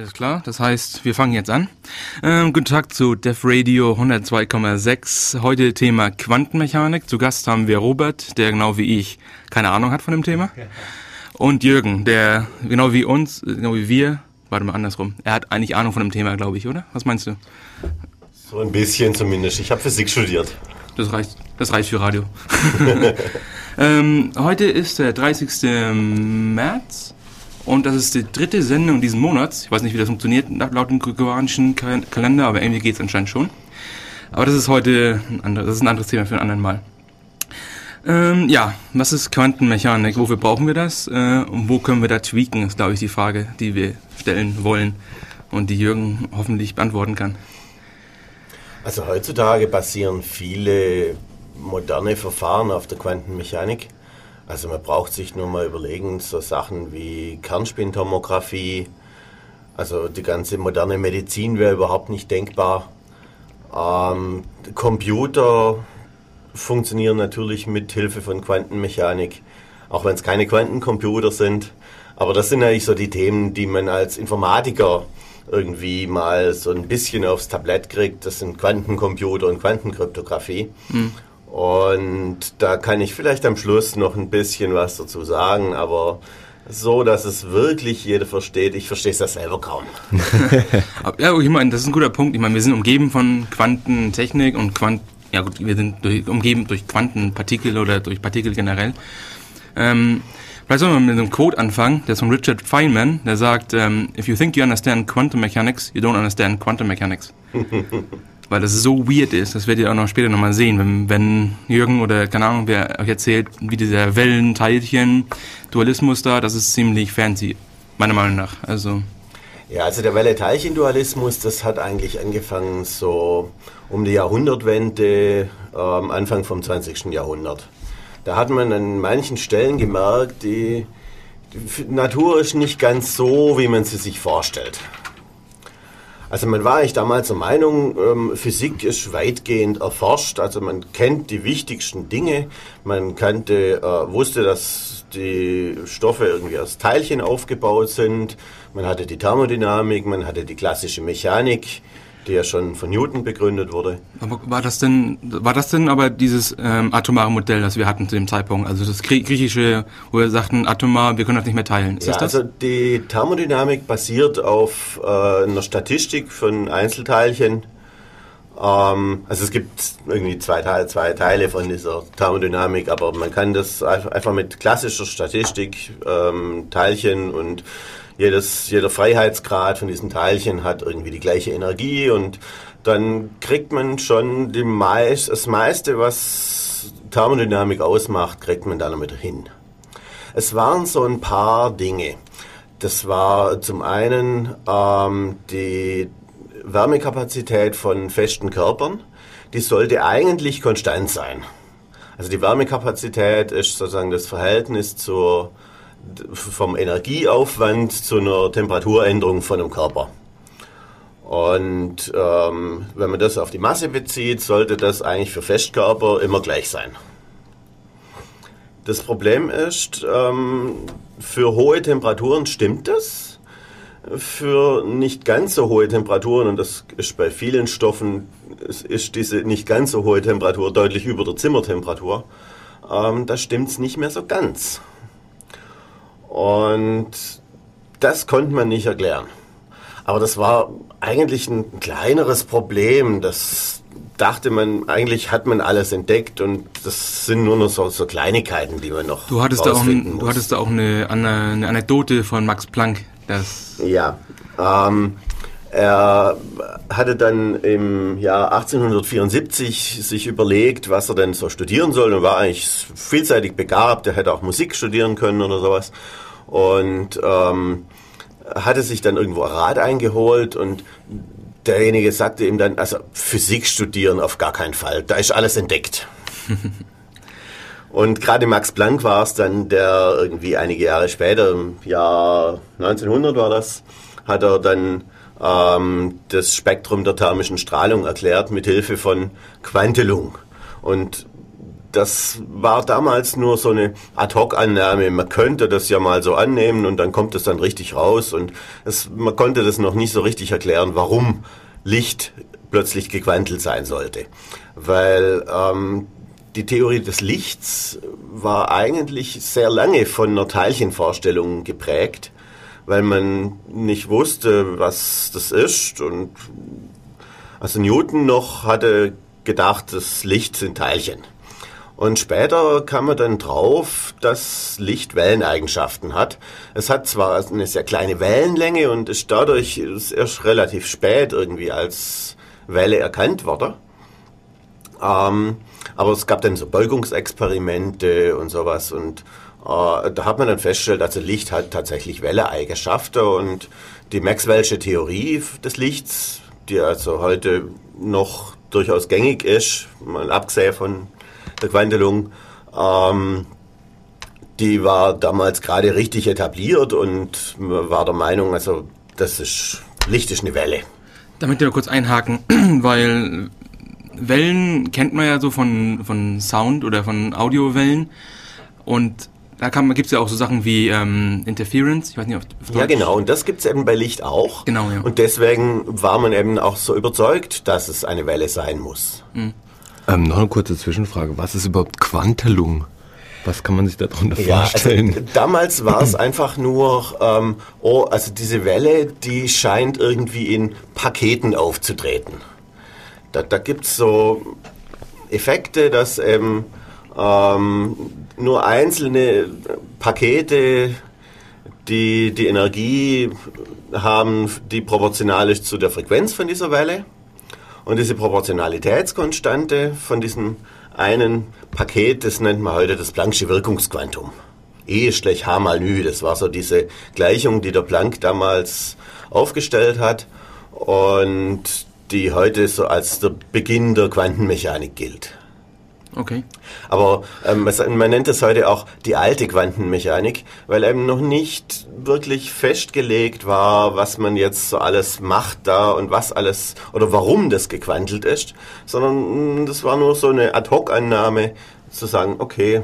Alles klar, das heißt, wir fangen jetzt an. Ähm, guten Tag zu Def Radio 102,6. Heute Thema Quantenmechanik. Zu Gast haben wir Robert, der genau wie ich keine Ahnung hat von dem Thema. Und Jürgen, der genau wie uns, genau wie wir, warte mal andersrum, er hat eigentlich Ahnung von dem Thema, glaube ich, oder? Was meinst du? So ein bisschen zumindest. Ich habe Physik studiert. Das reicht, das reicht für Radio. ähm, heute ist der 30. März und das ist die dritte Sendung diesen Monats. Ich weiß nicht, wie das funktioniert laut dem gregorianischen Kalender, aber irgendwie geht es anscheinend schon. Aber das ist heute ein, anderes, das ist ein anderes Thema für einen anderen Mal. Ähm, ja, was ist Quantenmechanik? Wofür brauchen wir das? Äh, und wo können wir da tweaken, ist, glaube ich, die Frage, die wir stellen wollen und die Jürgen hoffentlich beantworten kann. Also heutzutage basieren viele moderne Verfahren auf der Quantenmechanik. Also man braucht sich nur mal überlegen, so Sachen wie Kernspintomographie, also die ganze moderne Medizin wäre überhaupt nicht denkbar. Ähm, Computer funktionieren natürlich mit Hilfe von Quantenmechanik, auch wenn es keine Quantencomputer sind. Aber das sind eigentlich so die Themen, die man als Informatiker irgendwie mal so ein bisschen aufs Tablett kriegt. Das sind Quantencomputer und Quantenkryptographie. Mhm. Und da kann ich vielleicht am Schluss noch ein bisschen was dazu sagen, aber so, dass es wirklich jeder versteht. Ich verstehe es ja selber kaum. ja, ich meine, das ist ein guter Punkt. Ich meine, wir sind umgeben von Quantentechnik und Quant ja gut, wir sind durch, umgeben durch Quantenpartikel oder durch Partikel generell. Ähm, vielleicht sollen wir mit einem Quote anfangen, der ist von Richard Feynman, der sagt, ähm, if you think you understand quantum mechanics, you don't understand quantum mechanics. weil das so weird ist. Das werdet ihr auch noch später nochmal sehen, wenn, wenn Jürgen oder keine Ahnung, wer euch erzählt, wie dieser Wellenteilchen-Dualismus da, das ist ziemlich fancy, meiner Meinung nach. Also. Ja, also der Welle-Teilchen-Dualismus, das hat eigentlich angefangen so um die Jahrhundertwende, ähm, Anfang vom 20. Jahrhundert. Da hat man an manchen Stellen gemerkt, die, die Natur ist nicht ganz so, wie man sie sich vorstellt. Also man war eigentlich damals der Meinung, ähm, Physik ist weitgehend erforscht. Also man kennt die wichtigsten Dinge. Man kannte, äh, wusste, dass die Stoffe irgendwie aus Teilchen aufgebaut sind. Man hatte die Thermodynamik, man hatte die klassische Mechanik die ja schon von Newton begründet wurde. Aber war das denn, war das denn aber dieses ähm, atomare Modell, das wir hatten zu dem Zeitpunkt? Also das griechische, wo wir sagten, atomar, wir können das nicht mehr teilen. Ist ja, das das? Also die Thermodynamik basiert auf äh, einer Statistik von Einzelteilchen. Ähm, also es gibt irgendwie zwei Teile, zwei Teile von dieser Thermodynamik, aber man kann das einfach mit klassischer Statistik, ähm, Teilchen und jedes, jeder Freiheitsgrad von diesen Teilchen hat irgendwie die gleiche Energie und dann kriegt man schon die meist, das meiste, was Thermodynamik ausmacht, kriegt man dann damit hin. Es waren so ein paar Dinge. Das war zum einen ähm, die Wärmekapazität von festen Körpern. Die sollte eigentlich konstant sein. Also die Wärmekapazität ist sozusagen das Verhältnis zur vom Energieaufwand zu einer Temperaturänderung von einem Körper. Und ähm, wenn man das auf die Masse bezieht, sollte das eigentlich für Festkörper immer gleich sein. Das Problem ist, ähm, für hohe Temperaturen stimmt das. Für nicht ganz so hohe Temperaturen, und das ist bei vielen Stoffen, ist diese nicht ganz so hohe Temperatur deutlich über der Zimmertemperatur, ähm, da stimmt es nicht mehr so ganz. Und das konnte man nicht erklären. Aber das war eigentlich ein kleineres Problem. Das dachte man, eigentlich hat man alles entdeckt und das sind nur noch so, so Kleinigkeiten, die man noch du hattest da auch ein, Du hattest da auch eine, eine, Anekdote von Max Planck. Das ja, ähm, er hatte dann im Jahr 1874 sich überlegt, was er denn so studieren soll und war eigentlich vielseitig begabt. Er hätte auch Musik studieren können oder sowas. Und ähm, hatte sich dann irgendwo Rat eingeholt und derjenige sagte ihm dann, also Physik studieren auf gar keinen Fall, da ist alles entdeckt. und gerade Max Planck war es dann, der irgendwie einige Jahre später, im Jahr 1900 war das, hat er dann ähm, das Spektrum der thermischen Strahlung erklärt mit Hilfe von Quantelung. Und das war damals nur so eine Ad-Hoc-Annahme. Man könnte das ja mal so annehmen und dann kommt es dann richtig raus. Und es, man konnte das noch nicht so richtig erklären, warum Licht plötzlich gequantelt sein sollte. Weil ähm, die Theorie des Lichts war eigentlich sehr lange von einer Teilchenvorstellung geprägt, weil man nicht wusste, was das ist. Und also Newton noch hatte gedacht, das Licht sind Teilchen. Und später kam man dann drauf, dass Licht Welleneigenschaften hat. Es hat zwar eine sehr kleine Wellenlänge und ist dadurch erst relativ spät irgendwie als Welle erkannt worden. Ähm, aber es gab dann so Beugungsexperimente und sowas und da hat man dann festgestellt, also Licht hat tatsächlich Welleeigenschaften und die Maxwell'sche Theorie des Lichts, die also heute noch durchaus gängig ist, mal abgesehen von der Quantelung, ähm, die war damals gerade richtig etabliert und war der Meinung, also das ist, Licht ist eine Welle. Damit wir kurz einhaken, weil Wellen kennt man ja so von, von Sound oder von Audiowellen und da gibt es ja auch so Sachen wie ähm, Interference. Ich weiß nicht, auf, auf Ja, genau. Und das gibt es eben bei Licht auch. Genau, ja. Und deswegen war man eben auch so überzeugt, dass es eine Welle sein muss. Mhm. Ähm, noch eine kurze Zwischenfrage. Was ist überhaupt Quantelung? Was kann man sich darunter ja, also vorstellen? Also, damals war es einfach nur, ähm, oh, also diese Welle, die scheint irgendwie in Paketen aufzutreten. Da, da gibt es so Effekte, dass eben ähm, nur einzelne Pakete, die die Energie haben, die proportional ist zu der Frequenz von dieser Welle. Und diese Proportionalitätskonstante von diesem einen Paket, das nennt man heute das Planck'sche Wirkungsquantum. E ist gleich H mal Nü. Das war so diese Gleichung, die der Planck damals aufgestellt hat und die heute so als der Beginn der Quantenmechanik gilt. Okay. Aber ähm, man nennt es heute auch die alte Quantenmechanik, weil eben noch nicht wirklich festgelegt war, was man jetzt so alles macht da und was alles oder warum das gequantelt ist, sondern mm, das war nur so eine Ad-Hoc-Annahme, zu sagen, okay,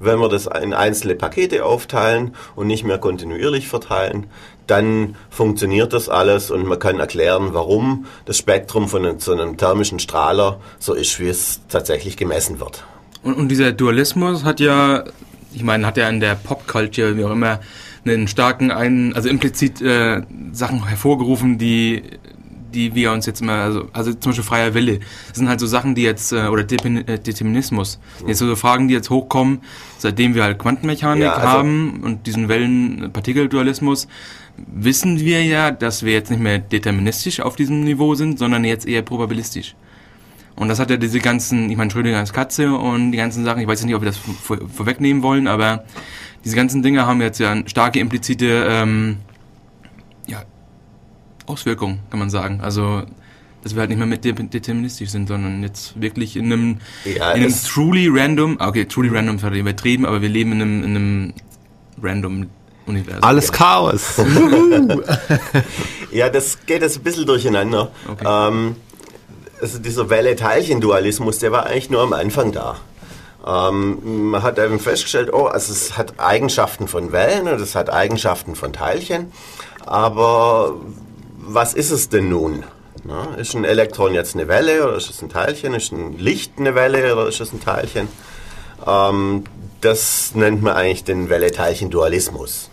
wenn wir das in einzelne Pakete aufteilen und nicht mehr kontinuierlich verteilen, dann funktioniert das alles und man kann erklären, warum das Spektrum von so einem thermischen Strahler so ist, wie es tatsächlich gemessen wird. Und, und dieser Dualismus hat ja, ich meine, hat ja in der Popculture, wie auch immer, einen starken, einen, also implizit äh, Sachen hervorgerufen, die die wir uns jetzt immer, also, also zum Beispiel freier Wille, das sind halt so Sachen, die jetzt, äh, oder äh, Determinismus, mhm. jetzt so Fragen, die jetzt hochkommen, seitdem wir halt Quantenmechanik ja, also haben und diesen Wellen-Partikeldualismus, wissen wir ja, dass wir jetzt nicht mehr deterministisch auf diesem Niveau sind, sondern jetzt eher probabilistisch. Und das hat ja diese ganzen, ich meine Schrödingers Katze und die ganzen Sachen, ich weiß nicht, ob wir das vor, vorwegnehmen wollen, aber diese ganzen Dinge haben jetzt ja starke implizite ähm, Auswirkungen, kann man sagen. Also dass wir halt nicht mehr mit deterministisch sind, sondern jetzt wirklich in einem, ja, in einem truly random, okay, truly random ist halt übertrieben, aber wir leben in einem, in einem random Universum. Alles Chaos. ja, das geht jetzt ein bisschen durcheinander. Okay. Ähm, also dieser Welle-Teilchen-Dualismus, der war eigentlich nur am Anfang da. Ähm, man hat eben festgestellt, oh, also es hat Eigenschaften von Wellen und es hat Eigenschaften von Teilchen, aber was ist es denn nun? Na, ist ein Elektron jetzt eine Welle oder ist es ein Teilchen? Ist ein Licht eine Welle oder ist es ein Teilchen? Ähm, das nennt man eigentlich den Welle-Teilchen-Dualismus.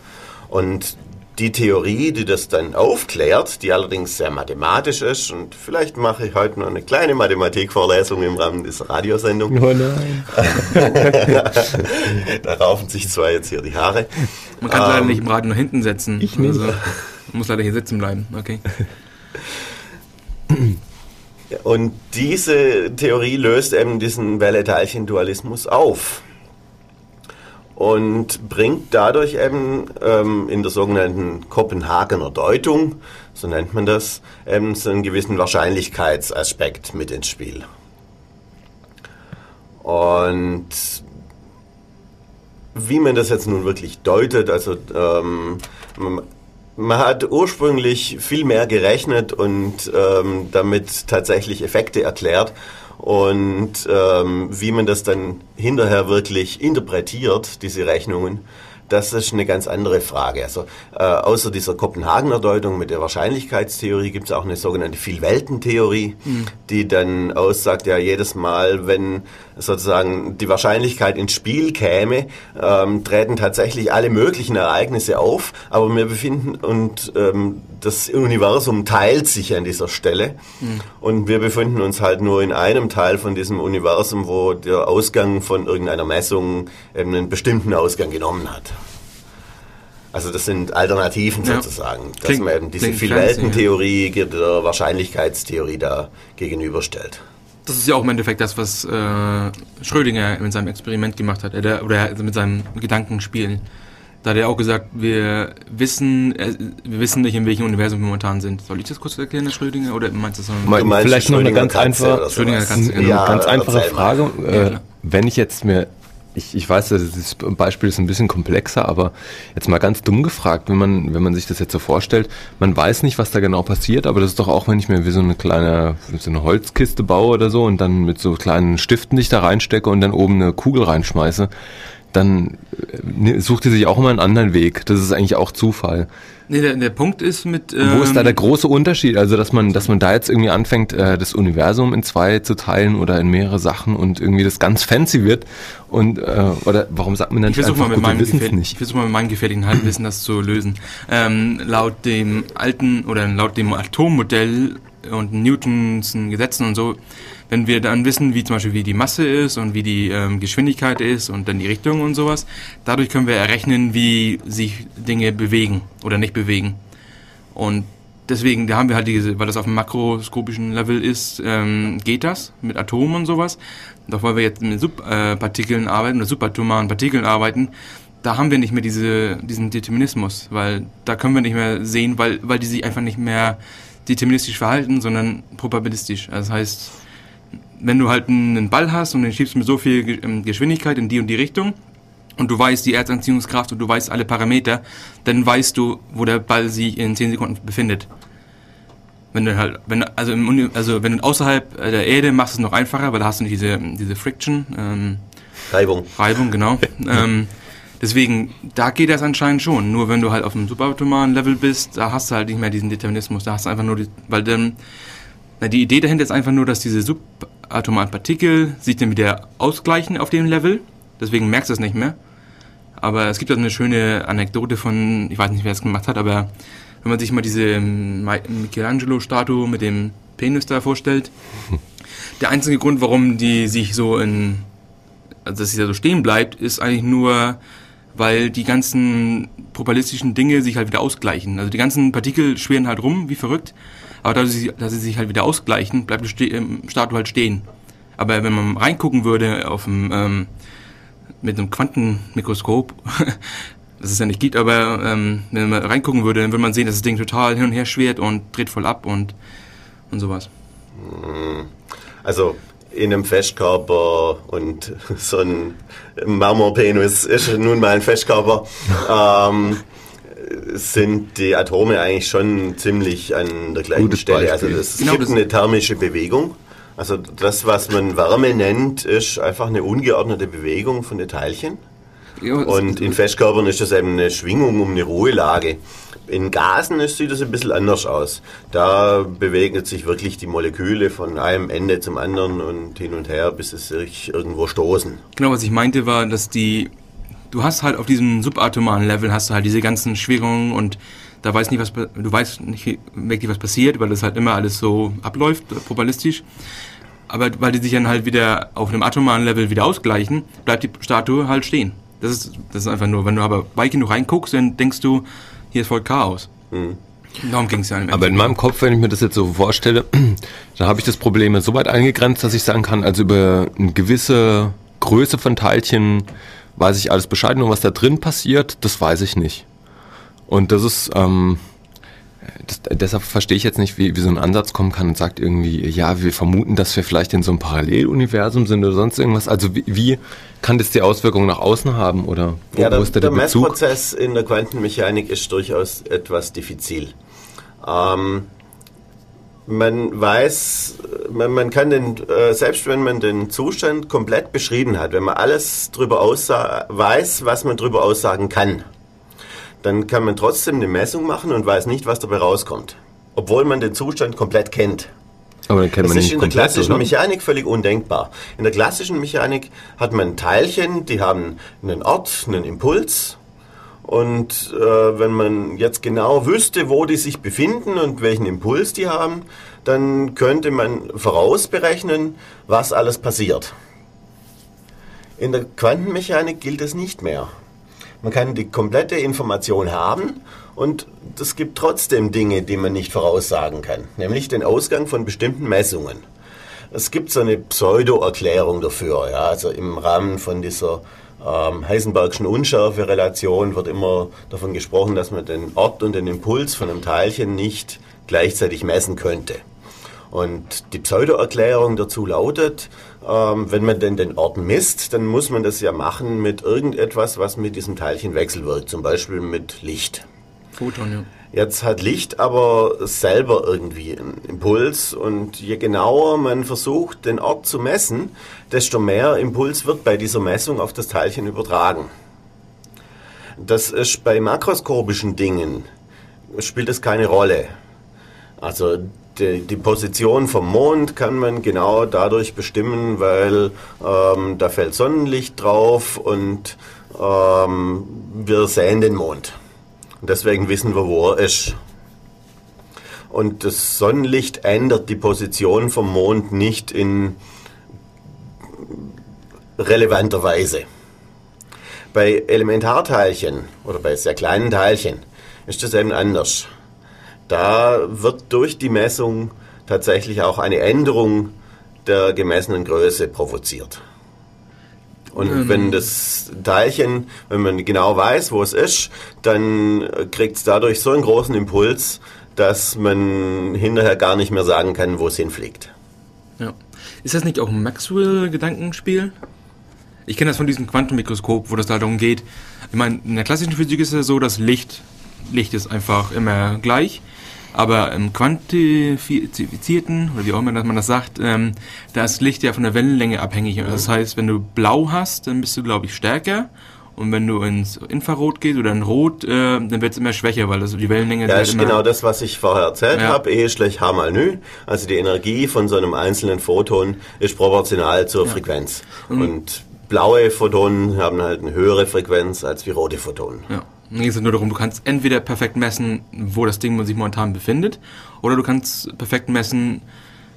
Und die Theorie, die das dann aufklärt, die allerdings sehr mathematisch ist, und vielleicht mache ich heute noch eine kleine Mathematikvorlesung im Rahmen dieser Radiosendung. Oh nein. da raufen sich zwar jetzt hier die Haare. Man kann ähm, leider nicht im Radio nur hinten setzen. Ich nicht. Also, muss leider hier sitzen bleiben. Okay. Und diese Theorie löst eben diesen Welle-Teilchen-Dualismus auf und bringt dadurch eben ähm, in der sogenannten Kopenhagener Deutung, so nennt man das, eben so einen gewissen Wahrscheinlichkeitsaspekt mit ins Spiel. Und wie man das jetzt nun wirklich deutet, also ähm, man hat ursprünglich viel mehr gerechnet und ähm, damit tatsächlich Effekte erklärt Und ähm, wie man das dann hinterher wirklich interpretiert, diese Rechnungen, das ist eine ganz andere Frage. Also äh, außer dieser Kopenhagener Deutung mit der Wahrscheinlichkeitstheorie gibt es auch eine sogenannte Vielweltentheorie, mhm. die dann aussagt, ja jedes Mal, wenn sozusagen die Wahrscheinlichkeit ins Spiel käme, ähm, treten tatsächlich alle möglichen Ereignisse auf, aber wir befinden und ähm, das Universum teilt sich an dieser Stelle mhm. und wir befinden uns halt nur in einem Teil von diesem Universum, wo der Ausgang von irgendeiner Messung eben einen bestimmten Ausgang genommen hat. Also das sind Alternativen ja. sozusagen, dass klingt, man eben diese Vielweltentheorie ja. der Wahrscheinlichkeitstheorie da gegenüberstellt. Das ist ja auch im Endeffekt das, was äh, Schrödinger mit seinem Experiment gemacht hat, äh, oder mit seinem Gedankenspiel. Da hat er auch gesagt, wir wissen, äh, wir wissen nicht, in welchem Universum wir momentan sind. Soll ich das kurz erklären, Herr Schrödinger, oder meinst du das? Noch? Vielleicht noch eine ganz einfache, Schrödinger Katze, genau. ja, ganz einfache Frage. Äh, wenn ich jetzt mir ich, ich weiß, das Beispiel ist ein bisschen komplexer, aber jetzt mal ganz dumm gefragt, wenn man, wenn man sich das jetzt so vorstellt, man weiß nicht, was da genau passiert, aber das ist doch auch, wenn ich mir wie so eine kleine, so eine Holzkiste baue oder so und dann mit so kleinen Stiften dich da reinstecke und dann oben eine Kugel reinschmeiße, dann äh, sucht ihr sich auch immer einen anderen Weg. Das ist eigentlich auch Zufall. Nee, der, der Punkt ist mit. Ähm Wo ist da ähm, der große Unterschied? Also, dass man, dass man da jetzt irgendwie anfängt, äh, das Universum in zwei zu teilen oder in mehrere Sachen und irgendwie das ganz fancy wird. Und äh, oder warum sagt man dann ich einfach, mal mit gut, wir nicht? Ich versuche mal mit meinem gefährlichen Halbwissen das zu lösen. Ähm, laut dem alten oder laut dem Atommodell und Newtons Gesetzen und so wenn wir dann wissen, wie zum Beispiel wie die Masse ist und wie die ähm, Geschwindigkeit ist und dann die Richtung und sowas, dadurch können wir errechnen, wie sich Dinge bewegen oder nicht bewegen. Und deswegen, da haben wir halt diese, weil das auf dem makroskopischen Level ist, ähm, geht das mit Atomen und sowas. Doch weil wir jetzt mit Subpartikeln arbeiten oder subatomaren Partikeln arbeiten, da haben wir nicht mehr diese, diesen Determinismus, weil da können wir nicht mehr sehen, weil, weil die sich einfach nicht mehr deterministisch verhalten, sondern probabilistisch. Also das heißt, wenn du halt einen Ball hast und den schiebst mit so viel ähm, Geschwindigkeit in die und die Richtung und du weißt die Erdanziehungskraft und du weißt alle Parameter, dann weißt du, wo der Ball sich in 10 Sekunden befindet. Wenn du halt, wenn, also, im, also wenn du außerhalb der Erde machst es noch einfacher, weil da hast du nicht diese, diese Friction. Ähm, Reibung. Reibung, genau. ähm, deswegen, da geht das anscheinend schon. Nur wenn du halt auf dem subatomaren Level bist, da hast du halt nicht mehr diesen Determinismus. Da hast du einfach nur, die, weil dann, na, die Idee dahinter ist einfach nur, dass diese Sub atomaren Partikel sich dann wieder ausgleichen auf dem Level. Deswegen merkst du es nicht mehr. Aber es gibt auch eine schöne Anekdote von, ich weiß nicht, wer es gemacht hat, aber wenn man sich mal diese Michelangelo-Statue mit dem Penis da vorstellt, der einzige Grund, warum die sich so in, also dass sie da so stehen bleibt, ist eigentlich nur, weil die ganzen probabilistischen Dinge sich halt wieder ausgleichen. Also die ganzen Partikel schweren halt rum, wie verrückt, aber dass sie, dass sie sich halt wieder ausgleichen, bleibt die ähm, Statue halt stehen. Aber wenn man reingucken würde auf dem, ähm, mit einem Quantenmikroskop, das es ja nicht gibt, aber ähm, wenn man reingucken würde, dann würde man sehen, dass das Ding total hin und her schwert und dreht voll ab und, und sowas. Hm. Also in einem Festkörper und so ein Marmorpenis ist nun mal ein Festkörper. ähm, sind die Atome eigentlich schon ziemlich an der gleichen Gutes Stelle. Also es genau, gibt eine thermische Bewegung. Also das, was man Wärme nennt, ist einfach eine ungeordnete Bewegung von den Teilchen. Ja, und in Festkörpern ist das eben eine Schwingung um eine Ruhelage. In Gasen sieht das ein bisschen anders aus. Da bewegen sich wirklich die Moleküle von einem Ende zum anderen und hin und her, bis sie sich irgendwo stoßen. Genau, was ich meinte war, dass die du hast halt auf diesem subatomaren Level hast du halt diese ganzen Schwingungen und da weiß nicht was du weißt nicht wirklich was passiert, weil das halt immer alles so abläuft probabilistisch. Aber weil die sich dann halt wieder auf einem atomaren Level wieder ausgleichen, bleibt die Statue halt stehen. Das ist das ist einfach nur, wenn du aber weit genug reinguckst, dann denkst du, hier ist voll Chaos. Mhm. Darum ging es ja Aber in meinem Kopf, wenn ich mir das jetzt so vorstelle, da habe ich das Problem so weit eingegrenzt, dass ich sagen kann, also über eine gewisse Größe von Teilchen weiß ich alles Bescheid, nur was da drin passiert, das weiß ich nicht. Und das ist, ähm, das, deshalb verstehe ich jetzt nicht, wie, wie so ein Ansatz kommen kann und sagt irgendwie, ja, wir vermuten, dass wir vielleicht in so einem Paralleluniversum sind oder sonst irgendwas. Also wie, wie kann das die Auswirkungen nach außen haben oder wo, ja, der, wo ist da der, der Messprozess in der Quantenmechanik ist durchaus etwas diffizil. Ähm, man weiß man, man kann den, äh, selbst wenn man den Zustand komplett beschrieben hat, wenn man alles darüber weiß, was man darüber aussagen kann, dann kann man trotzdem eine Messung machen und weiß nicht, was dabei rauskommt. Obwohl man den Zustand komplett kennt. Aber dann kennt das man ist nicht in der klassischen oder? Mechanik völlig undenkbar. In der klassischen Mechanik hat man Teilchen, die haben einen Ort, einen Impuls. Und äh, wenn man jetzt genau wüsste, wo die sich befinden und welchen Impuls die haben, dann könnte man vorausberechnen, was alles passiert. In der Quantenmechanik gilt es nicht mehr. Man kann die komplette Information haben und es gibt trotzdem Dinge, die man nicht voraussagen kann, nämlich den Ausgang von bestimmten Messungen. Es gibt so eine Pseudo-Erklärung dafür. Ja, also im Rahmen von dieser ähm, Heisenbergschen Unschärfe-Relation wird immer davon gesprochen, dass man den Ort und den Impuls von einem Teilchen nicht gleichzeitig messen könnte. Und die Pseudo-Erklärung dazu lautet, ähm, wenn man denn den Ort misst, dann muss man das ja machen mit irgendetwas, was mit diesem Teilchen wechselwirkt, zum Beispiel mit Licht. Photon, ja. Jetzt hat Licht aber selber irgendwie einen Impuls und je genauer man versucht, den Ort zu messen, desto mehr Impuls wird bei dieser Messung auf das Teilchen übertragen. Das ist bei makroskopischen Dingen, spielt das keine Rolle. Also die, die Position vom Mond kann man genau dadurch bestimmen, weil ähm, da fällt Sonnenlicht drauf und ähm, wir sehen den Mond. Und deswegen wissen wir, wo er ist. Und das Sonnenlicht ändert die Position vom Mond nicht in relevanter Weise. Bei Elementarteilchen oder bei sehr kleinen Teilchen ist das eben anders. Da wird durch die Messung tatsächlich auch eine Änderung der gemessenen Größe provoziert. Und Ähm. wenn das Teilchen, wenn man genau weiß, wo es ist, dann kriegt es dadurch so einen großen Impuls, dass man hinterher gar nicht mehr sagen kann, wo es hinfliegt. ja. Ist das nicht auch ein Maxwell-Gedankenspiel? Ich kenne das von diesem Quantenmikroskop, wo das da darum geht. Ich meine, in der klassischen Physik ist es ja so, dass Licht, Licht ist einfach immer gleich. Aber im quantifizierten, oder wie auch immer dass man das sagt, ähm, da ist Licht ja von der Wellenlänge abhängig. Das heißt, wenn du blau hast, dann bist du, glaube ich, stärker. Und wenn du ins Infrarot gehst oder in Rot, äh, dann wird es immer schwächer, weil das die Wellenlänge Ja, halt ist immer genau das, was ich vorher erzählt Ja. habe. E schlecht H mal Nü. Also die Energie von so einem einzelnen Photon ist proportional zur Frequenz. Und blaue Photonen haben halt eine höhere Frequenz als wie rote Photonen. Ja. Dann geht es nur darum, du kannst entweder perfekt messen, wo das Ding sich momentan befindet, oder du kannst perfekt messen,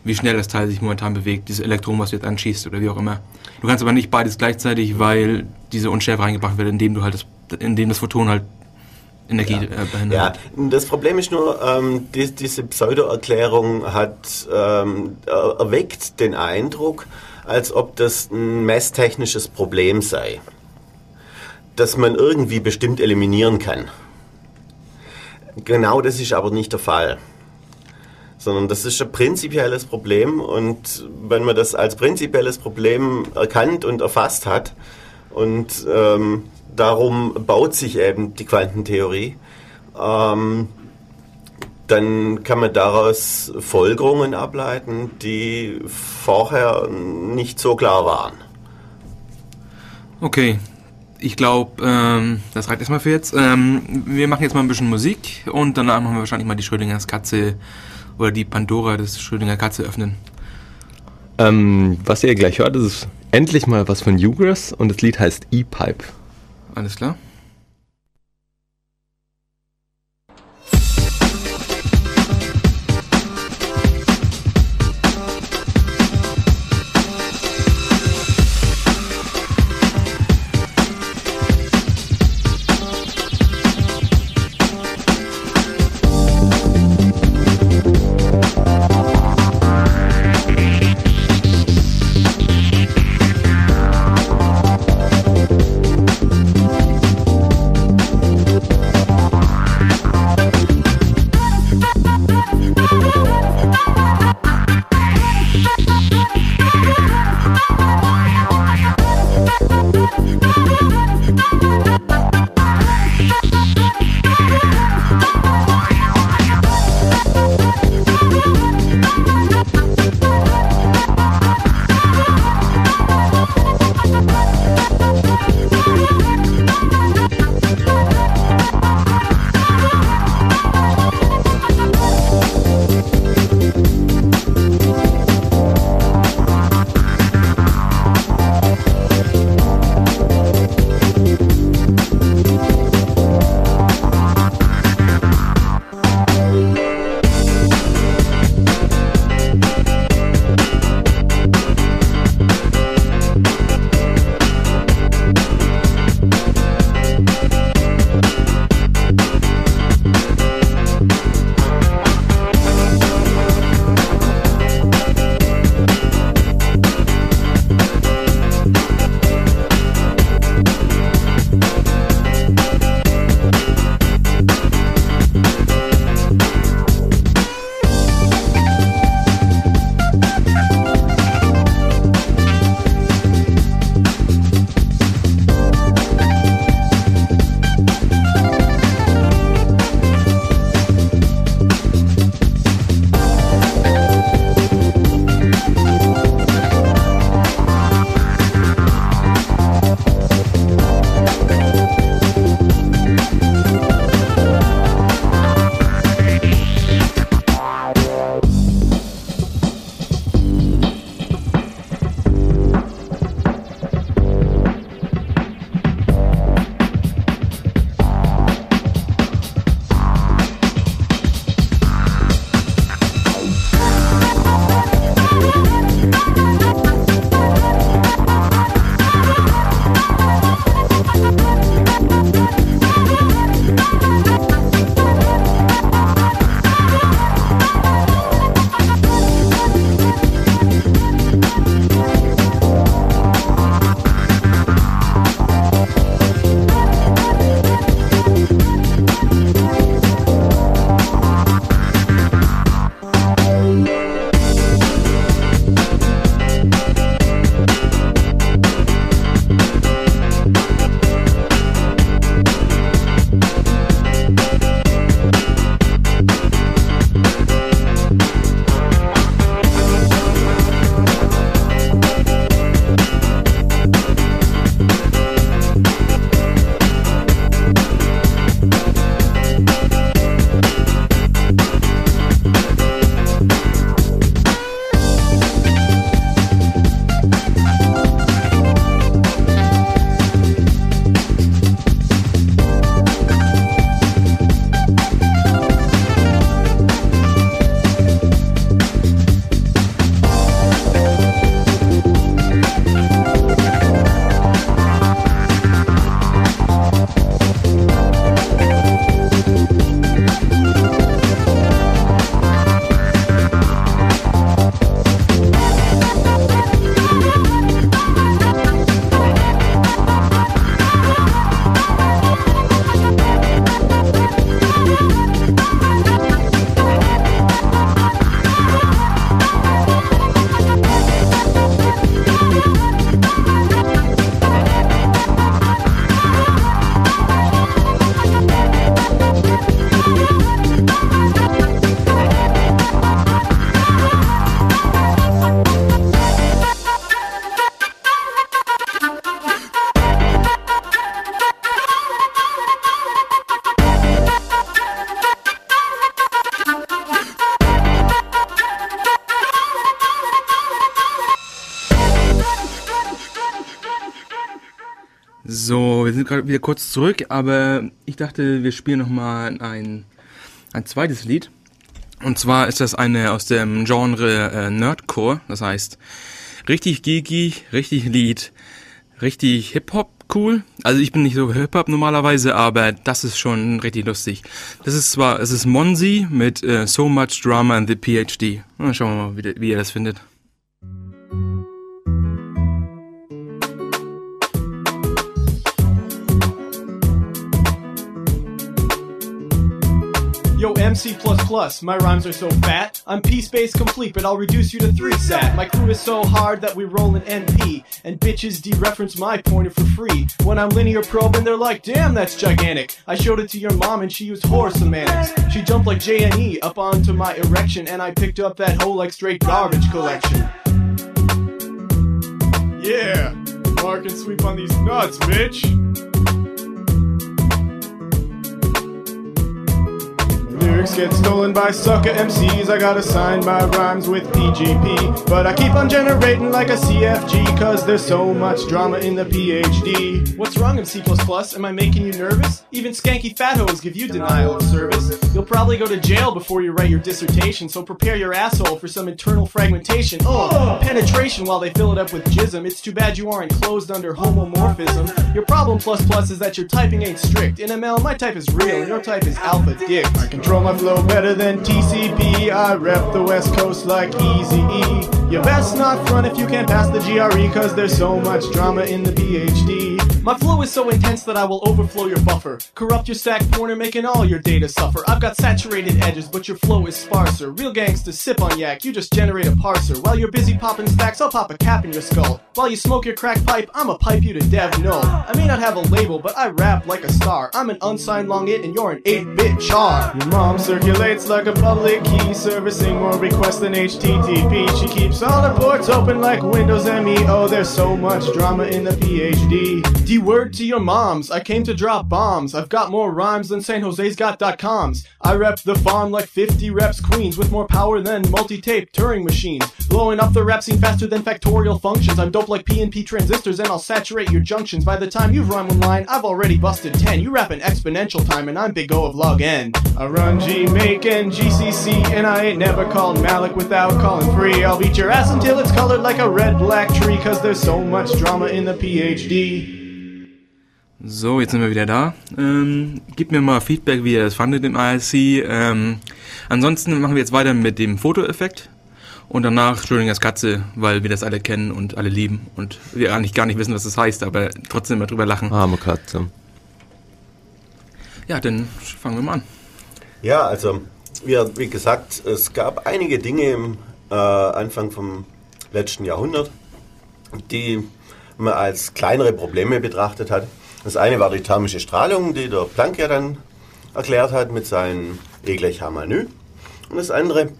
wie schnell das Teil sich momentan bewegt, dieses Elektron, was du jetzt anschießt oder wie auch immer. Du kannst aber nicht beides gleichzeitig, weil diese Unschärfe reingebracht wird, indem du halt das, indem das Photon halt Energie Ja. äh, behindert. Ja, das Problem ist nur, ähm, die, diese Pseudo-Erklärung hat ähm, er- erweckt den Eindruck, als ob das ein messtechnisches Problem sei, das man irgendwie bestimmt eliminieren kann. Genau das ist aber nicht der Fall. Sondern das ist ein prinzipielles Problem und wenn man das als prinzipielles Problem erkannt und erfasst hat und ähm, darum baut sich eben die Quantentheorie, ähm, dann kann man daraus Folgerungen ableiten, die vorher nicht so klar waren. Okay, ich glaube, ähm, das reicht erstmal für jetzt. Ähm, wir machen jetzt mal ein bisschen Musik und danach machen wir wahrscheinlich mal die Schrödingers Katze oder die Pandora des Schrödinger Katze öffnen. Ähm, was ihr gleich hört, ist endlich mal was von Ugress und das Lied heißt E-Pipe. Alles klar? Sind gerade wieder kurz zurück, aber ich dachte, wir spielen nochmal ein, ein zweites Lied. Und zwar ist das eine aus dem Genre äh, Nerdcore, das heißt richtig geeky, richtig Lied, richtig Hip-Hop cool. Also ich bin nicht so Hip-Hop normalerweise, aber das ist schon richtig lustig. Das ist zwar, es ist Monzi mit äh, So Much Drama in the PhD. Na, schauen wir mal, wie, wie ihr das findet. MC++, my rhymes are so fat. I'm P-space complete, but I'll reduce you to 3 sat. My crew is so hard that we roll an NP. And bitches dereference my pointer for free. When I'm linear probing, they're like, damn, that's gigantic. I showed it to your mom and she used horror semantics. She jumped like JNE up onto my erection, and I picked up that whole like straight garbage collection. Yeah, mark and sweep on these nuts, bitch. Lyrics get stolen by sucker MCs. I gotta sign my rhymes with PGP. But I keep on generating like a CFG, cause there's so much drama in the PhD. What's wrong, MC? Am I making you nervous? Even skanky fat hoes give you denial of service. You'll probably go to jail before you write your dissertation, so prepare your asshole for some internal fragmentation. Oh, penetration while they fill it up with jism. It's too bad you aren't closed under homomorphism. Your problem plus plus is that your typing ain't strict. In ML, my type is real, and your type is alpha dick. I control my flow better than TCP. I rep the West Coast like Easy E. You best not front if you can't pass the GRE, cause there's so much drama in the PhD. My flow is so intense that I will overflow your buffer. Corrupt your stack pointer, making all your data suffer. I've got saturated edges, but your flow is sparser. Real gangsters sip on yak, you just generate a parser. While you're busy popping stacks, I'll pop a cap in your skull. While you smoke your crack pipe, I'ma pipe you to dev null. I may not have a label, but I rap like a star. I'm an unsigned long it, and you're an 8-bit char. Your mom circulates like a public key, servicing more requests than HTTP. She keeps all her ports open like Windows ME. Oh, there's so much drama in the PhD. Word to your moms, I came to drop bombs. I've got more rhymes than San Jose's got coms. I rep the farm like 50 reps queens with more power than multi-tape Turing machines. Blowing up the rap scene faster than factorial functions. I'm dope like PNP transistors and I'll saturate your junctions. By the time you've rhymed one line, I've already busted 10. You rap in exponential time and I'm big O of log n. I run G, make N, GCC, and I ain't never called Malik without calling free. I'll beat your ass until it's colored like a red black tree, cause there's so much drama in the PhD. So, jetzt sind wir wieder da. Ähm, gebt mir mal Feedback, wie ihr das fandet im IRC. Ähm, ansonsten machen wir jetzt weiter mit dem Fotoeffekt. Und danach Schrödingers Katze, weil wir das alle kennen und alle lieben. Und wir eigentlich gar nicht wissen, was das heißt, aber trotzdem mal drüber lachen. Arme Katze. Ja, dann fangen wir mal an. Ja, also, wie, wie gesagt, es gab einige Dinge im äh, Anfang vom letzten Jahrhundert, die man als kleinere Probleme betrachtet hat. Das eine war die thermische Strahlung, die der Planck ja dann erklärt hat mit seinem E gleich H mal Nü. Und das andere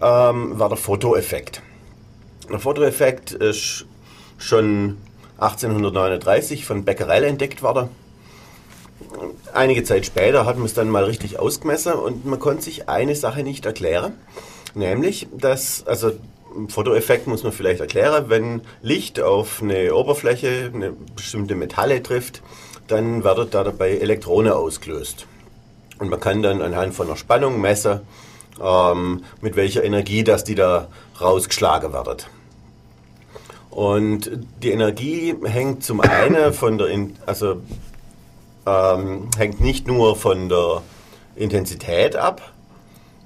ähm, war der Fotoeffekt. Der Fotoeffekt ist schon 1839 von Becquerel entdeckt worden. Einige Zeit später hat man es dann mal richtig ausgemessen und man konnte sich eine Sache nicht erklären, nämlich, dass, also Fotoeffekt muss man vielleicht erklären, wenn Licht auf eine Oberfläche, eine bestimmte Metalle trifft, dann werden da dabei Elektronen ausgelöst. Und man kann dann anhand von der Spannung messen, ähm, mit welcher Energie das die da rausgeschlagen wird. Und die Energie hängt zum einen von der, also ähm, hängt nicht nur von der Intensität ab,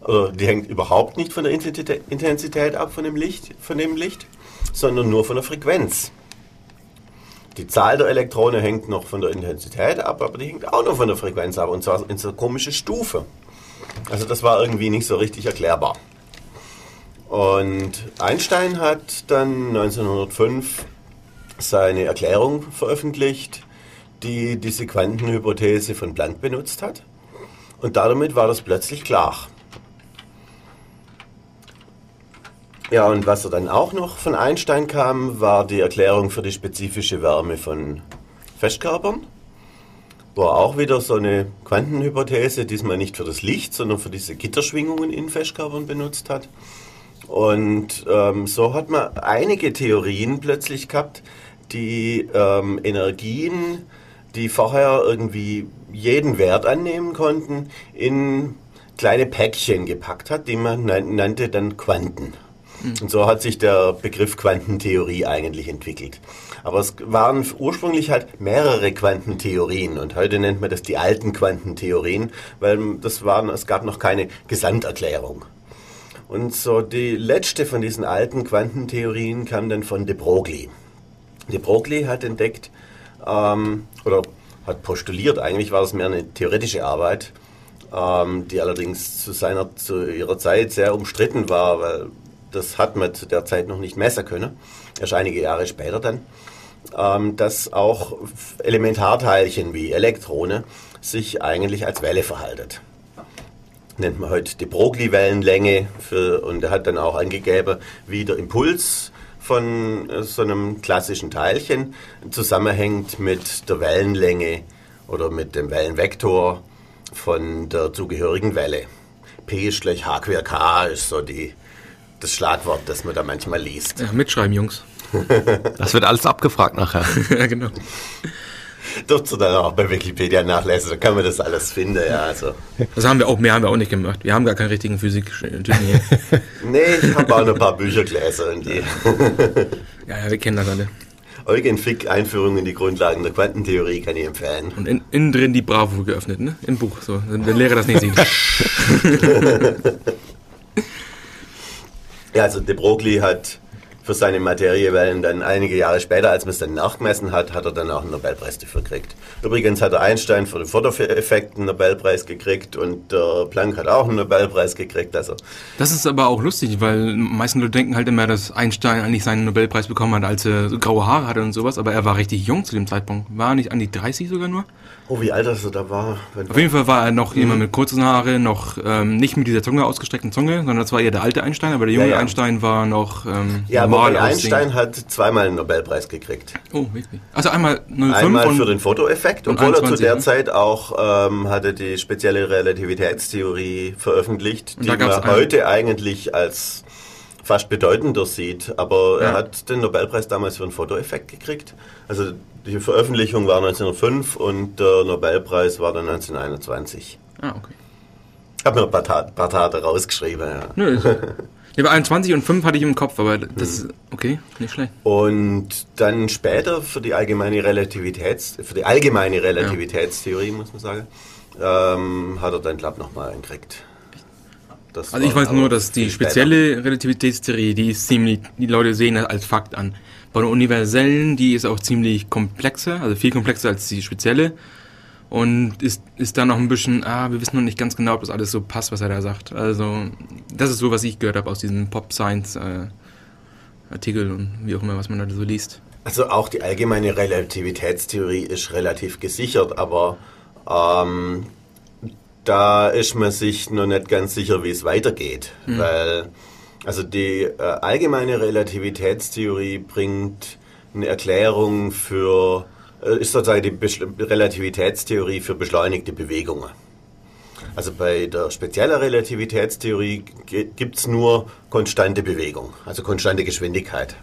oder die hängt überhaupt nicht von der Intensität ab von dem Licht, von dem Licht, sondern nur von der Frequenz. Die Zahl der Elektronen hängt noch von der Intensität ab, aber die hängt auch noch von der Frequenz ab, und zwar in so einer komischen Stufe. Also das war irgendwie nicht so richtig erklärbar. Und Einstein hat dann 1905 seine Erklärung veröffentlicht, die diese Quantenhypothese von Planck benutzt hat. Und damit war das plötzlich klar. Ja, und was er dann auch noch von Einstein kam, war die Erklärung für die spezifische Wärme von Festkörpern, wo er auch wieder so eine Quantenhypothese, diesmal nicht für das Licht, sondern für diese Gitterschwingungen in Festkörpern benutzt hat. Und ähm, so hat man einige Theorien plötzlich gehabt, die ähm, Energien die vorher irgendwie jeden Wert annehmen konnten, in kleine Päckchen gepackt hat, die man nannte dann Quanten. Und so hat sich der Begriff Quantentheorie eigentlich entwickelt. Aber es waren ursprünglich halt mehrere Quantentheorien und heute nennt man das die alten Quantentheorien, weil das waren, es gab noch keine Gesamterklärung. Und so die letzte von diesen alten Quantentheorien kam dann von de Broglie. De Broglie hat entdeckt, ähm, oder hat postuliert, eigentlich war das mehr eine theoretische Arbeit, ähm, die allerdings zu, seiner, zu ihrer Zeit sehr umstritten war, weil das hat man zu der Zeit noch nicht messen können, erst einige Jahre später dann, ähm, dass auch Elementarteilchen wie Elektrone sich eigentlich als Welle verhalten. Nennt man heute die Broglie-Wellenlänge und er hat dann auch angegeben, wie der Impuls von äh, so einem klassischen Teilchen zusammenhängt mit der Wellenlänge oder mit dem Wellenvektor von der zugehörigen Welle. P ist gleich H quer K ist so die, das Schlagwort, das man da manchmal liest. Ja, mitschreiben, Jungs. das wird alles abgefragt nachher. ja, genau. Dürft ihr dann auch bei Wikipedia nachlesen, da kann man das alles finden, ja. Also. Das haben wir auch, mehr haben wir auch nicht gemacht. Wir haben gar keinen richtigen Physik-Typen hier. nee, ich habe auch noch ein paar Bücher gelesen. Die ja, ja, wir kennen das alle. Eugen Fick, Einführung in die Grundlagen der Quantentheorie, kann ich empfehlen. Und in, innen drin die Bravo geöffnet, ne? Im Buch, so. Wenn der Lehrer das nicht sieht. Ja, also de Broglie hat für seine Materiewellen dann einige Jahre später, als man es dann nachgemessen hat, hat er dann auch einen Nobelpreis dafür gekriegt. Übrigens hat der Einstein für den Fotoeffekt einen Nobelpreis gekriegt und der Planck hat auch einen Nobelpreis gekriegt. Also das ist aber auch lustig, weil meisten Leute denken halt immer, dass Einstein eigentlich seinen Nobelpreis bekommen hat, als er graue Haare hatte und sowas, aber er war richtig jung zu dem Zeitpunkt. War er nicht an die 30 sogar nur? Oh, wie alt er da war. Auf jeden Fall war er noch mhm. jemand mit kurzen Haare, noch ähm, nicht mit dieser Zunge ausgestreckten Zunge, sondern das war eher der alte Einstein, aber der junge ja, ja. Einstein war noch ähm, Ja, aber Einstein hat zweimal einen Nobelpreis gekriegt. Oh, wirklich? Also einmal 05 Einmal für den Fotoeffekt, obwohl er zu der ne? Zeit auch ähm, hatte die spezielle Relativitätstheorie veröffentlicht, die man heute eigentlich als fast bedeutender sieht. Aber ja. er hat den Nobelpreis damals für den Fotoeffekt gekriegt. Also die Veröffentlichung war 1905 und der Nobelpreis war dann 1921. Ah, okay. Ich habe mir ein paar, Ta paar Tage rausgeschrieben, ja. Nö, ja, 21 und 5 hatte ich im Kopf, aber das ist okay, nicht schlecht. Und dann später für die allgemeine Relativitäts, für die allgemeine Relativitätstheorie, muss man sagen, ähm, hat er dann, glaube ich, nochmal gekriegt. Das also ich weiß nur, dass die spezielle. Relativitätstheorie, die ist ziemlich, die Leute sehen das als Fakt an. Bei der universellen, die ist auch ziemlich komplexer, also viel komplexer als die spezielle. Und ist, ist da noch ein bisschen, ah, wir wissen noch nicht ganz genau, ob das alles so passt, was er da sagt. Also, das ist so, was ich gehört habe aus diesen Pop-Science-Artikeln äh, und wie auch immer, was man da so liest. Also auch die allgemeine Relativitätstheorie ist relativ gesichert, aber ähm, da ist man sich noch nicht ganz sicher, wie es weitergeht, mhm. weil also die äh, allgemeine Relativitätstheorie bringt eine Erklärung für, äh, ist sozusagen die Besch Relativitätstheorie für beschleunigte Bewegungen. Also bei der speziellen Relativitätstheorie gibt es nur konstante Bewegung, also konstante Geschwindigkeit.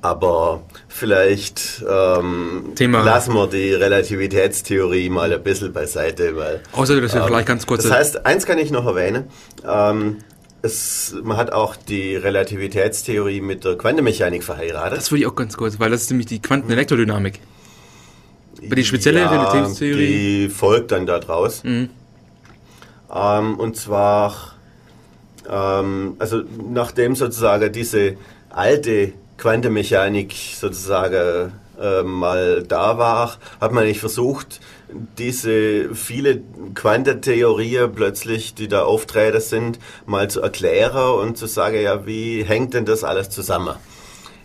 Aber vielleicht ähm, lassen wir die Relativitätstheorie mal ein bisschen beiseite, weil. Außer das ähm, vielleicht ganz kurz. Das heißt, eins kann ich noch erwähnen. Ähm, es, man hat auch die Relativitätstheorie mit der Quantenmechanik verheiratet. Das würde ich auch ganz kurz, weil das ist nämlich die Quantenelektrodynamik. Aber die spezielle ja, Relativitätstheorie. Die folgt dann daraus. Mhm. Ähm, und zwar, ähm, also nachdem sozusagen diese alte Quantenmechanik sozusagen äh, mal da war, hat man nicht versucht, diese viele Quantentheorien plötzlich, die da auftreten sind, mal zu erklären und zu sagen, ja, wie hängt denn das alles zusammen?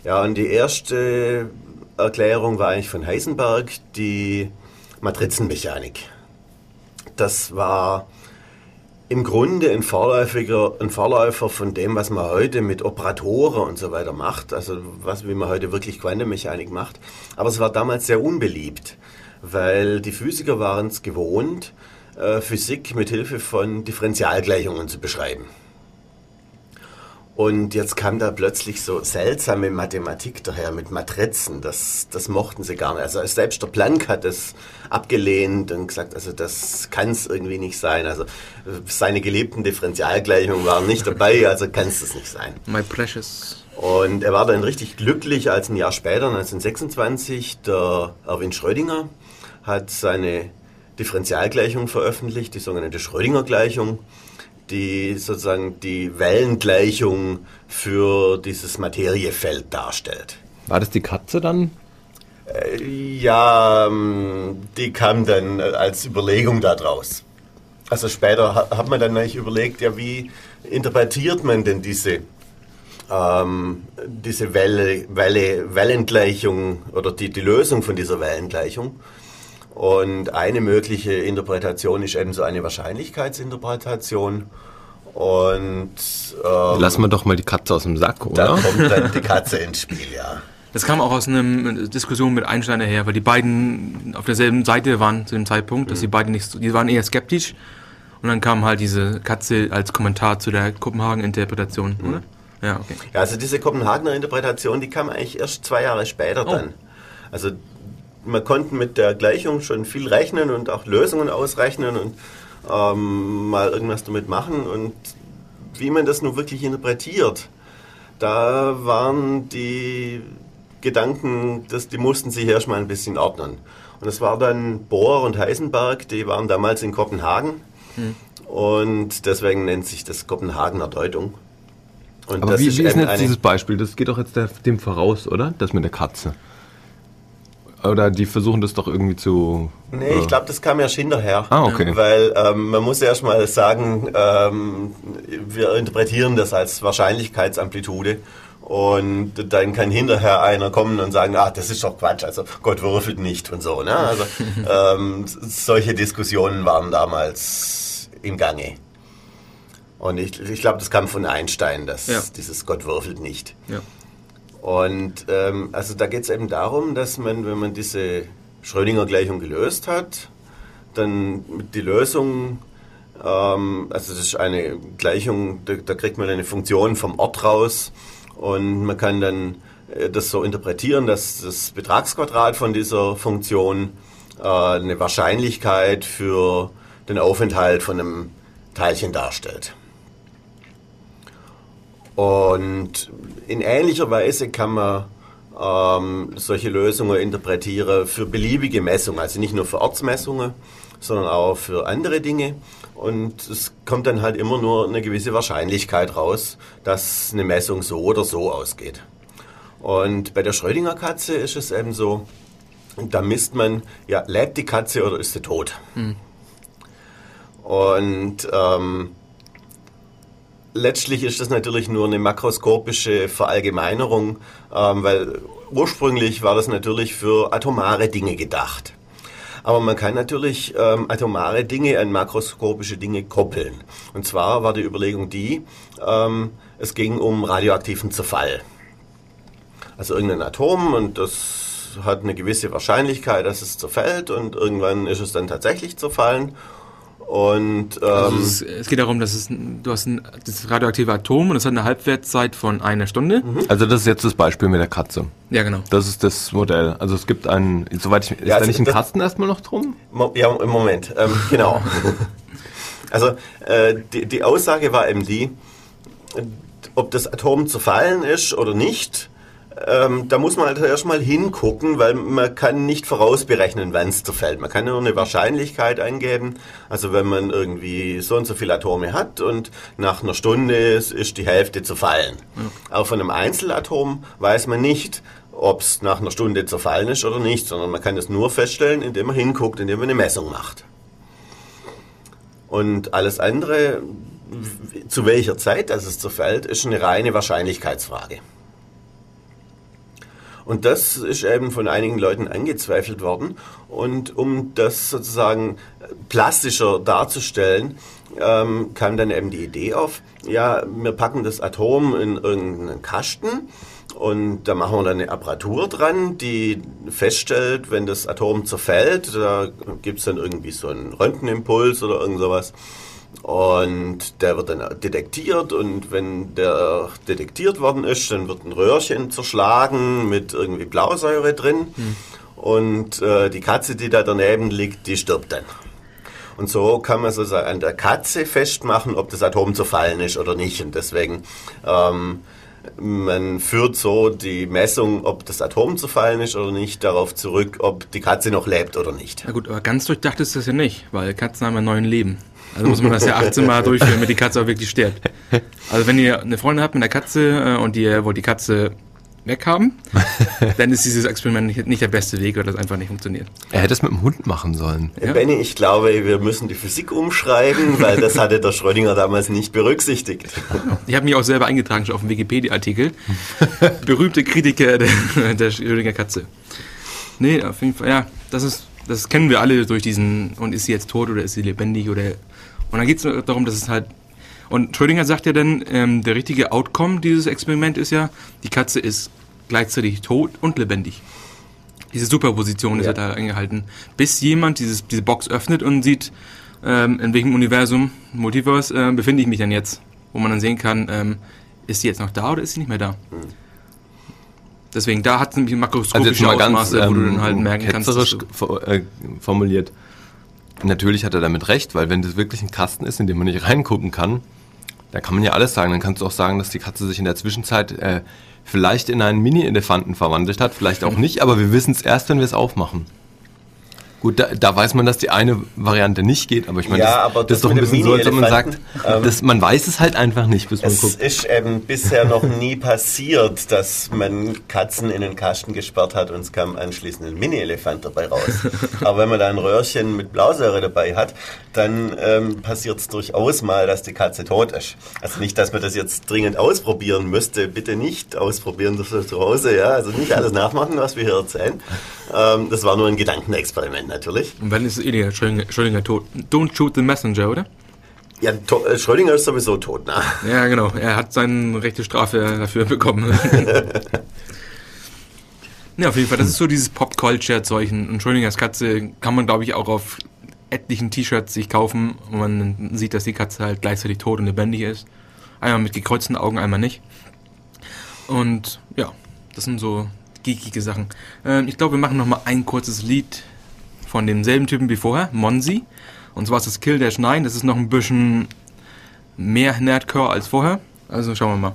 Ja, und die erste Erklärung war eigentlich von Heisenberg, die Matrizenmechanik. Das war im Grunde ein Vorläufiger, ein Vorläufer von dem, was man heute mit Operatoren und so weiter macht, also was, wie man heute wirklich Quantenmechanik macht. Aber es war damals sehr unbeliebt weil die Physiker waren es gewohnt, äh, Physik mit Hilfe von Differentialgleichungen zu beschreiben. Und jetzt kam da plötzlich so seltsame Mathematik daher mit Matrizen. Das, das mochten sie gar nicht. Also selbst der Planck hat das abgelehnt und gesagt, also das kann es irgendwie nicht sein. Also seine geliebten Differentialgleichungen waren nicht dabei, also kann es das nicht sein. My precious. Und er war dann richtig glücklich, als ein Jahr später, 1926, der Erwin Schrödinger hat seine Differentialgleichung veröffentlicht, die sogenannte Schrödinger-Gleichung die sozusagen die Wellengleichung für dieses Materiefeld darstellt. War das die Katze dann? Äh, ja, ähm, die kam dann als Überlegung daraus. Also später hat man dann eigentlich überlegt, ja, wie interpretiert man denn diese, ähm, diese Welle, Welle, Wellengleichung oder die, die Lösung von dieser Wellengleichung? Und eine mögliche Interpretation ist eben so eine Wahrscheinlichkeitsinterpretation. Und ähm, lassen wir doch mal die Katze aus dem Sack, oder? Da kommt dann die Katze ins Spiel, ja. Das kam auch aus einer Diskussion mit Einstein her, weil die beiden auf derselben Seite waren zu dem Zeitpunkt, dass mhm. die beiden nicht, so, die waren eher skeptisch. Und dann kam halt diese Katze als Kommentar zu der Kopenhagen-Interpretation, mhm. oder? Ja, okay. Ja, also diese Kopenhagener Interpretation, die kam eigentlich erst zwei Jahre später oh. dann. Also man konnte mit der Gleichung schon viel rechnen und auch Lösungen ausrechnen und ähm, mal irgendwas damit machen. Und wie man das nun wirklich interpretiert, da waren die Gedanken, dass die mussten sich erstmal ein bisschen ordnen. Und es war dann Bohr und Heisenberg, die waren damals in Kopenhagen. Hm. Und deswegen nennt sich das Kopenhagener Deutung. Und Aber wie, ist, wie ist jetzt dieses Beispiel? Das geht doch jetzt dem voraus, oder? Das mit der Katze. Oder die versuchen das doch irgendwie zu. Nee, äh ich glaube, das kam ja hinterher. Ah, okay. Weil ähm, man muss erst mal sagen, ähm, wir interpretieren das als Wahrscheinlichkeitsamplitude. Und dann kann hinterher einer kommen und sagen, ah, das ist doch Quatsch, also Gott würfelt nicht und so. Ne? Also ähm, solche Diskussionen waren damals im Gange. Und ich, ich glaube, das kam von Einstein, dass ja. dieses Gott würfelt nicht. Ja. Und ähm, also da geht es eben darum, dass man, wenn man diese Schrödinger-Gleichung gelöst hat, dann die Lösung, ähm, also das ist eine Gleichung, da, da, kriegt man eine Funktion vom Ort raus und man kann dann äh, das so interpretieren, dass das Betragsquadrat von dieser Funktion äh, eine Wahrscheinlichkeit für den Aufenthalt von einem Teilchen darstellt. Und in ähnlicher Weise kann man ähm, solche Lösungen interpretieren für beliebige Messungen, also nicht nur für Ortsmessungen, sondern auch für andere Dinge. Und es kommt dann halt immer nur eine gewisse Wahrscheinlichkeit raus, dass eine Messung so oder so ausgeht. Und bei der Schrödinger Katze ist es eben so, da misst man, ja, lebt die Katze oder ist sie tot? Hm. Und ähm, letztlich ist das natürlich nur eine makroskopische Verallgemeinerung, ähm, weil ursprünglich war das natürlich für atomare Dinge gedacht. Aber man kann natürlich ähm, atomare Dinge an makroskopische Dinge koppeln. Und zwar war die Überlegung die, ähm, es ging um radioaktiven Zerfall. Also irgendein Atom und das hat eine gewisse Wahrscheinlichkeit, dass es zerfällt und irgendwann ist es dann tatsächlich zerfallen und, ähm, also es, es, geht darum, dass es, du hast ein das radioaktive Atom und es hat eine Halbwertszeit von einer Stunde. Mhm. Also das ist jetzt das Beispiel mit der Katze. Ja, genau. Das ist das Modell. Also es gibt einen, soweit ich, ist ja, also da nicht ein Kasten erstmal noch drum? Ja, im Moment, ähm, genau. also äh, die, die Aussage war eben die, ob das Atom zerfallen ist oder nicht, ähm, da muss man halt erstmal hingucken, weil man kann nicht vorausberechnen, wann es zerfällt. Man kann nur eine Wahrscheinlichkeit eingeben. Also wenn man irgendwie so und so viele Atome hat und nach einer Stunde ist die Hälfte zerfallen. Ja. Auch von einem Einzelatom weiß man nicht, ob es nach einer Stunde zerfallen ist oder nicht, sondern man kann es nur feststellen, indem man hinguckt, indem man eine Messung macht. Und alles andere, zu welcher Zeit das es zerfällt, ist eine reine Wahrscheinlichkeitsfrage. Und das ist eben von einigen Leuten angezweifelt worden. Und um das sozusagen plastischer darzustellen, ähm, kam dann eben die Idee auf, ja, wir packen das Atom in irgendeinen Kasten und da machen wir dann eine Apparatur dran, die feststellt, wenn das Atom zerfällt, da gibt es dann irgendwie so einen Röntgenimpuls oder irgend sowas. Und der wird dann detektiert und wenn der detektiert worden ist, dann wird ein Röhrchen zerschlagen mit irgendwie Blausäure drin. Hm. Und äh, die Katze, die da daneben liegt, die stirbt dann. Und so kann man sozusagen an der Katze festmachen, ob das Atom zerfallen ist oder nicht. Und deswegen, ähm, man führt so die Messung, ob das Atom zerfallen ist oder nicht, darauf zurück, ob die Katze noch lebt oder nicht. Na gut, aber ganz durchdacht ist das ja nicht, weil Katzen haben ein neues Leben. Also muss man das ja 18 Mal durchführen, damit die Katze auch wirklich stirbt. Also wenn ihr eine Freundin habt mit einer Katze äh, und ihr wollt die Katze weghaben, dann ist dieses Experiment nicht, nicht, der beste Weg, weil das einfach nicht funktioniert. Er hätte es mit dem Hund machen sollen. Ja. Benny, ich glaube, wir müssen die Physik umschreiben, weil das hatte der Schrödinger damals nicht berücksichtigt. Ich habe mich auch selber eingetragen, schon auf dem Wikipedia-Artikel. Berühmte Kritiker der, der Schrödinger Katze. Nee, auf jeden Fall, ja, das ist, das kennen wir alle durch diesen, und ist sie jetzt tot oder ist sie lebendig oder, und dann geht es darum, dass es halt und Schrödinger sagt ja dann, ähm, der richtige Outcome dieses Experiments ist ja, die Katze ist gleichzeitig tot und lebendig. Diese Superposition ist ja da eingehalten. Bis jemand dieses, diese Box öffnet und sieht, ähm, in welchem Universum, Multiverse, äh, befinde ich mich denn jetzt. Wo man dann sehen kann, ähm, ist sie jetzt noch da oder ist sie nicht mehr da? Hm. Deswegen, da hat es nämlich makroskopische also Ausmaße, ganz, wo du dann halt ähm, merken kannst. Du äh, formuliert. Natürlich hat er damit recht, weil wenn das wirklich ein Kasten ist, in den man nicht reingucken kann, da kann man ja alles sagen. Dann kannst du auch sagen, dass die Katze sich in der Zwischenzeit äh, vielleicht in einen Mini-Elefanten verwandelt hat, vielleicht auch nicht, aber wir wissen es erst, wenn wir es aufmachen. Gut, da, da, weiß man, dass die eine Variante nicht geht, aber ich meine, ja, das, das, ist doch ein bisschen so, als wenn man sagt, ähm, dass man weiß es halt einfach nicht, bis man es guckt. Es ist eben bisher noch nie passiert, dass man Katzen in den Kasten gesperrt hat und es kam anschließend ein Mini-Elefant dabei raus. aber wenn man da ein Röhrchen mit Blausäure dabei hat, dann ähm, passiert es durchaus mal, dass die Katze tot ist. Also nicht, dass man das jetzt dringend ausprobieren müsste. Bitte nicht ausprobieren das zu Hause, ja. Also nicht alles nachmachen, was wir hier erzählen. Ähm, das war nur ein Gedankenexperiment natürlich. Und wenn ist es illegal? Schrödinger, Schrödinger tot. Don't shoot the messenger, oder? Ja, äh, Schrödinger ist sowieso tot, ne? Ja, genau. Er hat seine rechte Strafe dafür bekommen. ja, auf jeden Fall. Das ist so dieses Pop-Culture-Zeug. Und Schrödingers Katze kann man, glaube ich, auch auf etlichen T-Shirts sich kaufen, wo man sieht, dass die Katze halt gleichzeitig tot und lebendig ist. Einmal mit gekreuzten Augen, einmal nicht. Und ja, das sind so geekige Sachen. Ähm, ich glaube, wir machen noch mal ein kurzes Lied von demselben Typen wie vorher, Monsi. Und zwar ist das Kill Dash 9. Das ist noch ein bisschen mehr Nerdcore als vorher. Also schauen wir mal.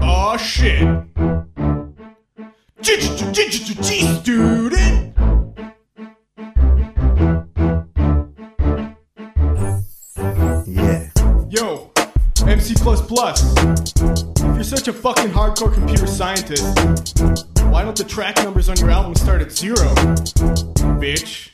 Oh shit. G-student. Yeah. MC++. If you're such a fucking hardcore computer scientist, why don't the track numbers on your album start at zero? Bitch.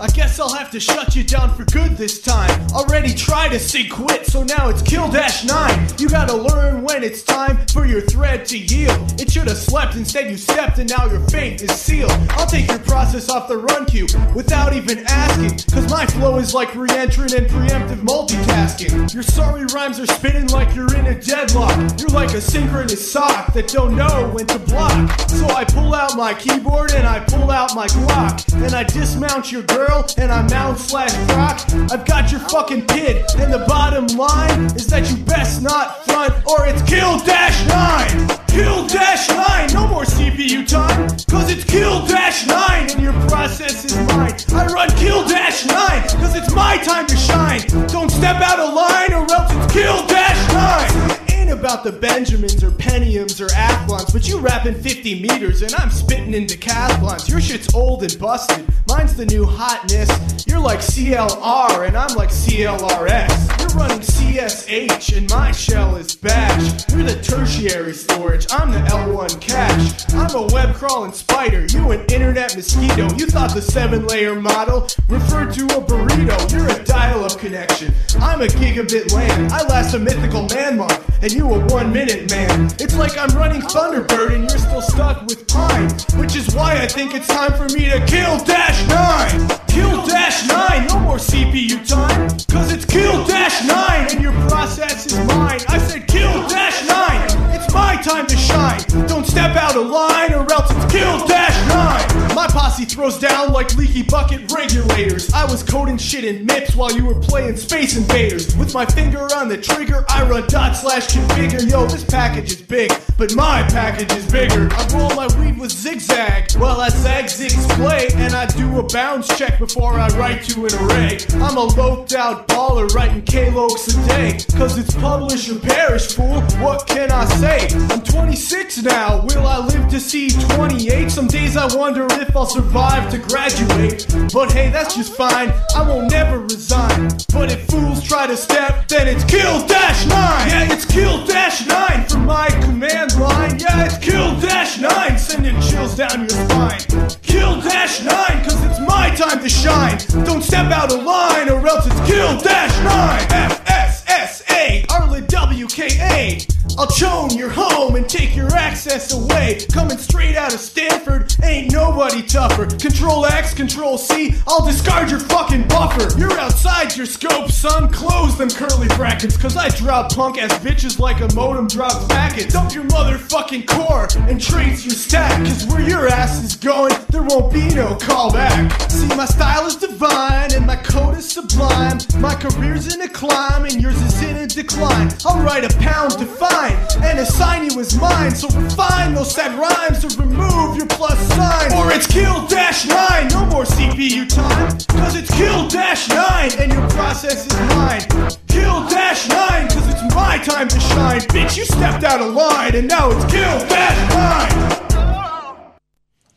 I guess I'll have to shut you down for good this time. Already tried to say quit, so now it's kill dash nine. You gotta learn when it's time for your thread to yield. It should have slept, instead you stepped, and now your fate is sealed. I'll take your process off the run queue without even asking. Cause my flow is like re entrant and preemptive multitasking. Your sorry rhymes are spinning like you're in a deadlock. You're like a synchronous sock that don't know when to block. So I pull out my keyboard and I pull out my Glock. And I dismount your girl and I mount slash rock. I've got your fucking kid, and the bottom line is that you best not front or it's kill dash nine. Kill dash nine, no more CPU time, cause it's kill dash nine and your process is mine. I run kill dash nine, cause it's my time to shine. Don't step out of line or else it's kill dash nine about the Benjamins or Pentiums or Athlons, but you rapping 50 meters and I'm spitting in decathlons. Your shit's old and busted, mine's the new hotness. You're like CLR and I'm like CLRS. You're running CSH and my shell is bash. You're the tertiary storage, I'm the L1 cache. I'm a web crawling spider, you an internet mosquito. You thought the seven layer model referred to a burrito. You're a dial up connection, I'm a gigabit LAN. I last a mythical man month and you a one minute man. It's like I'm running Thunderbird and you're still stuck with Pine. Which is why I think it's time for me to kill Dash 9. Kill Dash 9, no more CPU time. Cause it's kill Dash 9 and your process is mine. I said kill Dash 9. It's my time to shine. Don't step out of line or else it's kill Dash 9. My posse throws down like leaky bucket regulators. I was coding shit in MIPS while you were playing Space Invaders. With my finger on the trigger, I run dot slash configure. Yo, this package is big, but my package is bigger. I roll my weed with zigzag while I zag zigs play, and I do a bounds check before I write to an array. I'm a loped out baller writing K-Lokes a day, cause it's publish or perish, fool. What can I say? I'm 26 now, will I live to see 28? Some days I wonder if I'll survive to graduate. But hey, that's just fine, I won't never resign. But if fools try to step, then it's kill dash nine. Yeah, it's kill dash nine for my command line. Yeah, it's kill dash nine, sending chills down your spine. Kill dash nine, cause it's my time to shine. Don't step out of line or else it's kill dash nine. F S S A, Arla WKA. I'll chone your home and take your access away. Coming straight out of Stanford, ain't nobody tougher. Control X, Control C, I'll discard your fucking buffer. You're outside your scope, son. Close them curly brackets, cause I drop punk ass bitches like a modem drops packets. Dump your motherfucking core and trace your stack, cause where your ass is going, there won't be no callback. See, my style is divine and my code is sublime. My career's in a climb and yours is in a decline. I'll write a pound to find and assign you as mine. So refine those sad rhymes or remove your plus sign. Or it's kill dash nine, no more CPU time. Cause it's kill dash nine and your process is mine. Kill dash nine, cause it's my time to shine. Bitch, you stepped out of line and now it's kill dash nine.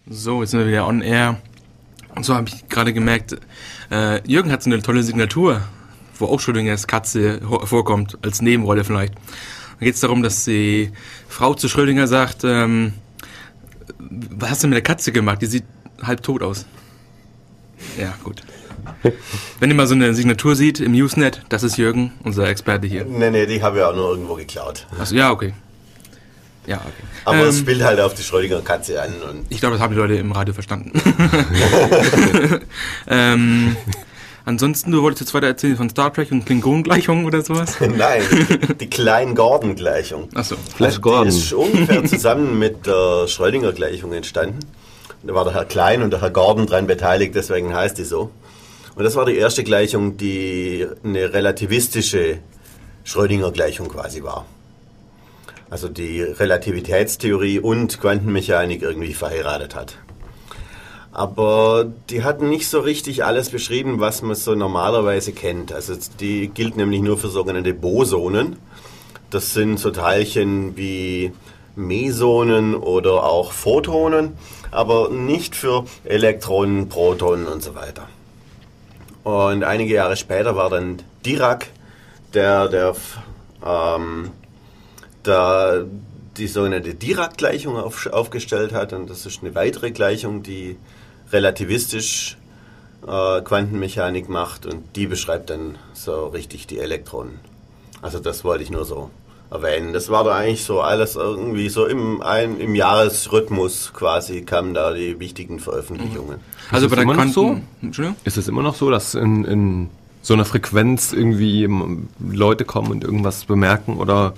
So, jetzt sind wir wieder on air. Und so habe ich gerade gemerkt, äh, Jürgen hat so eine tolle Signatur, wo auch Schrödingers Katze vorkommt, als Nebenrolle vielleicht. Da geht es darum, dass die Frau zu Schrödinger sagt, ähm, was hast du mit der Katze gemacht? Die sieht halb tot aus. Ja, gut. Wenn ihr mal so eine Signatur sieht im Usenet, das ist Jürgen, unser Experte hier. Nee, nee, die habe ich auch nur irgendwo geklaut. Achso, ja, okay. Ja, okay. Aber es Ähm, spielt halt auf die Schrödinger Katze an Ich glaube, das haben die Leute im Radio verstanden. ähm, ansonsten, du wolltest jetzt weiter erzählen von Star Trek und Klingonengleichungen oder sowas? nein, die Klein-Gordon-Gleichung. Achso. Flash Die Gordon. ist ungefähr zusammen mit der Schrödinger-Gleichung entstanden. Da war der Herr Klein und der Herr Gordon dran beteiligt, deswegen heißt die so. Und das war die erste Gleichung, die eine relativistische Schrödinger-Gleichung quasi war. Also die Relativitätstheorie und Quantenmechanik irgendwie verheiratet hat. Aber die hatten nicht so richtig alles beschrieben, was man so normalerweise kennt. Also die gilt nämlich nur für sogenannte Bosonen. Das sind so Teilchen wie Mesonen oder auch Photonen, aber nicht für Elektronen, Protonen und so weiter. Und einige Jahre später war dann Dirac, der, der ähm, da die sogenannte Dirac-Gleichung auf, aufgestellt hat. Und das ist eine weitere Gleichung, die relativistisch äh, Quantenmechanik macht und die beschreibt dann so richtig die Elektronen. Also das wollte ich nur so erwähnen. Das war da eigentlich so alles irgendwie so im, ein, im Jahresrhythmus quasi kamen da die wichtigen Veröffentlichungen. Also Ist bei das der immer noch Quanten... Entschuldigung? Ist es immer noch so, dass in, in so einer Frequenz irgendwie Leute kommen und irgendwas bemerken oder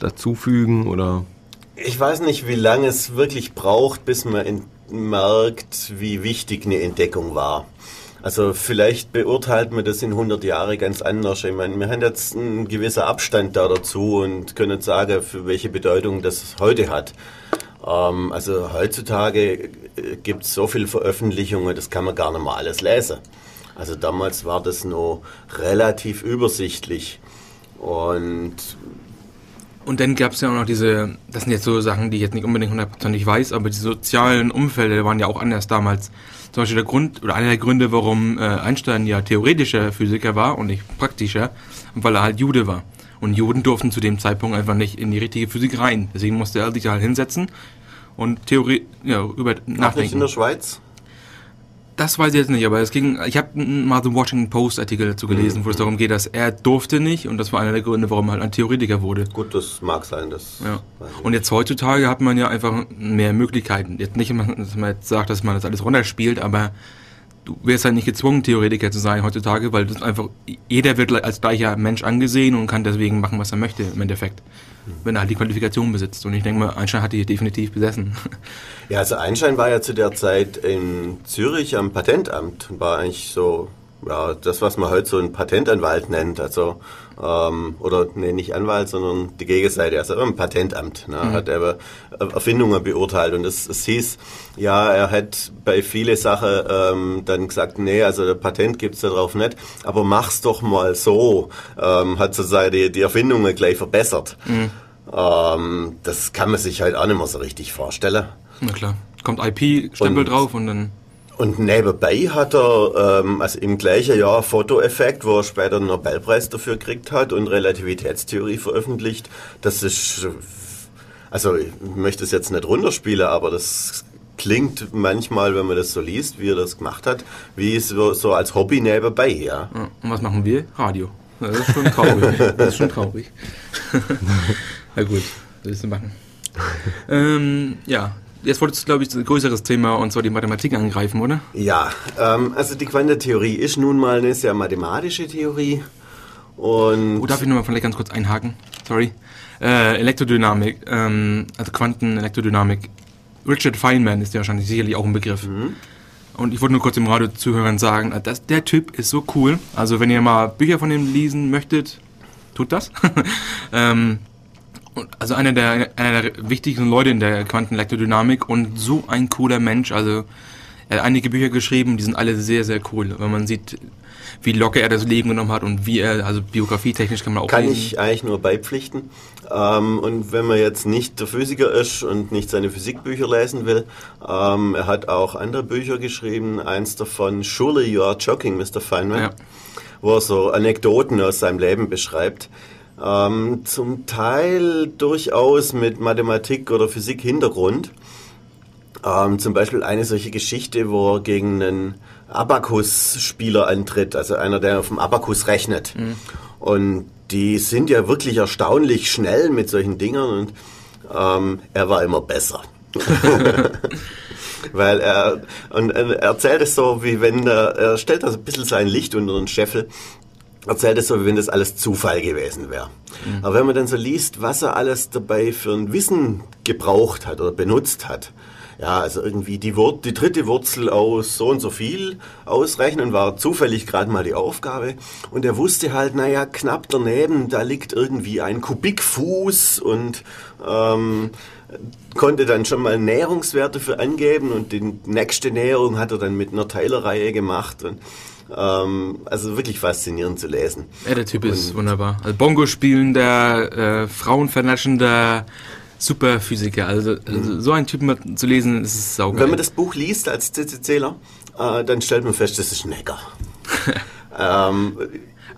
dazufügen oder Ich weiß nicht, wie lange es wirklich braucht, bis man in, merkt, wie wichtig eine Entdeckung war. Also vielleicht beurteilt man das in 100 Jahren ganz anders. Ich meine, wir haben jetzt einen gewissen Abstand da dazu und können sagen, für welche Bedeutung das heute hat. Ähm, also heutzutage gibt es so viele Veröffentlichungen, das kann man gar nicht mal alles lesen. Also damals war das nur relativ übersichtlich. Und Und dann gab es ja auch noch diese, das sind jetzt so Sachen, die ich jetzt nicht unbedingt hundertprozentig weiß, aber die sozialen Umfelder waren ja auch anders damals. Zum Beispiel der Grund, oder einer der Gründe, warum äh, Einstein ja theoretischer Physiker war und nicht praktischer, weil er halt Jude war. Und Juden durften zu dem Zeitpunkt einfach nicht in die richtige Physik rein. Deswegen musste er sich halt hinsetzen und Theorie, ja, über auch nicht in nachdenken. der Schweiz. Das weiß ich jetzt nicht, aber es ging, ich habe mal den Washington Post Artikel dazu gelesen, wo es darum geht, dass er durfte nicht und das war einer der Gründe, warum er halt ein Theoretiker wurde. Gut, das mag sein, das Ja. Und jetzt heutzutage hat man ja einfach mehr Möglichkeiten. Jetzt nicht, dass man jetzt sagt, dass man das alles runterspielt, aber du wirst halt nicht gezwungen, Theoretiker zu sein heutzutage, weil das einfach, jeder wird als gleicher Mensch angesehen und kann deswegen machen, was er möchte im Endeffekt. Wenn er halt die Qualifikation besitzt. Und ich denke mal, Einstein hat die definitiv besessen. Ja, also Einstein war ja zu der Zeit in Zürich am Patentamt und war eigentlich so ja, das, was man heute so ein Patentanwalt nennt, also ähm, oder nee, nicht Anwalt, sondern die Gegenseite, also ein Patentamt, ne, mhm. hat er Erfindungen beurteilt und es, es hieß, ja, er hat bei viele Sachen ähm, dann gesagt, nee, also der Patent gibt's da drauf nicht, aber mach's doch mal so, ähm, hat sozusagen die, die Erfindungen gleich verbessert. Mhm. Ähm, das kann man sich halt auch nicht mehr so richtig vorstellen. Na klar, kommt IP-Stempel drauf und dann und nebenbei hat er ähm, also im gleichen Jahr Fotoeffekt, wo er später einen Nobelpreis dafür gekriegt hat und Relativitätstheorie veröffentlicht. Das ist, also ich möchte es jetzt nicht runterspielen, aber das klingt manchmal, wenn man das so liest, wie er das gemacht hat, wie so, so als Hobby nebenbei, ja. Und was machen wir? Radio. Das ist schon traurig. Das ist schon traurig. Na gut, das willst du machen. ähm, ja, jetzt wolltest du, glaube ich, ein größeres Thema, und zwar die Mathematik angreifen, oder? Ja, ähm, also die Quantentheorie ist nun mal eine sehr mathematische Theorie. Und oh, darf ich nochmal vielleicht ganz kurz einhaken? Sorry. Äh, Elektrodynamik, ähm, also Quantenelektrodynamik. Richard Feynman ist ja wahrscheinlich sicherlich auch ein Begriff. Mhm. Und ich wollte nur kurz dem Radio-Zuhörern sagen, dass der Typ ist so cool. Also wenn ihr mal Bücher von ihm lesen möchtet, tut das. ähm, also einer der, einer der wichtigsten Leute in der Quantenelektrodynamik und so ein cooler Mensch. Also er hat einige Bücher geschrieben, die sind alle sehr, sehr cool. Wenn man sieht, wie locker er das Leben genommen hat und wie er, also biografietechnisch kann man auch Kann lesen. ich eigentlich nur beipflichten. Ähm, und wenn man jetzt nicht der Physiker ist und nicht seine Physikbücher lesen will, ähm, er hat auch andere Bücher geschrieben. Eins davon, Surely You Are Joking, Mr. Feynman, ja. wo er so Anekdoten aus seinem Leben beschreibt. Ähm, zum Teil durchaus mit Mathematik oder Physik Hintergrund. Ähm, zum Beispiel eine solche Geschichte, wo er gegen einen Abakus-Spieler antritt, also einer, der auf dem Abakus rechnet. Mhm. Und die sind ja wirklich erstaunlich schnell mit solchen Dingern und ähm, er war immer besser. Weil er, und er erzählt es so, wie wenn er, er stellt also ein bisschen sein Licht unter den Scheffel erzählt es so, wie wenn das alles Zufall gewesen wäre. Mhm. Aber wenn man dann so liest, was er alles dabei für ein Wissen gebraucht hat oder benutzt hat, ja, also irgendwie die, Wur die dritte Wurzel aus so und so viel ausrechnen war zufällig gerade mal die Aufgabe. Und er wusste halt, naja, knapp daneben, da liegt irgendwie ein Kubikfuß und ähm, konnte dann schon mal Näherungswerte für angeben und die nächste Näherung hat er dann mit einer Teilerreihe gemacht. Und ähm, also wirklich faszinierend zu lesen. Ja, der Typ und ist wunderbar. Also Bongo spielender, äh, Frauenvernaschender, Superphysiker. Also, also, so ein Typ zu lesen, ist es saugeil. Wenn man das Buch liest als CCCler, äh, dann stellt man fest, das ist ein Hacker. ähm,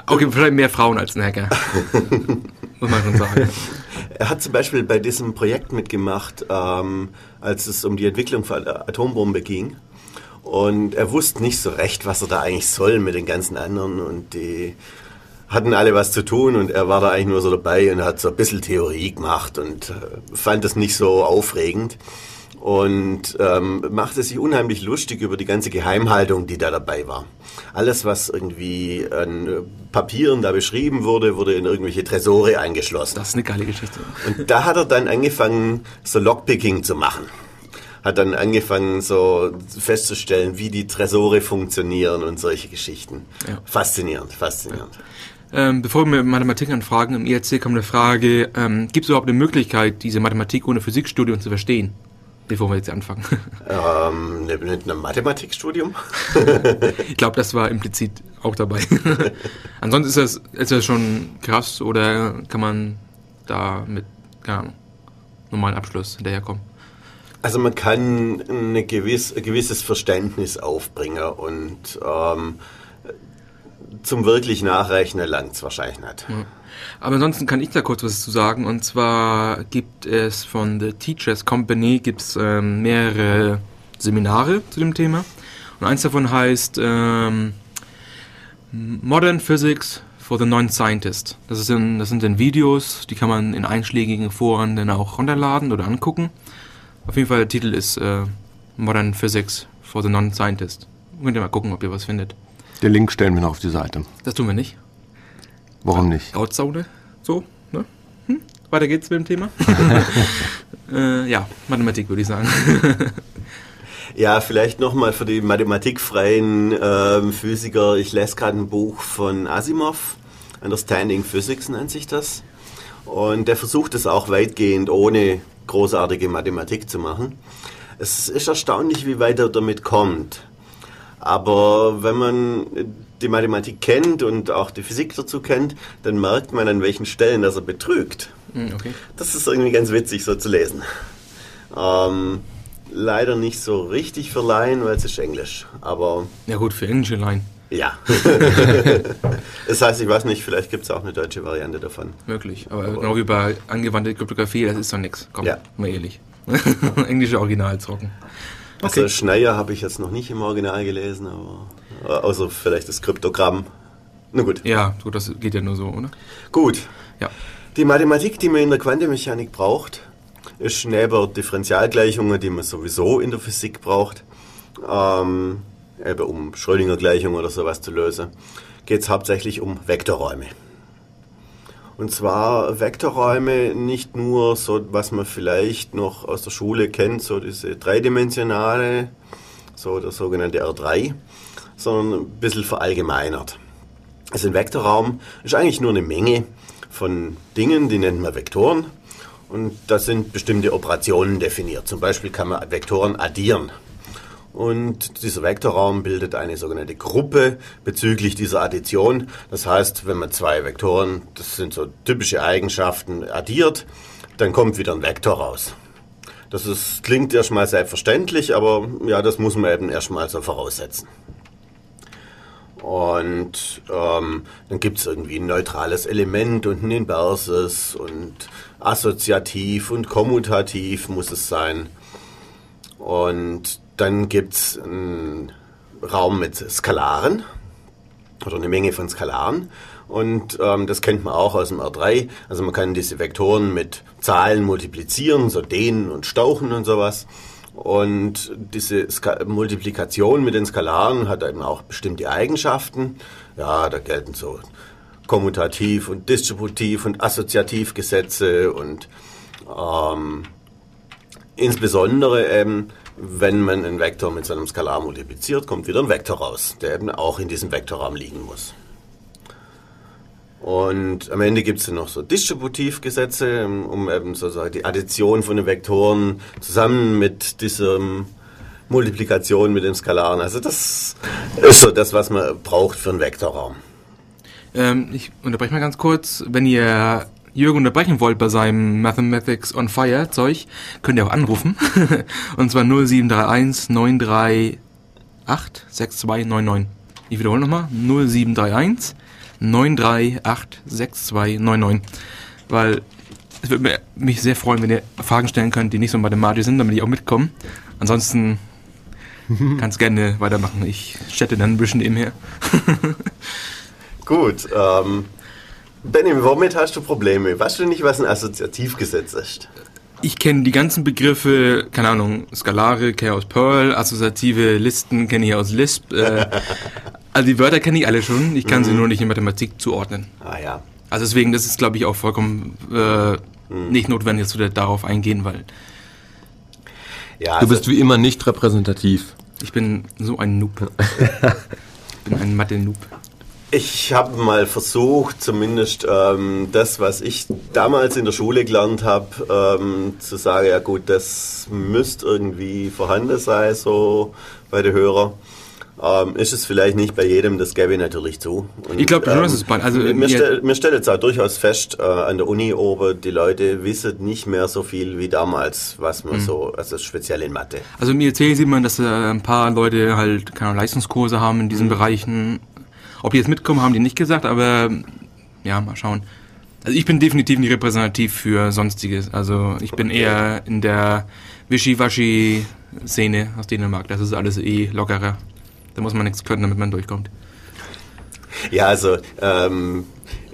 okay, vielleicht mehr Frauen als ein Hacker. Muss man schon sagen. Er hat zum Beispiel bei diesem Projekt mitgemacht, ähm, als es um die Entwicklung von Atombombe ging. Und er wusste nicht so recht, was er da eigentlich soll mit den ganzen anderen. Und die hatten alle was zu tun und er war da eigentlich nur so dabei und hat so ein bisschen Theorie gemacht und äh, fand das nicht so aufregend. Und ähm, machte sich unheimlich lustig über die ganze Geheimhaltung, die da dabei war. Alles, was irgendwie an Papieren da beschrieben wurde, wurde in irgendwelche Tresore eingeschlossen. Das ist eine geile Geschichte. Und da hat er dann angefangen, so Lockpicking zu machen hat dann angefangen, so festzustellen, wie die Tresore funktionieren und solche Geschichten. Ja. Faszinierend, faszinierend. Ja. Ähm, bevor wir Mathematik anfragen, im IRC kommt eine Frage, ähm, gibt es überhaupt eine Möglichkeit, diese Mathematik ohne Physikstudium zu verstehen? Bevor wir jetzt anfangen. Ähm, mit einem Mathematikstudium? ich glaube, das war implizit auch dabei. Ansonsten ist das, ist das schon krass oder kann man da mit, keine Ahnung, normalen Abschluss hinterherkommen? Also man kann eine gewiss, ein gewisses Verständnis aufbringen und ähm, zum wirklich Nachrechnen langt es wahrscheinlich nicht. Aber ansonsten kann ich da kurz was zu sagen. Und zwar gibt es von The Teachers Company gibt's, ähm, mehrere Seminare zu dem Thema. Und eins davon heißt ähm, Modern Physics for the Non-Scientist. Das, das sind dann Videos, die kann man in einschlägigen Foren dann auch runterladen oder angucken. Auf jeden Fall der Titel ist äh, Modern Physics for the Non-Scientist. Könnt ihr mal gucken, ob ihr was findet. Den Link stellen wir noch auf die Seite. Das tun wir nicht. Warum nicht? Grauzone. So, ne? Hm? Weiter geht's mit dem Thema. äh, ja, Mathematik würde ich sagen. Ja, vielleicht nochmal für die mathematikfreien ähm, Physiker. Ich lese gerade ein Buch von Asimov, Understanding Physics nennt sich das. Und der versucht es auch weitgehend ohne großartige Mathematik zu machen. Es ist erstaunlich, wie weit er damit kommt. Aber wenn man die Mathematik kennt und auch die Physik dazu kennt, dann merkt man, an welchen Stellen dass er betrügt. Hm, okay. Das ist irgendwie ganz witzig so zu lesen. Ähm, leider nicht so richtig für Laien, weil es ist Englisch. Aber Ja gut, für englische Line. Ja. das heißt, ich weiß nicht, vielleicht gibt es auch eine deutsche Variante davon. Möglich. Aber, genau wie bei angewandte Kryptographie, das ist doch nix. Komm, Ja. mal ehrlich. Englische Original trocken. Also Schneier habe ich jetzt noch nicht im Original gelesen, aber äh, außer vielleicht das Kryptogramm. Na gut. Ja, gut, das geht ja nur so, oder? Gut. Ja. Die Mathematik, die man in der Quantenmechanik braucht, ist neben Differentialgleichungen, die man sowieso in der Physik braucht, ähm, um Schrödinger-Gleichungen oder sowas zu lösen, geht es hauptsächlich um Vektorräume. Und zwar Vektorräume nicht nur so, was man vielleicht noch aus der Schule kennt, so diese dreidimensionale, so der sogenannte R3, sondern ein bisschen verallgemeinert. Also ein Vektorraum ist eigentlich nur eine Menge von Dingen, die nennt man Vektoren. Und da sind bestimmte Operationen definiert. Zum Beispiel kann man Vektoren addieren. Und dieser Vektorraum bildet eine sogenannte Gruppe bezüglich dieser Addition. Das heißt, wenn man zwei Vektoren, das sind so typische Eigenschaften, addiert, dann kommt wieder ein Vektor raus. Das ist, klingt erstmal selbstverständlich, aber ja, das muss man eben erstmal so voraussetzen. Und ähm, dann gibt es irgendwie ein neutrales Element und ein inverses und assoziativ und kommutativ muss es sein. Und dann gibt es einen Raum mit Skalaren oder eine Menge von Skalaren. Und ähm, das kennt man auch aus dem R3. Also man kann diese Vektoren mit Zahlen multiplizieren, so dehnen und stauchen und sowas. Und diese Ska Multiplikation mit den Skalaren hat eben auch bestimmte Eigenschaften. Ja, da gelten so Kommutativ und Distributiv und Assoziativgesetze und ähm, insbesondere eben, wenn man einen Vektor mit so einem Skalar multipliziert, kommt wieder ein Vektor raus, der eben auch in diesem Vektorraum liegen muss. Und am Ende gibt es noch so Distributivgesetze, um eben sozusagen die Addition von den Vektoren zusammen mit dieser Multiplikation mit den Skalaren. Also das ist so das, was man braucht für einen Vektorraum. Ähm, ich unterbreche mal ganz kurz. Wenn ihr Jürgen unterbrechen wollt bei seinem Mathematics on Fire Zeug, könnt ihr auch anrufen. Und zwar 0731 938 6299. Ich wiederhole nochmal. 0731 938 6299. Weil es würde mich sehr freuen, wenn ihr Fragen stellen könnt, die nicht so mathematisch sind, damit ich auch mitkomme. Ansonsten kannst gerne weitermachen. Ich chatte dann ein bisschen nebenher. Gut, ähm, Benny, womit hast du Probleme? Weißt du nicht, was ein Assoziativgesetz ist? Ich kenne die ganzen Begriffe, keine Ahnung, Skalare kenne ich aus Perl, assoziative Listen kenne ich aus Lisp. Äh, also die Wörter kenne ich alle schon, ich kann sie nur nicht in Mathematik zuordnen. Ah ja. Also deswegen, das ist glaube ich auch vollkommen äh, nicht notwendig, dass wir darauf eingehen, weil ja Du bist wie immer nicht repräsentativ. ich bin so ein Noob. ich bin ein Mathe-Noob. Ich habe mal versucht, zumindest ähm, das, was ich damals in der Schule gelernt habe, ähm, zu sagen, ja gut, das müsste irgendwie vorhanden sein, so bei den Hörern. Ähm, ist es vielleicht nicht bei jedem, das gebe ich natürlich zu. Und, Ich glaube schon, dass es bei- also, mir, stell, mir stellt jetzt auch durchaus fest, äh, an der Uni oben, die Leute wissen nicht mehr so viel wie damals, was Mhm. man so, also speziell in Mathe. Also mir erzählt sieht man, dass äh, ein paar Leute halt keine Leistungskurse haben in diesen Bereichen. Ob die jetzt mitkommen, haben die nicht gesagt, aber ja, mal schauen. Also ich bin definitiv nicht repräsentativ für Sonstiges. Also ich bin eher in der Wischiwaschi-Szene aus Dänemark. Das ist alles eh lockerer. Da muss man nichts können, damit man durchkommt. Ja, also ähm,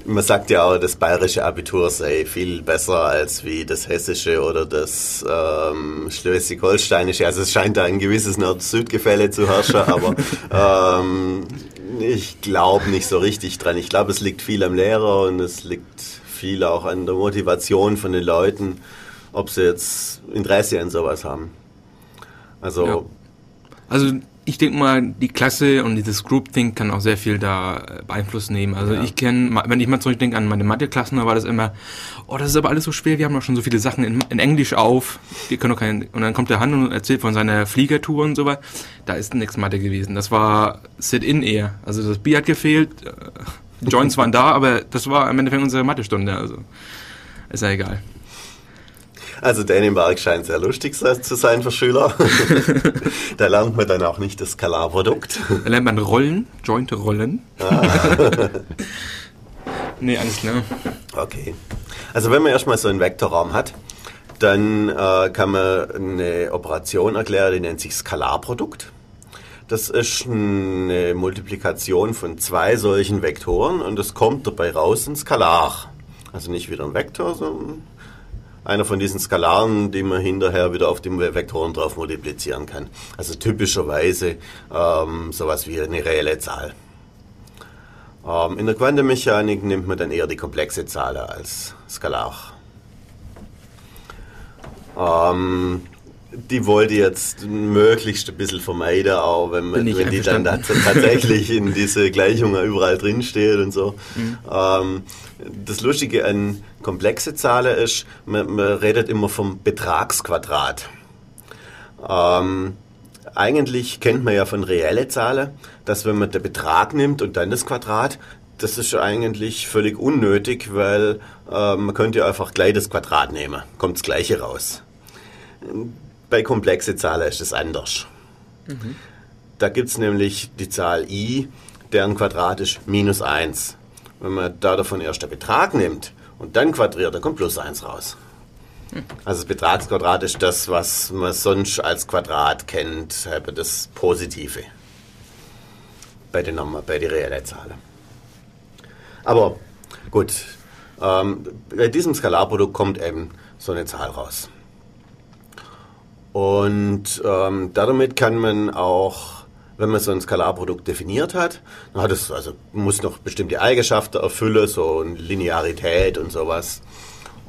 man sagt ja auch, das bayerische Abitur sei viel besser als wie das hessische oder das ähm, schleswig-holsteinische. Also es scheint da ein gewisses Nord-Süd-Gefälle zu herrschen, aber ähm, ich glaube nicht so richtig dran. Ich glaube, es liegt viel am Lehrer und es liegt viel auch an der Motivation von den Leuten, ob sie jetzt Interesse an sowas haben. Also, ja. also ich denke mal, die Klasse und dieses Groupthink kann auch sehr viel da äh, Beeinfluss nehmen. Also ja. ich kenne, wenn ich mal zurückdenke an meine Mathe-Klassen, da war das immer, oh, das ist aber alles so schwer, wir haben doch schon so viele Sachen in, in Englisch auf, wir können doch kein, und dann kommt der Hand und erzählt von seiner Fliegertour und so weiter. Da ist nichts Mathe gewesen. Das war Sit-In eher. Also das Bier hat gefehlt, äh, Joints waren da, aber das war im Endeffekt unsere Mathestunde, also ist ja egal. Also Dänemark scheint sehr lustig zu sein für Schüler. da lernt man dann auch nicht das Skalarprodukt. Da lernt man Rollen, Joint-Rollen. Ah. nee, alles klar. Okay. Also wenn man erstmal so einen Vektorraum hat, dann äh, kann man eine Operation erklären, die nennt sich Skalarprodukt. Das ist eine Multiplikation von zwei solchen Vektoren und es kommt dabei raus ein Skalar. Also nicht wieder ein Vektor, sondern einer von diesen Skalaren, die man hinterher wieder auf die Vektoren drauf multiplizieren kann. Also typischerweise ähm, sowas wie eine reelle Zahl. Ähm, in der Quantenmechanik nimmt man dann eher die komplexe Zahl als Skalar. Ähm, die wollte ich jetzt möglichst ein bisschen vermeiden, auch wenn, man, wenn die dann tatsächlich in diese Gleichungen überall drinsteht und so. Mhm. Ähm, das Lustige an komplexe Zahlen ist, man, man redet immer vom Betragsquadrat. Ähm, eigentlich kennt man ja von reelle Zahlen, dass wenn man den Betrag nimmt und dann das Quadrat, das ist eigentlich völlig unnötig, weil äh, man könnte ja einfach gleich das Quadrat nehmen, kommt das gleiche raus. Bei komplexen Zahlen ist es anders. Mhm. Da gibt es nämlich die Zahl i, deren Quadrat ist minus 1. Wenn man da davon erst den Betrag nimmt und dann quadriert, dann kommt plus 1 raus. Also das Betragsquadrat ist das, was man sonst als Quadrat kennt, das Positive bei den, bei den reellen Zahlen. Aber gut, ähm, bei diesem Skalarprodukt kommt eben so eine Zahl raus. Und ähm, damit kann man auch wenn man so ein Skalarprodukt definiert hat, dann hat es also muss noch bestimmte Eigenschaften erfüllen, so eine Linearität und sowas.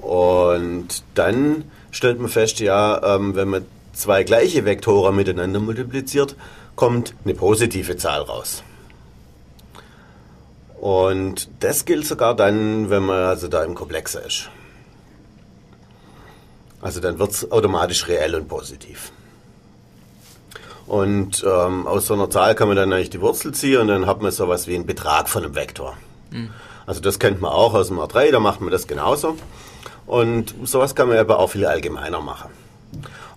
Und dann stellt man fest, ja, ähm, wenn man zwei gleiche Vektoren miteinander multipliziert, kommt eine positive Zahl raus. Und das gilt sogar dann, wenn man also da im Komplexer ist. Also dann wird es automatisch reell und positiv. Und ähm, aus so einer Zahl kann man dann eigentlich die Wurzel ziehen und dann hat man sowas wie einen Betrag von einem Vektor. Mhm. Also das kennt man auch aus dem R3, da macht man das genauso. Und sowas kann man aber auch viel allgemeiner machen.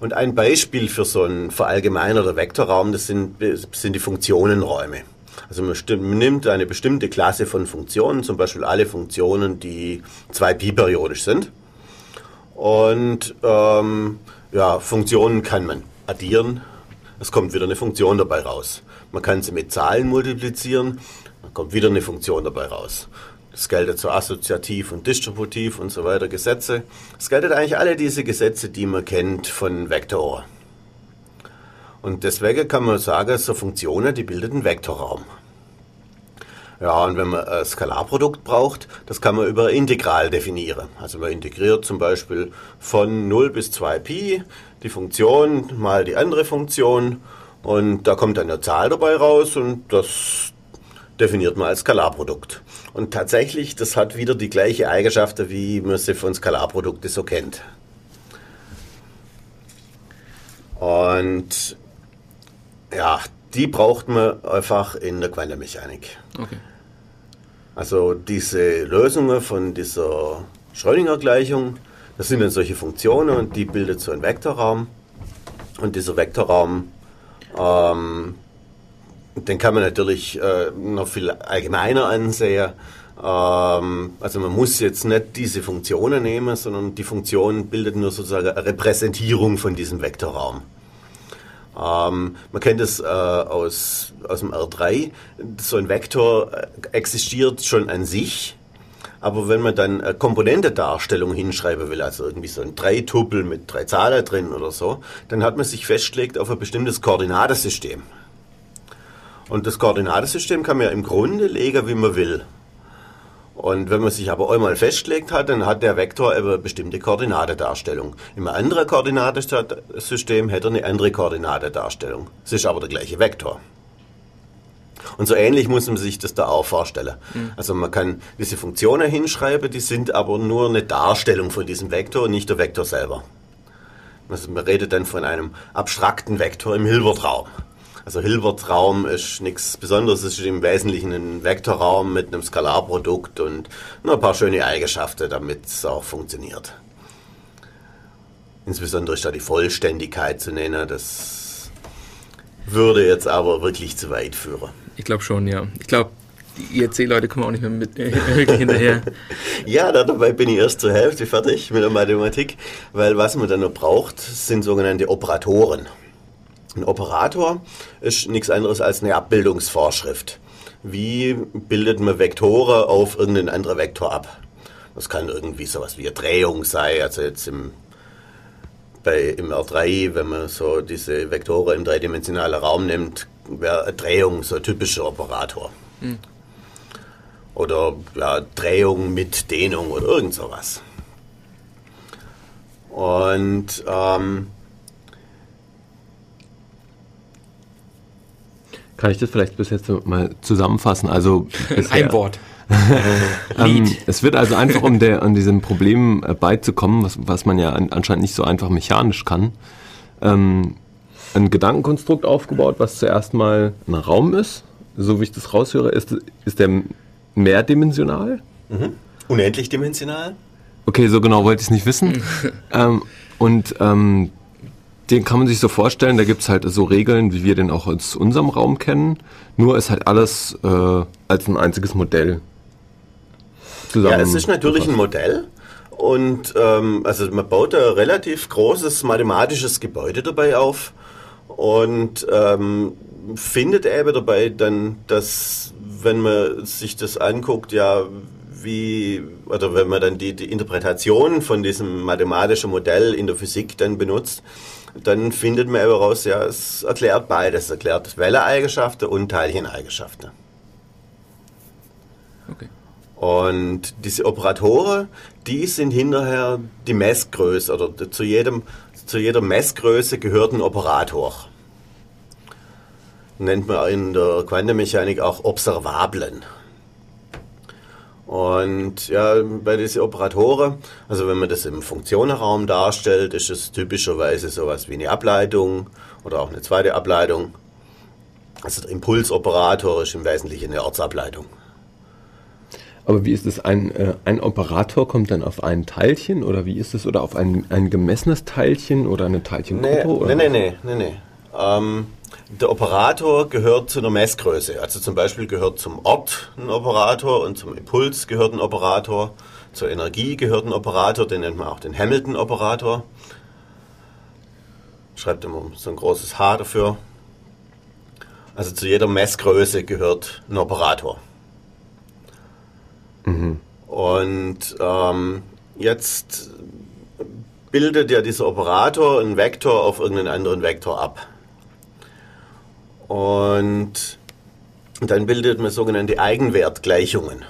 Und ein Beispiel für so einen verallgemeinerter Vektorraum, das sind, sind die Funktionenräume. Also man, man, nimmt eine bestimmte Klasse von Funktionen, zum Beispiel alle Funktionen, die 2pi-periodisch sind. Und ähm, ja, Funktionen kann man addieren, es kommt wieder eine Funktion dabei raus. Man kann sie mit Zahlen multiplizieren, dann kommt wieder eine Funktion dabei raus. Das geltet so assoziativ und distributiv und so weiter Gesetze. Es geltet eigentlich alle diese Gesetze, die man kennt von Vektoren. Und deswegen kann man sagen, so Funktionen, die bilden einen Vektorraum. Ja, und wenn man ein Skalarprodukt braucht, das kann man über Integral definieren. Also man integriert zum Beispiel von 0 bis 2pi die Funktion mal die andere Funktion und da kommt dann eine Zahl dabei raus und das definiert man als Skalarprodukt. Und tatsächlich, das hat wieder die gleiche Eigenschaft, wie man sie von Skalarprodukten so kennt. Und ja, die braucht man einfach in der Quantenmechanik. Okay. Also diese Lösungen von dieser Schrödinger-Gleichung, das sind dann solche Funktionen und die bildet so einen Vektorraum. Und dieser Vektorraum, ähm, den kann man natürlich äh, noch viel allgemeiner ansehen. Ähm, also man muss jetzt nicht diese Funktionen nehmen, sondern die Funktion bildet nur sozusagen eine Repräsentierung von diesem Vektorraum. Ähm, man kennt es äh, aus, aus dem R3. So ein Vektor äh, existiert schon an sich, Aber wenn man dann eine Komponentedarstellung hinschreiben will, also irgendwie so ein Dreituppel mit drei Zahlen drin oder so, dann hat man sich festgelegt auf ein bestimmtes Koordinatensystem. Und das Koordinatensystem kann man ja im Grunde legen, wie man will. Und wenn man sich aber einmal festgelegt hat, dann hat der Vektor eine bestimmte Koordinatedarstellung. Im anderen Koordinatensystem hätte er eine andere Koordinatedarstellung. Es ist aber der gleiche Vektor. Und so ähnlich muss man sich das da auch vorstellen. Mhm. Also man kann diese Funktionen hinschreiben, die sind aber nur eine Darstellung von diesem Vektor und nicht der Vektor selber. Also man redet dann von einem abstrakten Vektor im Hilbertraum. Also Hilbert-Raum ist nichts Besonderes, es ist im Wesentlichen ein Vektorraum mit einem Skalarprodukt und nur ein paar schöne Eigenschaften, damit es auch funktioniert. Insbesondere ist da die Vollständigkeit zu nennen, das würde jetzt aber wirklich zu weit führen. Ich glaube schon, ja. Ich glaube, die IRC-Leute kommen auch nicht mehr mit, äh, wirklich hinterher. ja, dabei bin ich erst zur Hälfte fertig mit der Mathematik, weil was man dann noch braucht, sind sogenannte Operatoren. Ein Operator ist nichts anderes als eine Abbildungsvorschrift. Wie bildet man Vektoren auf irgendeinen anderen Vektor ab? Das kann irgendwie sowas wie eine Drehung sein, also jetzt im, bei, im R3, wenn man so diese Vektoren im dreidimensionalen Raum nimmt, wäre eine Drehung so ein typischer Operator. Hm. Oder ja, Drehung mit Dehnung oder irgend sowas. Und ähm, Kann ich das vielleicht bis jetzt mal zusammenfassen? Also ein Wort. ähm, es wird also einfach, um der, an diesem Problem äh, beizukommen, was, was man ja an, anscheinend nicht so einfach mechanisch kann, ähm, ein Gedankenkonstrukt aufgebaut, was zuerst mal ein Raum ist. So wie ich das raushöre, ist, ist der mehrdimensional? Mhm. Unendlich dimensional? Okay, so genau wollte ich es nicht wissen. ähm, und ähm, den kann man sich so vorstellen, da gibt es halt so Regeln, wie wir den auch aus unserem Raum kennen. Nur ist halt alles äh, als ein einziges Modell. Ja, es ist natürlich ein Modell. Und ähm, also man baut ein relativ großes mathematisches Gebäude dabei auf und ähm, findet eben dabei dann, dass wenn man sich das anguckt, ja, wie, oder wenn man dann die, die Interpretation von diesem mathematischen Modell in der Physik dann benutzt, dann findet man aber raus, ja, es erklärt beides. Es erklärt Welleeigenschaften und Teilcheneigenschaften. Okay. Und diese Operatoren, die sind hinterher die Messgröße oder zu, jedem, zu jeder Messgröße gehört ein Operator. Nennt man in der Quantenmechanik auch Observablen. Und ja, bei diesen Operatoren, also wenn man das im Funktionenraum darstellt, ist es typischerweise sowas wie eine Ableitung oder auch eine zweite Ableitung. Also der Impulsoperator ist im Wesentlichen eine Ortsableitung. Aber wie ist es? Ein, äh, ein Operator kommt dann auf ein Teilchen oder wie ist es? Oder auf ein, ein gemessenes Teilchen oder eine Teilchengruppe? Nee, nee, nee, nee, nee. Ähm, der Operator gehört zu einer Messgröße. Also zum Beispiel gehört zum Ort ein Operator und zum Impuls gehört ein Operator. Zur Energie gehört ein Operator, den nennt man auch den Hamilton-Operator. Schreibt immer so ein großes H dafür. Also zu jeder Messgröße gehört ein Operator. Mhm. Und ähm, jetzt bildet ja dieser Operator einen Vektor auf irgendeinen anderen Vektor ab. Und dann bildet man sogenannte Eigenwertgleichungen.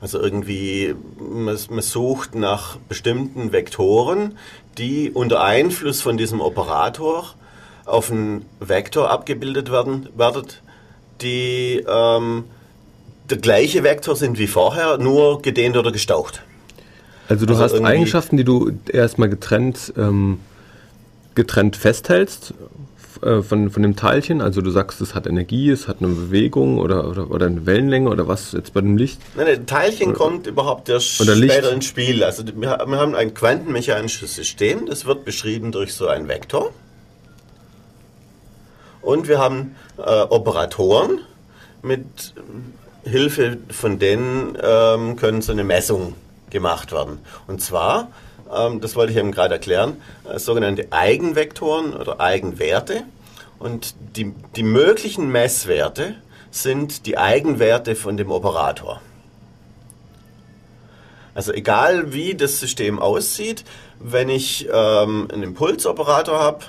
Also irgendwie, man, man, sucht nach bestimmten Vektoren, die unter Einfluss von diesem Operator auf einen Vektor abgebildet werden, werden die ähm, der gleiche Vektor sind wie vorher, nur gedehnt oder gestaucht. Also du also hast Eigenschaften, die du erstmal getrennt, ähm, getrennt festhältst äh, von, von dem Teilchen? Also du sagst, es hat Energie, es hat eine Bewegung oder, oder, oder eine Wellenlänge oder was jetzt bei dem Licht? Nein, nein Teilchen oder, kommt überhaupt erst später Licht. ins Spiel. Also wir, haben ein quantenmechanisches System, das wird beschrieben durch so einen Vektor. Und wir haben äh, Operatoren, mit Hilfe von denen ähm, können so eine Messung gemacht werden. Und zwar ähm, das wollte ich eben gerade erklären, äh, sogenannte Eigenvektoren oder Eigenwerte. Und die, die möglichen Messwerte sind die Eigenwerte von dem Operator. Also egal wie das System aussieht, wenn ich ähm, einen Impulsoperator habe,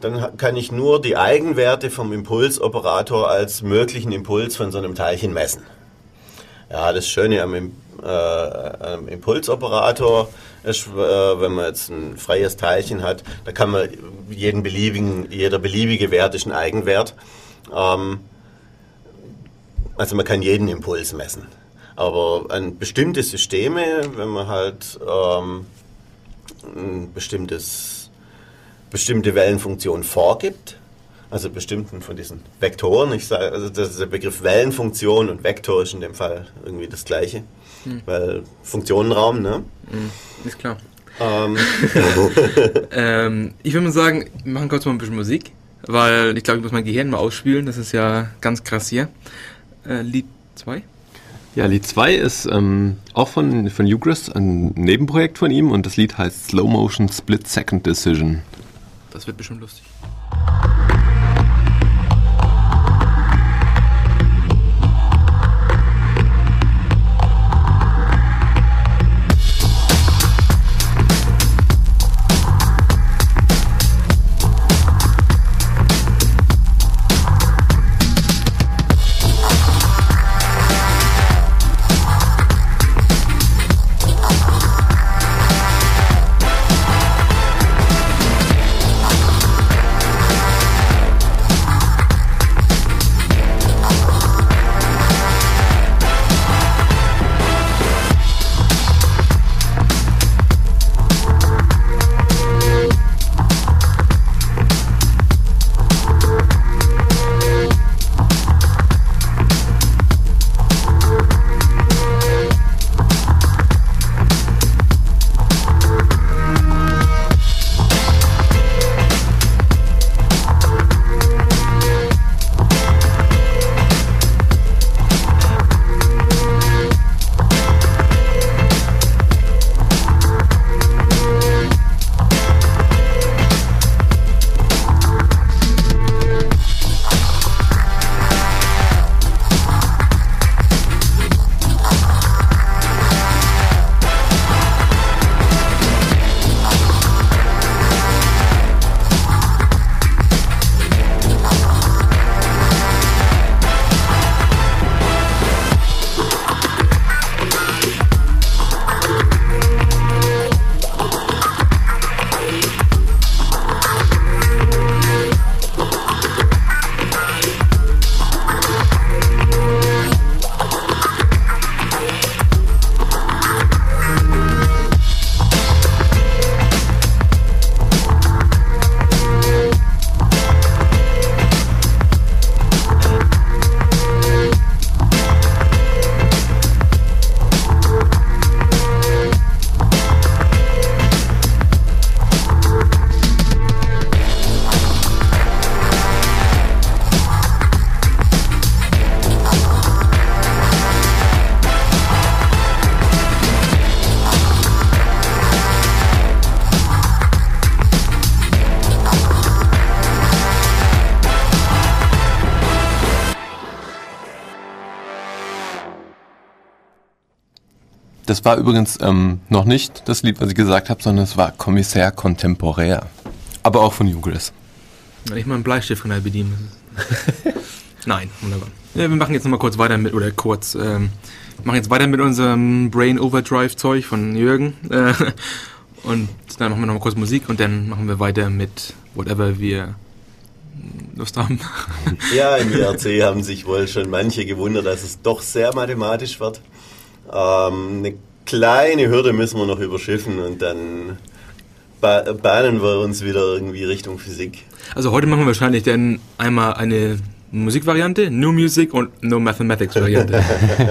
dann kann ich nur die Eigenwerte vom Impulsoperator als möglichen Impuls von so einem Teilchen messen. Ja, das Schöne am, äh, am Impulsoperator ist, äh, wenn man jetzt ein freies Teilchen hat, da kann man jeden beliebigen, jeder beliebige Wert ist ein Eigenwert. Ähm, also man kann jeden Impuls messen. Aber an bestimmte Systeme, wenn man halt ähm, ein bestimmtes, bestimmte Wellenfunktion vorgibt, also bestimmten von diesen Vektoren, ich sage, also der Begriff Wellenfunktion und Vektor ist in dem Fall irgendwie das gleiche, hm. weil Funktionenraum, ne? Hm, ist klar. Ähm. ähm, ich würde mal sagen, wir machen kurz mal ein bisschen Musik, weil ich glaube, ich muss mein Gehirn mal ausspielen, das ist ja ganz krass hier. Äh, Lied 2? Ja, Lied 2 ist ähm, auch von, von Ugris, ein Nebenprojekt von ihm und das Lied heißt Slow Motion Split Second Decision. Das wird bestimmt lustig. Das war übrigens ähm, noch nicht das Lied, was ich gesagt habe, sondern es war Kommissär Kontemporär. Aber auch von Jugris. Ich mal einen Bleistift er bedienen. Nein, wunderbar. Ja, wir machen jetzt nochmal kurz weiter mit, oder kurz, ähm, machen jetzt weiter mit unserem Brain Overdrive Zeug von Jürgen. Äh, und dann machen wir nochmal kurz Musik und dann machen wir weiter mit whatever wir Lust haben. Ja, im IRC haben sich wohl schon manche gewundert, dass es doch sehr mathematisch wird. Ähm, eine kleine Hürde müssen wir noch überschiffen und dann bahnen wir uns wieder irgendwie Richtung Physik. Also heute machen wir wahrscheinlich dann einmal eine Musikvariante, No Music und No Mathematics Variante.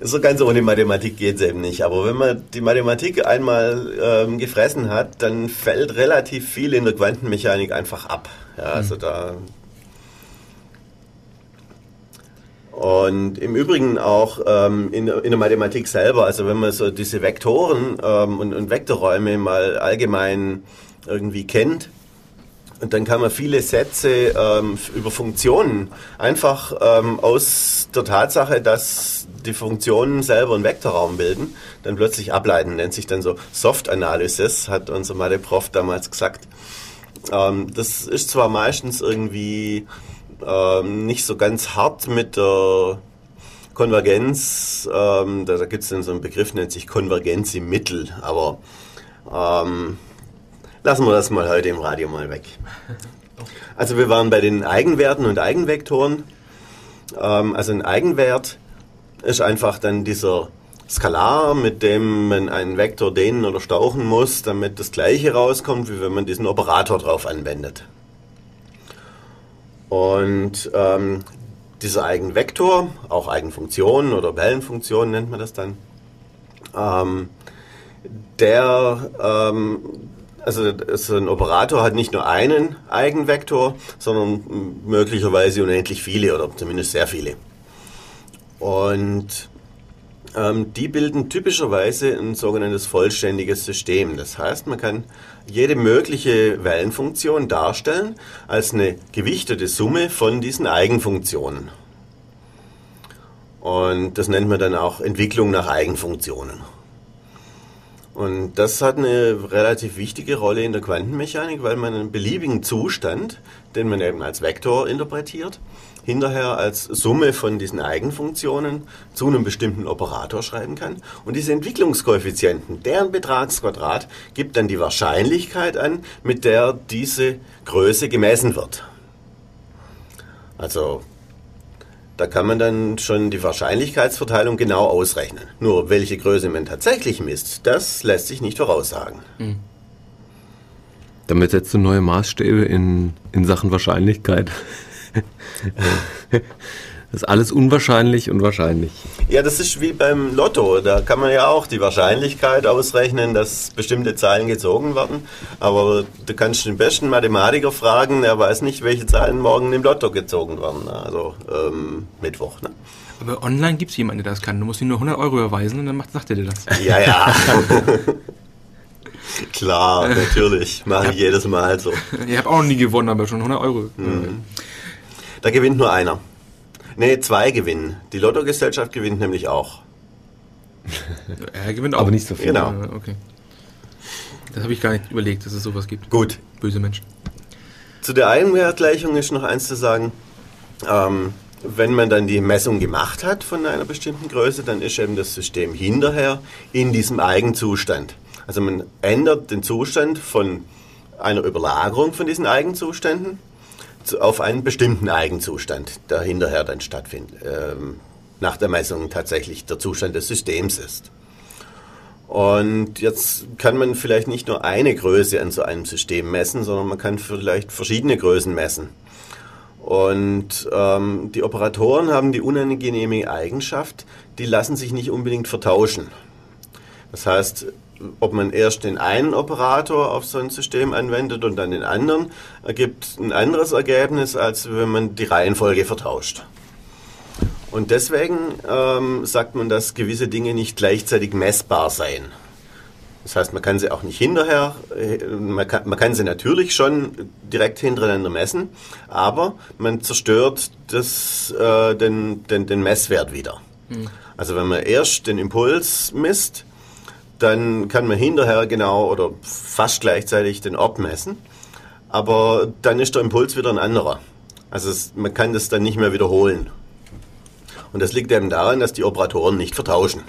so ganz ohne Mathematik geht es eben nicht. Aber wenn man die Mathematik einmal ähm, gefressen hat, dann fällt relativ viel in der Quantenmechanik einfach ab. Ja, also mhm. da Und im Übrigen auch ähm, in, in, der Mathematik selber, also wenn man so diese Vektoren ähm, und, und Vektorräume mal allgemein irgendwie kennt, Und dann kann man viele Sätze ähm, über Funktionen einfach ähm, aus der Tatsache, dass die Funktionen selber einen Vektorraum bilden, dann plötzlich ableiten. Nennt sich dann so Soft Analysis, hat unser Mathe-Prof damals gesagt. Ähm, das ist zwar meistens irgendwie ähm, nicht so ganz hart mit der Konvergenz, ähm, da, da gibt es dann so einen Begriff, nennt sich Konvergenz im Mittel, aber ähm, lassen wir das mal heute im Radio mal weg. Also wir waren bei den Eigenwerten und Eigenvektoren. Ähm, also ein Eigenwert ist einfach dann dieser Skalar, mit dem man einen Vektor dehnen oder stauchen muss, damit das gleiche rauskommt, wie wenn man diesen Operator drauf anwendet. Und ähm, dieser Eigenvektor, auch Eigenfunktion oder Wellenfunktion nennt man das dann, ähm, der, ähm, also so ein Operator hat nicht nur einen Eigenvektor, sondern möglicherweise unendlich viele oder zumindest sehr viele. Und ähm, die bilden typischerweise ein sogenanntes vollständiges System. Das heißt, man kann jede mögliche Wellenfunktion darstellen als eine gewichtete Summe von diesen Eigenfunktionen. Und das nennt man dann auch Entwicklung nach Eigenfunktionen. Und das hat eine relativ wichtige Rolle in der Quantenmechanik, weil man einen beliebigen Zustand, den man eben als Vektor interpretiert, hinterher als Summe von diesen Eigenfunktionen zu einem bestimmten Operator schreiben kann. Und diese Entwicklungskoeffizienten, deren Betragsquadrat, gibt dann die Wahrscheinlichkeit an, mit der diese Größe gemessen wird. Also da kann man dann schon die Wahrscheinlichkeitsverteilung genau ausrechnen. Nur welche Größe man tatsächlich misst, das lässt sich nicht voraussagen. Mhm. Damit setzt du neue Maßstäbe in, in Sachen Wahrscheinlichkeit. Das ist alles unwahrscheinlich und wahrscheinlich. Ja, das ist wie beim Lotto. Da kann man ja auch die Wahrscheinlichkeit ausrechnen, dass bestimmte Zahlen gezogen werden. Aber du kannst den besten Mathematiker fragen, er weiß nicht, welche Zahlen morgen im Lotto gezogen werden. Also ähm, Mittwoch. Ne? Aber online gibt es jemanden, der das kann. Du musst ihm nur 100 Euro überweisen und dann macht, sagt er dir das. Ja, ja. Klar, natürlich. Mache ich jedes Mal so. Ich habe auch noch nie gewonnen, aber schon 100 Euro. Mhm. Da gewinnt nur einer. Nee, zwei gewinnen. Die Lottogesellschaft gewinnt nämlich auch. er gewinnt auch. Aber nicht so viel. Genau. Okay. Das habe ich gar nicht überlegt, dass es sowas gibt. Gut. Böse Menschen. Zu der Eigenwertgleichung ist noch eins zu sagen. Ähm, wenn man dann die Messung gemacht hat von einer bestimmten Größe, dann ist eben das System hinterher in diesem Eigenzustand. Also man ändert den Zustand von einer Überlagerung von diesen Eigenzuständen auf einen bestimmten Eigenzustand, der hinterher dann stattfindet, ähm, nach der Messung tatsächlich der Zustand des Systems ist. Und jetzt kann man vielleicht nicht nur eine Größe an so einem System messen, sondern man kann vielleicht verschiedene Größen messen. Und ähm, die Operatoren haben die unangenehme Eigenschaft, die lassen sich nicht unbedingt vertauschen. Das heißt, ob man erst den einen Operator auf so ein System anwendet und dann den anderen, ergibt ein anderes Ergebnis, als wenn man die Reihenfolge vertauscht. Und deswegen ähm, sagt man, dass gewisse Dinge nicht gleichzeitig messbar seien. Das heißt, man kann sie auch nicht hinterher, äh, man kann, man kann sie natürlich schon direkt hintereinander messen, aber man zerstört das, äh, den, den, den Messwert wieder. Mhm. Also wenn man erst den Impuls misst, dann kann man hinterher genau oder fast gleichzeitig den Ort messen. Aber dann ist der Impuls wieder ein anderer. Also es, man kann das dann nicht mehr wiederholen. Und das liegt eben daran, dass die Operatoren nicht vertauschen.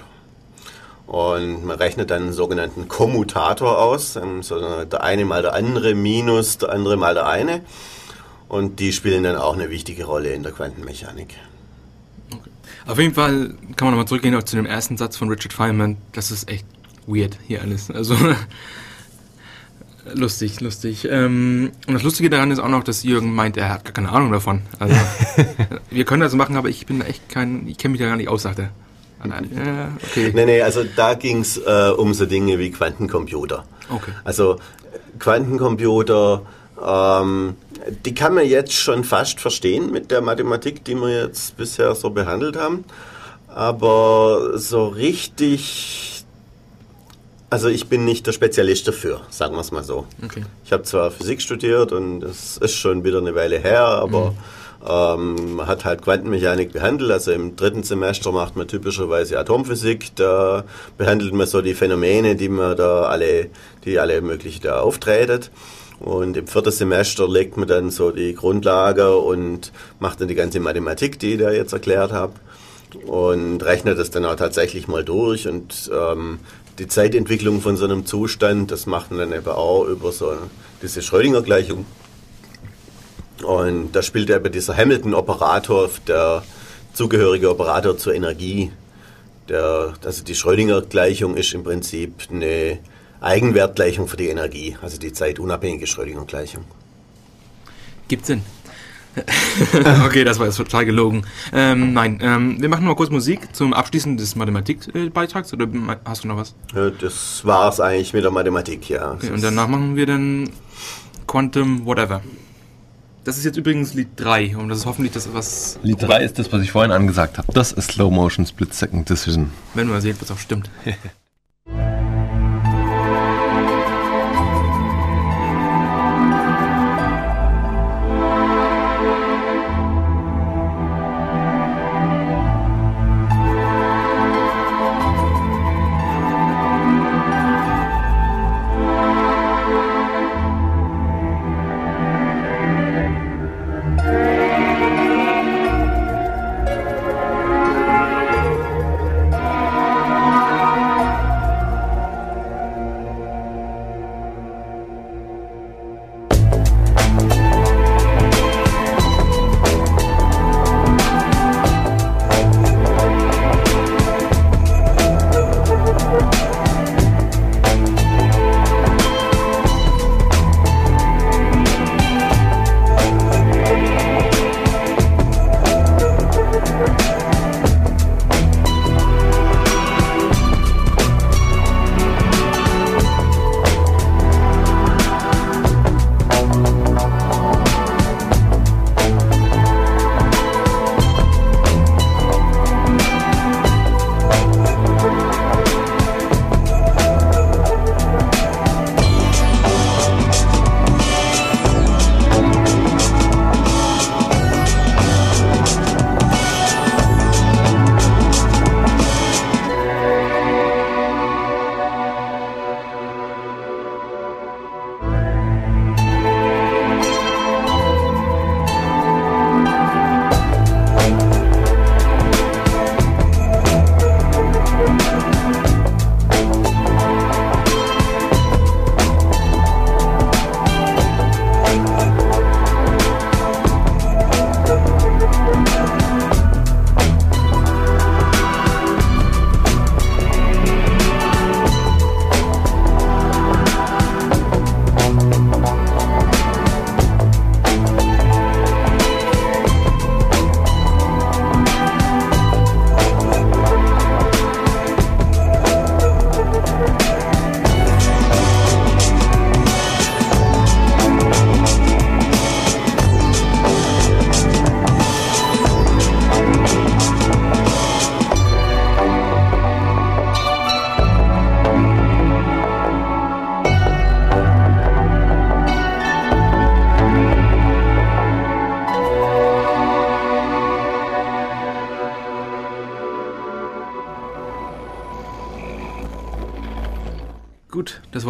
Und man rechnet dann einen sogenannten Kommutator aus, also der eine mal der andere minus der andere mal der eine. Und die spielen dann auch eine wichtige Rolle in der Quantenmechanik. Okay. Auf jeden Fall kann man nochmal zurückgehen zu dem ersten Satz von Richard Feynman. Das ist echt weird hier alles. Also lustig, lustig. Ähm, und das Lustige daran ist auch noch, dass Jürgen meint, er hat gar keine Ahnung davon. Also wir können das machen, aber ich bin echt kein, ich kenne mich da gar nicht aus, sagt er. Ja, okay. Nee, nee, also da ging es äh, um so Dinge wie Quantencomputer. Okay. Also Quantencomputer, ähm, die kann man jetzt schon fast verstehen mit der Mathematik, die wir jetzt bisher so behandelt haben. Aber so richtig Also ich bin nicht der Spezialist dafür, sagen wir es mal so. Okay. Ich habe zwar Physik studiert und das ist schon wieder eine Weile her, aber ähm, man hat halt Quantenmechanik behandelt. Also im dritten Semester macht man typischerweise Atomphysik. Da behandelt man so die Phänomene, die man da alle, die alle möglich da auftreten. Und im vierten Semester legt man dann so die Grundlage und macht dann die ganze Mathematik, die ich da jetzt erklärt habe. Und rechnet das dann auch tatsächlich mal durch. Und ähm, die Zeitentwicklung von so einem Zustand, das macht man dann eben auch über so diese Schrödinger-Gleichung. Und da spielt eben dieser Hamilton-Operator, der zugehörige Operator zur Energie. Der, also die Schrödinger-Gleichung ist im Prinzip eine Eigenwertgleichung für die Energie, also die zeitunabhängige Schrödinger-Gleichung. Gibt's Sinn. okay, das war jetzt total gelogen. Ähm, nein, ähm, wir machen mal kurz Musik zum Abschließen des Mathematikbeitrags oder hast du noch was? Ja, das war's eigentlich mit der Mathematik, ja. Okay, und danach machen wir dann Quantum Whatever. Das ist jetzt übrigens Lied 3 und das ist hoffentlich das, was. Lied 3 ist das, was ich vorhin angesagt habe. Das ist Slow Motion Split Second Decision. Wenn man sieht, was auch stimmt.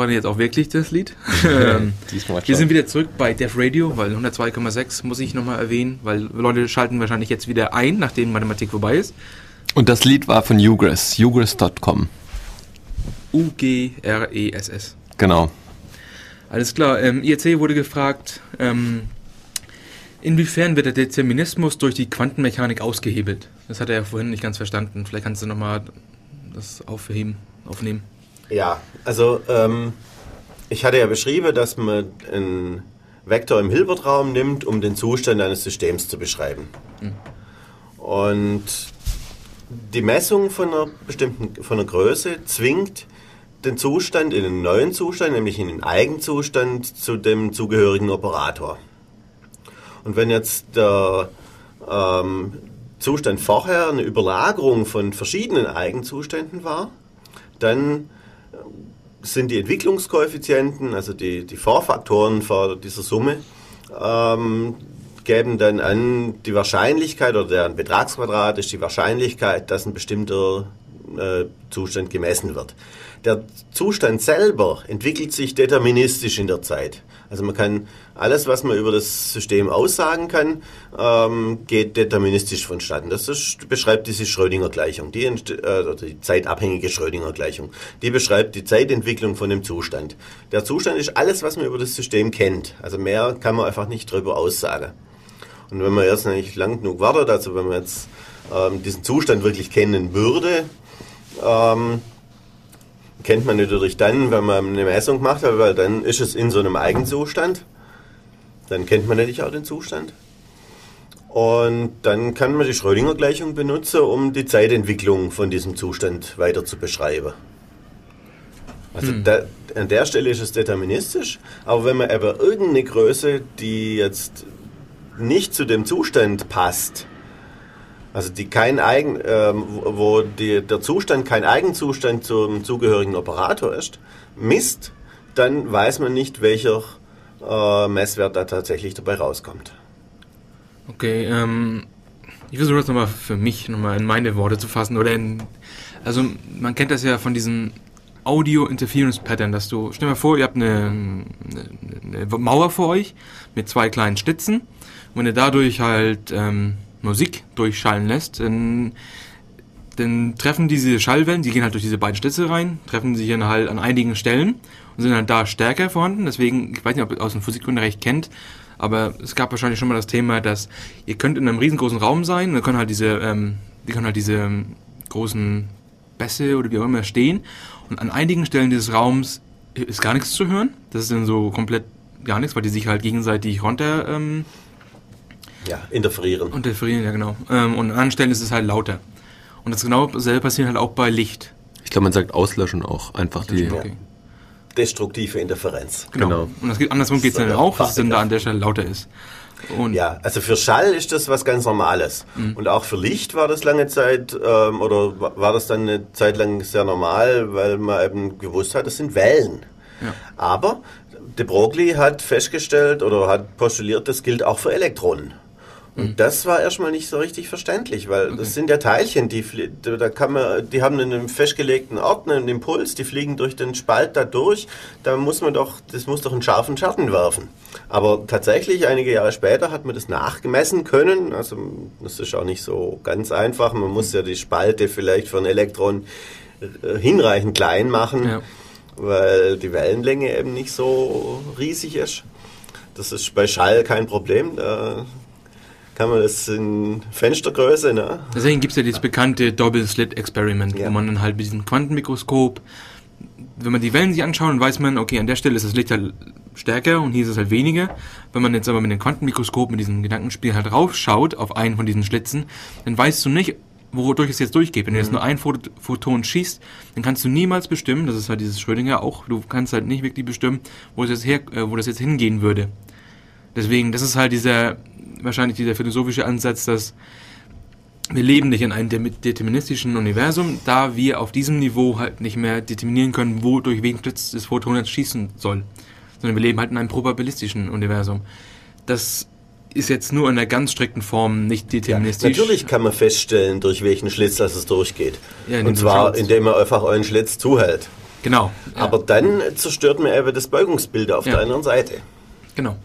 Gut, das war jetzt auch wirklich das Lied. Wir sind wieder zurück bei Def Radio, weil 102,6 muss ich nochmal erwähnen, weil Leute schalten wahrscheinlich jetzt wieder ein, nachdem Mathematik vorbei ist. Und das Lied war von Ugress, ugress.com. U-G-R-E-S-S. Genau. Alles klar. Ähm, IEC wurde gefragt, ähm, inwiefern wird der Determinismus durch die Quantenmechanik ausgehebelt? Das hat er ja vorhin nicht ganz verstanden. Vielleicht kannst du nochmal das aufheben, aufnehmen. Ja, also ähm, ich hatte ja beschrieben, dass man einen Vektor im Hilbertraum nimmt, um den Zustand eines Systems zu beschreiben. Mhm. Und die Messung von einer bestimmten von einer Größe zwingt den Zustand in einen neuen Zustand, nämlich in den Eigenzustand zu dem zugehörigen Operator. Und wenn jetzt der ähm, Zustand vorher eine Überlagerung von verschiedenen Eigenzuständen war, dann sind die Entwicklungskoeffizienten, also die, die Vorfaktoren vor dieser Summe, ähm, geben dann an die Wahrscheinlichkeit oder deren Betragsquadrat ist die Wahrscheinlichkeit, dass ein bestimmter äh, Zustand gemessen wird. Der Zustand selber entwickelt sich deterministisch in der Zeit. Also man kann alles, was man über das System aussagen kann, ähm, geht deterministisch vonstatten. Das ist, beschreibt diese Schrödinger-Gleichung, die, äh, die zeitabhängige Schrödinger-Gleichung. Die beschreibt die Zeitentwicklung von dem Zustand. Der Zustand ist alles, was man über das System kennt. Also mehr kann man einfach nicht darüber aussagen. Und wenn man jetzt nicht lang genug wartet, also wenn man jetzt ähm, diesen Zustand wirklich kennen würde, ähm, kennt man natürlich dann, wenn man eine Messung macht, weil dann ist es in so einem Eigenzustand. Dann kennt man natürlich auch den Zustand. Und dann kann man die Schrödinger-Gleichung benutzen, um die Zeitentwicklung von diesem Zustand weiter zu beschreiben. Also hm. da, an der Stelle ist es deterministisch, aber wenn man aber irgendeine Größe, die jetzt nicht zu dem Zustand passt, also die kein Eigen, ähm, wo die, der Zustand kein Eigenzustand zum zugehörigen Operator ist, misst, dann weiß man nicht, welcher äh, Messwert da tatsächlich dabei rauskommt. Okay, ähm, ich versuche das nochmal für mich nochmal in meine Worte zu fassen. Oder in, also man kennt das ja von diesen Audio Interference Pattern, dass du, stell dir mal vor, ihr habt eine, eine, eine Mauer vor euch mit zwei kleinen Stützen. Und wenn ihr dadurch halt ähm, Musik durchschallen lässt, dann, dann treffen diese Schallwellen, die gehen halt durch diese beiden Stütze rein, treffen sich dann halt an einigen Stellen und sind halt da stärker vorhanden. Deswegen, ich weiß nicht, ob ihr aus dem Physikunterricht kennt, aber es gab wahrscheinlich schon mal das Thema, dass ihr könnt in einem riesengroßen Raum sein, da können halt diese, ähm, die können halt diese ähm, großen Bässe oder wie auch immer stehen und an einigen Stellen dieses Raums ist gar nichts zu hören. Das ist dann so komplett gar nichts, weil die sich halt gegenseitig runter ähm, ja, interferieren. Interferieren, ja genau. Ähm, und an anderen Stellen ist es halt lauter. Und das genau selbe passiert halt auch bei Licht. Ich glaube, man sagt auslöschen auch einfach die. Okay. Destruktive Interferenz. Genau. genau. Und das geht, andersrum geht es dann auch, dass es dann da an der Stelle lauter ist. Und ja, also für Schall ist das was ganz Normales. Mhm. Und auch für Licht war das lange Zeit, ähm, oder war das dann eine Zeit lang sehr normal, weil man eben gewusst hat, das sind Wellen. Ja. Aber de Broglie hat festgestellt oder hat postuliert, das gilt auch für Elektronen. Und mhm. das war erstmal nicht so richtig verständlich, weil okay. das sind ja Teilchen, die, da kann man, die haben einen festgelegten Ort, einen Impuls, die fliegen durch den Spalt da durch. Da muss man doch, das muss doch einen scharfen Schatten werfen. Aber tatsächlich, einige Jahre später hat man das nachgemessen können. Also, das ist auch nicht so ganz einfach. Man muss ja die Spalte vielleicht für ein Elektron äh, hinreichend klein machen, ja. weil die Wellenlänge eben nicht so riesig ist. Das ist bei Schall kein Problem. Da kann man das in Fenstergröße, ne? Deswegen gibt es ja dieses bekannte Double-Slit-Experiment, ja. wo man dann halt mit diesem Quantenmikroskop, wenn man die Wellen sich anschaut, dann weiß man, okay, an der Stelle ist das Licht halt stärker und hier ist es halt weniger. Wenn man jetzt aber mit dem Quantenmikroskop, mit diesem Gedankenspiel halt raufschaut auf einen von diesen Schlitzen, dann weißt du nicht, wodurch es jetzt durchgeht. Wenn du jetzt mhm. nur ein Photon schießt, dann kannst du niemals bestimmen, das ist halt dieses Schrödinger auch, du kannst halt nicht wirklich bestimmen, wo, es jetzt her, äh, wo das jetzt hingehen würde. Deswegen, das ist halt dieser, wahrscheinlich dieser philosophische Ansatz, dass wir leben nicht in einem deterministischen Universum, da wir auf diesem Niveau halt nicht mehr determinieren können, wo durch wen das Photon jetzt schießen soll. Sondern wir leben halt in einem probabilistischen Universum. Das ist jetzt nur in einer ganz strikten Form nicht deterministisch. Ja, natürlich kann man feststellen, durch welchen Schlitz das es durchgeht. Ja, Und zwar, indem man einfach euren Schlitz zuhält. Genau. Ja. Aber dann zerstört man eben das Beugungsbild auf der anderen Seite. Genau.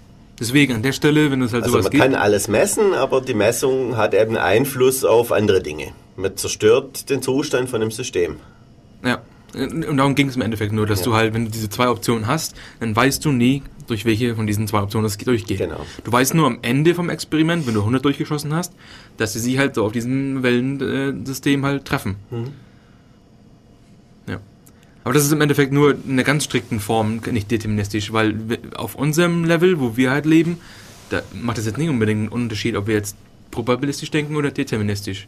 Deswegen an der Stelle, wenn es halt also sowas man gibt. Man kann alles messen, aber die Messung hat eben Einfluss auf andere Dinge. Man zerstört den Zustand von dem System. Ja, und darum ging es im Endeffekt nur, dass ja. du halt, wenn du diese zwei Optionen hast, dann weißt du nie, durch welche von diesen zwei Optionen es durchgeht. Genau. Du weißt nur am Ende vom Experiment, wenn du 100 durchgeschossen hast, dass sie sie halt so auf diesem Wellensystem halt treffen. Mhm. Aber das ist im Endeffekt nur in einer ganz strikten Form nicht deterministisch, weil auf unserem Level, wo wir halt leben, da macht es jetzt nicht unbedingt einen Unterschied, ob wir jetzt probabilistisch denken oder deterministisch.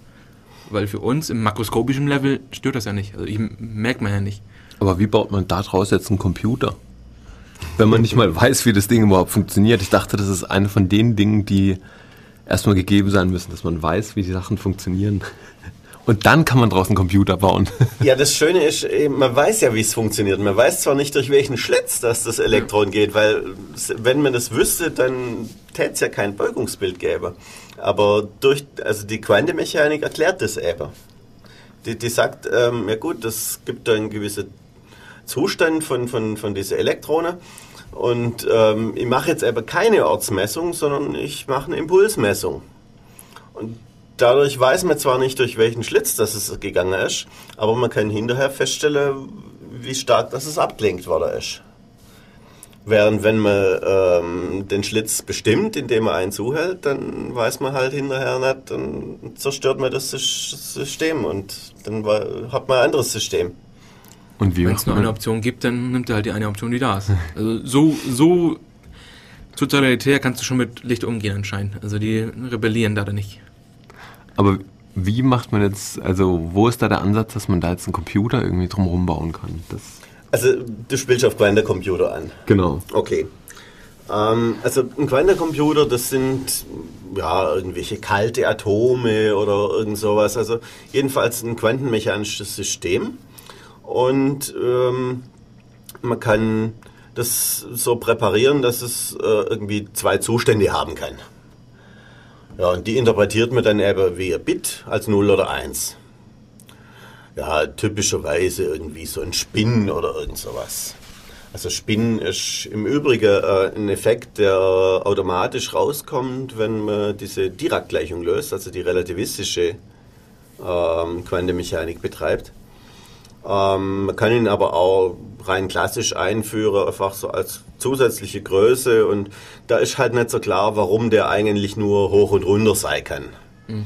Weil für uns im makroskopischen Level stört das ja nicht. Also ich merkt man ja nicht. Aber wie baut man daraus jetzt einen Computer? Wenn man nicht mal weiß, wie das Ding überhaupt funktioniert. Ich dachte, das ist eine von den Dingen, die erstmal gegeben sein müssen, dass man weiß, wie die Sachen funktionieren. Und dann kann man draußen Computer bauen. Ja, das Schöne ist, man weiß ja, wie es funktioniert. Man weiß zwar nicht, durch welchen Schlitz dass das Elektron geht, weil wenn man das wüsste, dann täte es ja kein Beugungsbild geben. Aber durch, also die Quantenmechanik erklärt das eben. Die, die sagt, ähm, ja gut, das gibt einen gewissen Zustand von, von, von diesen Elektronen. Und ähm, ich mache jetzt eben keine Ortsmessung, sondern ich mache eine Impulsmessung. Und dadurch weiß man zwar nicht, durch welchen Schlitz das es gegangen ist, aber man kann hinterher feststellen, wie stark das es abgelenkt worden ist. Während wenn man ähm, den Schlitz bestimmt, indem man einen zuhält, dann weiß man halt hinterher nicht, dann zerstört man das System und dann hat man ein anderes System. Und Wenn es nur eine Option gibt, dann nimmt er halt die eine Option, die da ist. Also so, so totalitär kannst du schon mit Licht umgehen anscheinend. Also die rebellieren da nicht. Aber wie macht man jetzt, also wo ist da der Ansatz, dass man da jetzt einen Computer irgendwie drumherum bauen kann? Das also du spielst auf Quantencomputer an. Genau. Okay. Ähm, also ein Quantencomputer, das sind ja irgendwelche kalte Atome oder irgend sowas. Also jedenfalls ein quantenmechanisches System. Und ähm, man kann das so präparieren, dass es äh, irgendwie zwei Zustände haben kann. Ja, und die interpretiert man dann eben wie ein Bit als 0 oder 1. Ja, typischerweise irgendwie so ein Spin oder irgend sowas. Also Spin ist im Übrigen äh, ein Effekt, der automatisch rauskommt, wenn man diese Dirac-Gleichung löst, also die relativistische ähm, Quantenmechanik betreibt. Ähm, man kann ihn aber auch rein klassisch einführen, einfach so als zusätzliche Größe. Und da ist halt nicht so klar, warum der eigentlich nur hoch und runter sein kann. Mhm.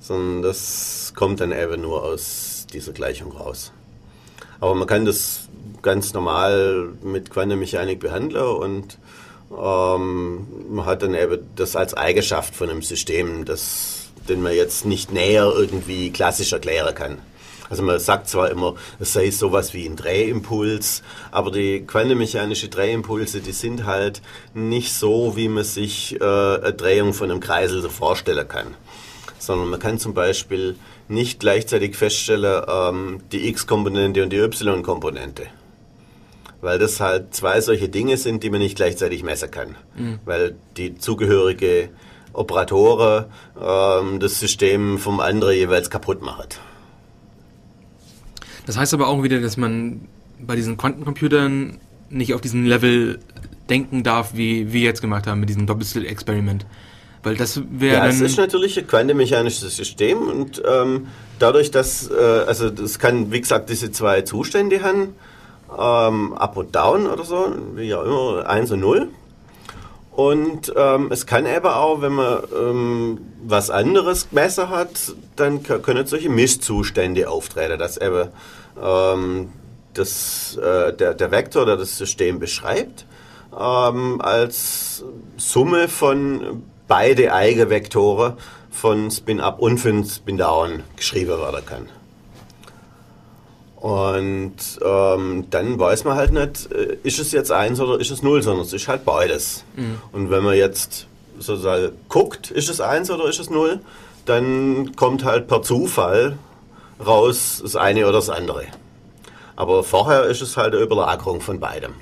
Sondern das kommt dann eben nur aus dieser Gleichung raus. Aber man kann das ganz normal mit Quantenmechanik behandeln und ähm, man hat dann eben das als Eigenschaft von einem System, das, den man jetzt nicht näher irgendwie klassisch erklären kann. Also man sagt zwar immer, es sei sowas wie ein Drehimpuls, aber die quantenmechanische Drehimpulse, die sind halt nicht so, wie man sich äh, eine Drehung von einem Kreisel so vorstellen kann. Sondern man kann zum Beispiel nicht gleichzeitig feststellen, ähm, die X-Komponente und die Y-Komponente. Weil das halt zwei solche Dinge sind, die man nicht gleichzeitig messen kann. Mhm. Weil die zugehörige Operatoren ähm, das System vom anderen jeweils kaputt machen. Das heißt aber auch wieder, dass man bei diesen Quantencomputern nicht auf diesem Level denken darf, wie wir jetzt gemacht haben mit diesem Doppelslit-Experiment. Weil das wäre ja, es ist natürlich ein quantenmechanisches System und ähm, dadurch, dass, äh, also das kann, wie gesagt, diese zwei Zustände haben, ähm, Up und Down oder so, wie auch immer, 1 und 0. Und ähm, es kann eben auch, wenn man ähm, was anderes gemessen hat, dann können solche Mischzustände auftreten, dass eben ähm, das, äh, der, der Vektor, der das System beschreibt, ähm, als Summe von beide Eigenvektoren von Spin-Up und von Spin-Down geschrieben werden kann. Und ähm, dann weiß man halt nicht, äh, ist es jetzt eins oder ist es null, sondern es ist halt beides. Mhm. Und wenn man jetzt sozusagen guckt, ist es eins oder ist es null, dann kommt halt per Zufall raus das eine oder das andere. Aber vorher ist es halt eine Überlagerung von beidem.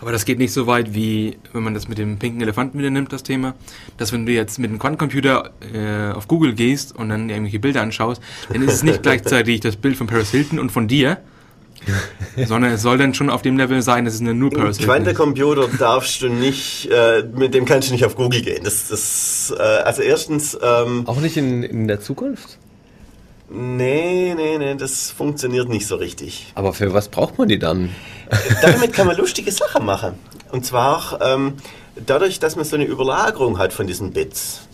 Aber das geht nicht so weit, wie wenn man das mit dem pinken Elefanten wieder nimmt, das Thema. Dass wenn du jetzt mit dem Quantencomputer äh, auf Google gehst und dann irgendwelche Bilder anschaust, dann ist es nicht gleichzeitig das Bild von Paris Hilton und von dir, sondern es soll dann schon auf dem Level sein, dass es eine nur Paris Hilton Quantencomputer darfst du nicht, äh, mit dem kannst du nicht auf Google gehen. Das, das, äh, also erstens... Ähm, Auch nicht in, in der Zukunft? Nee, nee, nee, das funktioniert nicht so richtig. Aber für was braucht man die dann? Damit kann man lustige Sachen machen. Und zwar ähm, dadurch, dass man so eine Überlagerung hat von diesen Bits.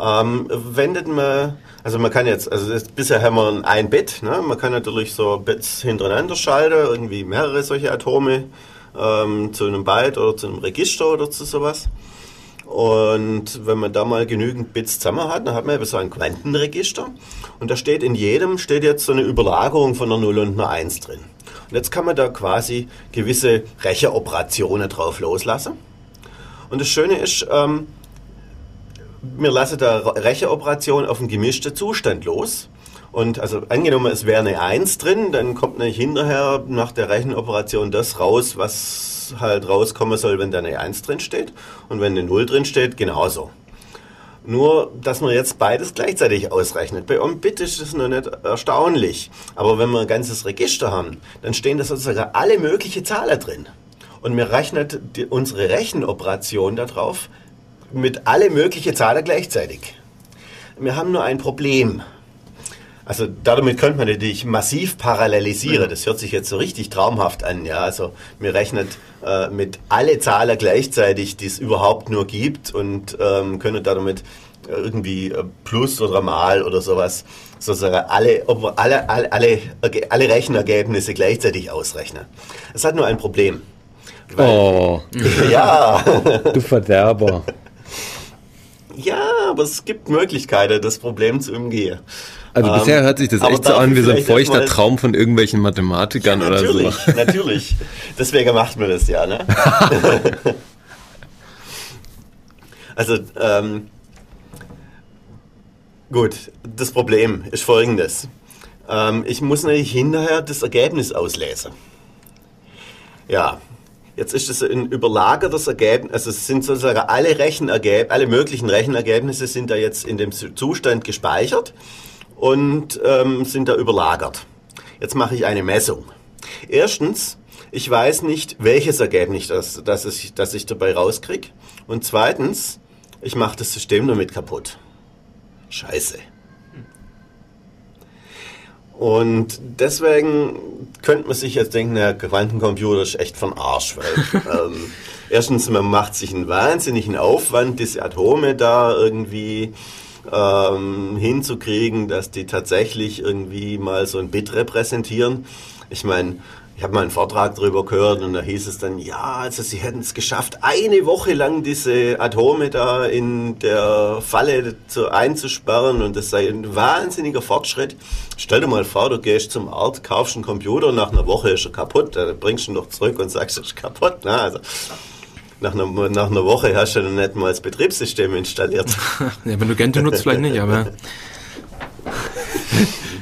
Ähm, wendet man, also man kann jetzt, also das, bisher haben wir ein Bit, ne? man kann natürlich so Bits hintereinander schalten, irgendwie mehrere solche Atome ähm, zu einem Byte oder zu einem Register oder zu sowas. Und wenn man da mal genügend Bits zusammen hat, dann hat man eben so ein Quantenregister. Und da steht in jedem steht jetzt so eine Überlagerung von einer 0 und einer 1 drin. Und jetzt kann man da quasi gewisse Rechenoperationen drauf loslassen. Und das Schöne ist, ähm, wir lassen da Rechenoperationen auf einen gemischten Zustand los. Und also angenommen, es wäre eine 1 drin, dann kommt nämlich hinterher nach der Rechenoperation das raus, was halt rauskommen soll, wenn da eine 1 drin steht. Und wenn eine 0 drin steht, genauso. Nur, dass man jetzt beides gleichzeitig ausrechnet. Bei OMBIT ist das noch nicht erstaunlich. Aber wenn wir ein ganzes Register haben, dann stehen da sozusagen alle möglichen Zahlen drin. Und mir rechnet die, unsere Rechenoperation darauf mit alle möglichen Zahlen gleichzeitig. Wir haben nur ein Problem. Also damit könnte man natürlich massiv parallelisieren. Das hört sich jetzt so richtig traumhaft an. Ja, also mir rechnet äh, mit alle Zahlen gleichzeitig, die es überhaupt nur gibt und ähm, können damit irgendwie äh, Plus oder Mal oder sowas sozusagen alle, alle, alle, alle, alle Rechenergebnisse gleichzeitig ausrechnen. Es hat nur ein Problem. Oh. Ja. Du Verderber. Ja, aber es gibt Möglichkeiten, das Problem zu umgehen. Also ähm, bisher hört sich das echt so an wie so ein feuchter Traum von irgendwelchen Mathematikern ja, oder so. Natürlich, natürlich. Deswegen macht man das ja, ne? also, ähm, gut, das Problem ist folgendes. Ähm, ich muss natürlich hinterher das Ergebnis auslesen. Ja, Jetzt ist es ein überlagertes Ergebnis, also es sind sozusagen alle Rechenergebnisse, alle möglichen Rechenergebnisse sind da jetzt in dem Zustand gespeichert und ähm, sind da überlagert. Jetzt mache ich eine Messung. Erstens, ich weiß nicht, welches Ergebnis das, das, ich, das ich dabei rauskriege. Und zweitens, ich mache das System damit kaputt. Scheiße. Und deswegen könnte man sich jetzt denken, der Quantencomputer ist echt von Arsch. Weil, ähm, erstens, man macht sich einen wahnsinnigen Aufwand, diese Atome da irgendwie ähm, hinzukriegen, dass die tatsächlich irgendwie mal so ein Bit repräsentieren. Ich meine, ich habe mal einen Vortrag darüber gehört und da hieß es dann, ja, also sie hätten es geschafft, eine Woche lang diese Atome da in der Falle zu, einzusperren und das sei ein wahnsinniger Fortschritt. Stell dir mal vor, du gehst zum Arzt, kaufst einen Computer, nach einer Woche ist er kaputt, dann bringst du ihn noch zurück und sagst, er ist kaputt. Na, ne? also, nach einer, nach einer Woche hast du dann nicht mal das Betriebssystem installiert. ja, wenn du Gentoo nutzt, vielleicht nicht, aber.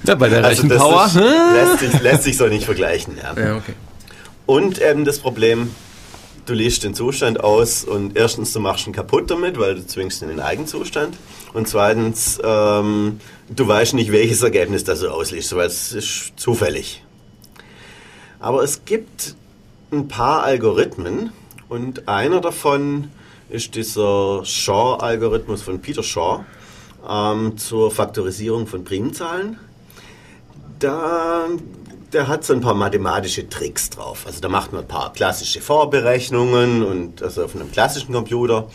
ja, bei der also Rechenpower. Ist, lässt, sich, lässt sich so nicht vergleichen. Ja, ja okay. Und eben das Problem, du liest den Zustand aus und erstens, du machst ihn kaputt damit, weil du zwingst in den Eigenzustand. Und zweitens, ähm, du weißt nicht, welches Ergebnis das du ausliest, weil es ist zufällig. Aber es gibt ein paar Algorithmen, und einer davon ist dieser Shaw-Algorithmus von Peter Shaw ähm, zur Faktorisierung von Primzahlen. Da, der hat so ein paar mathematische Tricks drauf. Also da macht man ein paar klassische Vorberechnungen und also auf einem klassischen Computer.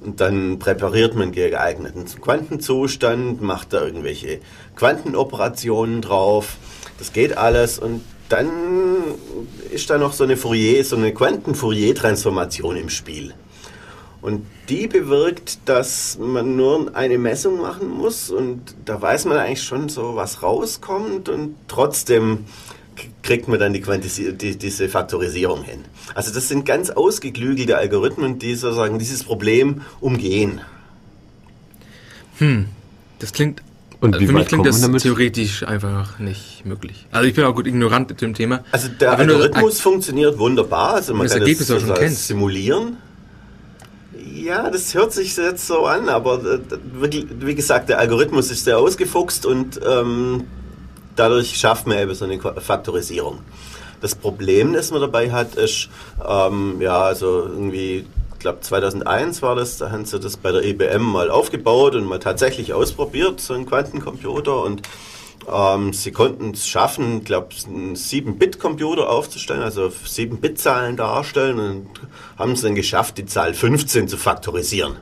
Und dann präpariert man geeigneten Quantenzustand, macht da irgendwelche Quantenoperationen drauf. Das geht alles und dann ist da noch so eine Fourier, so eine Quanten-Fourier-Transformation im Spiel. Und die bewirkt, dass man nur eine Messung machen muss und da weiß man eigentlich schon so, was rauskommt und trotzdem kriegt man dann die die, diese Faktorisierung hin. Also das sind ganz ausgeklügelte Algorithmen, die sozusagen dieses Problem umgehen. Hm, das klingt und also für mich klingt das damit? theoretisch einfach nicht möglich. Also ich bin auch gut ignorant mit dem Thema. Also der Aber Algorithmus funktioniert wunderbar. Also man das kann Ergebnis das, auch schon simulieren. Ja, das hört sich jetzt so an, aber äh, wie gesagt, der Algorithmus ist sehr ausgefuchst und ähm, dadurch schafft man eben so eine Faktorisierung. Das Problem, das man dabei hat, ist, ähm, ja, also irgendwie glaube 2001 war das, da haben sie das bei der IBM mal aufgebaut und mal tatsächlich ausprobiert, so einen Quantencomputer und ähm, sie konnten es schaffen, glaube einen 7-Bit-Computer aufzustellen, also 7-Bit-Zahlen darstellen und haben es dann geschafft, die Zahl 15 zu faktorisieren.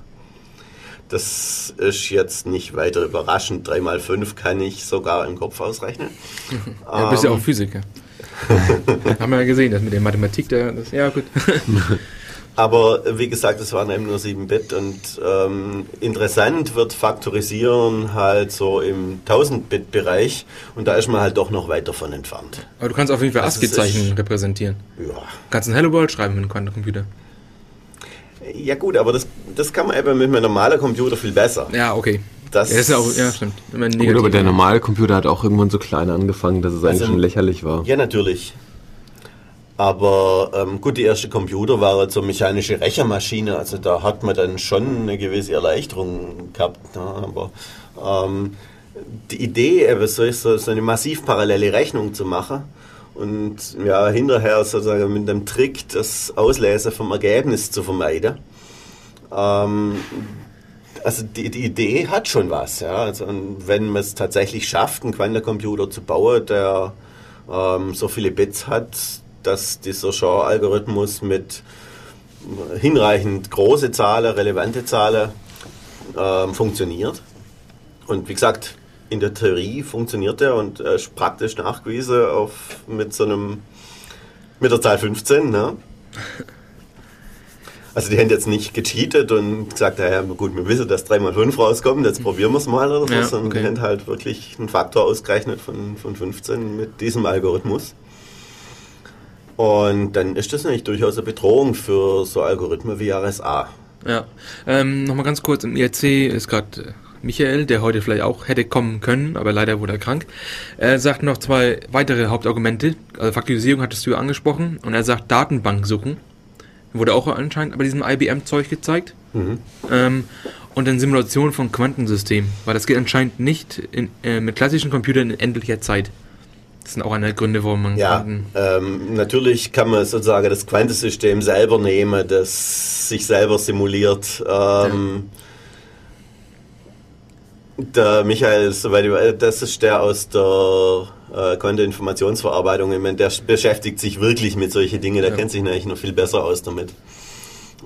Das ist jetzt nicht weiter überraschend. 3 mal 5 kann ich sogar im Kopf ausrechnen. Ja, du bist ja auch ähm, Physiker. haben wir ja gesehen, das mit der Mathematik, das, ja gut. Aber wie gesagt, es waren eben nur 7 Bit und ähm, interessant wird Faktorisieren halt so im 1000-Bit-Bereich und da ist man halt doch noch weit davon entfernt. Aber du kannst auf jeden Fall ASCII-Zeichen repräsentieren. Ja. Du kannst ein Hello World schreiben mit einem Quantencomputer. Ja gut, aber das, das kann man eben mit einem normalen Computer viel besser. Ja, okay. das. Ja, ist ja auch, ja, stimmt. Gut, aber der normale Computer hat auch irgendwann so klein angefangen, dass es eigentlich Also- schon lächerlich war. Ja, natürlich. Aber ähm, gut, die erste Computer war halt so mechanische Rechnermaschine, also da hat man dann schon eine gewisse Erleichterung gehabt. Ne? Aber ähm, die Idee, eben so, so, eine massiv parallele Rechnung zu machen und ja, hinterher sozusagen mit einem Trick das Auslesen vom Ergebnis zu vermeiden, ähm, also die, die Idee hat schon was. Ja? Also, wenn man es tatsächlich schafft, einen Quantencomputer zu bauen, der ähm, so viele Bits hat, dass dieser Shaw-Algorithmus mit hinreichend große Zahlen, relevante Zahlen ähm, funktioniert. Und wie gesagt, in der Theorie funktioniert er und er ist praktisch nachgewiesen auf, mit so einem mit der Zahl 15. Ne? Also die haben jetzt nicht gecheatet und gesagt, ja, gut, wir wissen, dass 3 mal 5 rauskommt, jetzt probieren wir es mal oder so, Ja, sondern okay. die haben halt wirklich einen Faktor ausgerechnet von, von 15 mit diesem Algorithmus. Und dann ist das natürlich durchaus eine Bedrohung für so Algorithmen wie RSA. Ja. Ähm, Nochmal ganz kurz, im IRC ist gerade Michael, der heute vielleicht auch hätte kommen können, aber leider wurde er krank. Er sagt noch zwei weitere Hauptargumente. Also Faktorisierung hattest du ja angesprochen. Und er sagt Datenbank suchen. Wurde auch anscheinend bei diesem IBM-Zeug gezeigt. Ähm, und dann Simulation von Quantensystemen. Weil das geht anscheinend nicht in, äh, mit klassischen Computern in endlicher Zeit. Das sind auch einer der Gründe, warum man Ja, ähm, natürlich kann man sozusagen das Quantensystem selber nehmen, das sich selber simuliert. Ähm, Der Michael, soweit ich weiß, das ist der aus der äh, Quanteninformationsverarbeitung. Ich meine, der beschäftigt sich wirklich mit solchen Dingen, der Ja. kennt sich natürlich noch viel besser aus damit.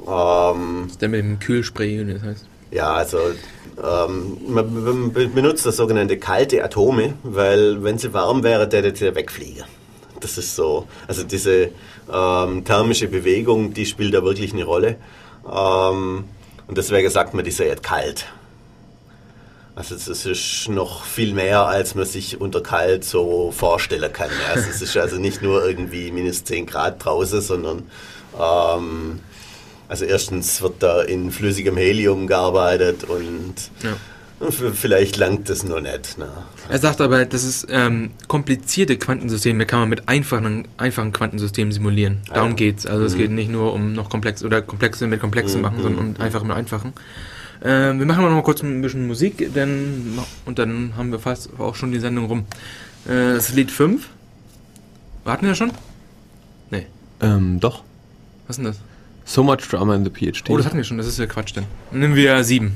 Ähm, Der mit dem Kühlspray, das heißt. ja, also man, man be- benutzt das sogenannte kalte Atome, weil wenn sie warm wäre, der sie wegfliegen. Das ist so, also diese ähm, thermische Bewegung, die spielt da wirklich eine Rolle. Ähm, und deswegen sagt man, die sei jetzt kalt. Also es ist noch viel mehr, als man sich unter kalt so vorstellen kann. Also es ist also nicht nur irgendwie minus 10 Grad draußen, sondern ähm, also erstens wird da in flüssigem Helium gearbeitet und Ja. vielleicht langt das noch nicht. Ne? Er sagt aber, das ist ähm, komplizierte Quantensysteme kann man mit einfachen, einfachen Quantensystemen simulieren. Darum ja. geht's. Also es geht nicht nur um noch komplex oder komplexe mit komplexen machen, sondern um einfach mit einfachen. Ähm, wir machen noch mal kurz ein bisschen Musik, denn und dann haben wir fast auch schon die Sendung rum. Äh, das ist Lied 5. Warten wir schon? Nee. Ähm, doch. Was ist denn das? So much drama in the PhD. Oh, das hatten wir schon, das ist ja Quatsch denn. Dann nehmen wir 7.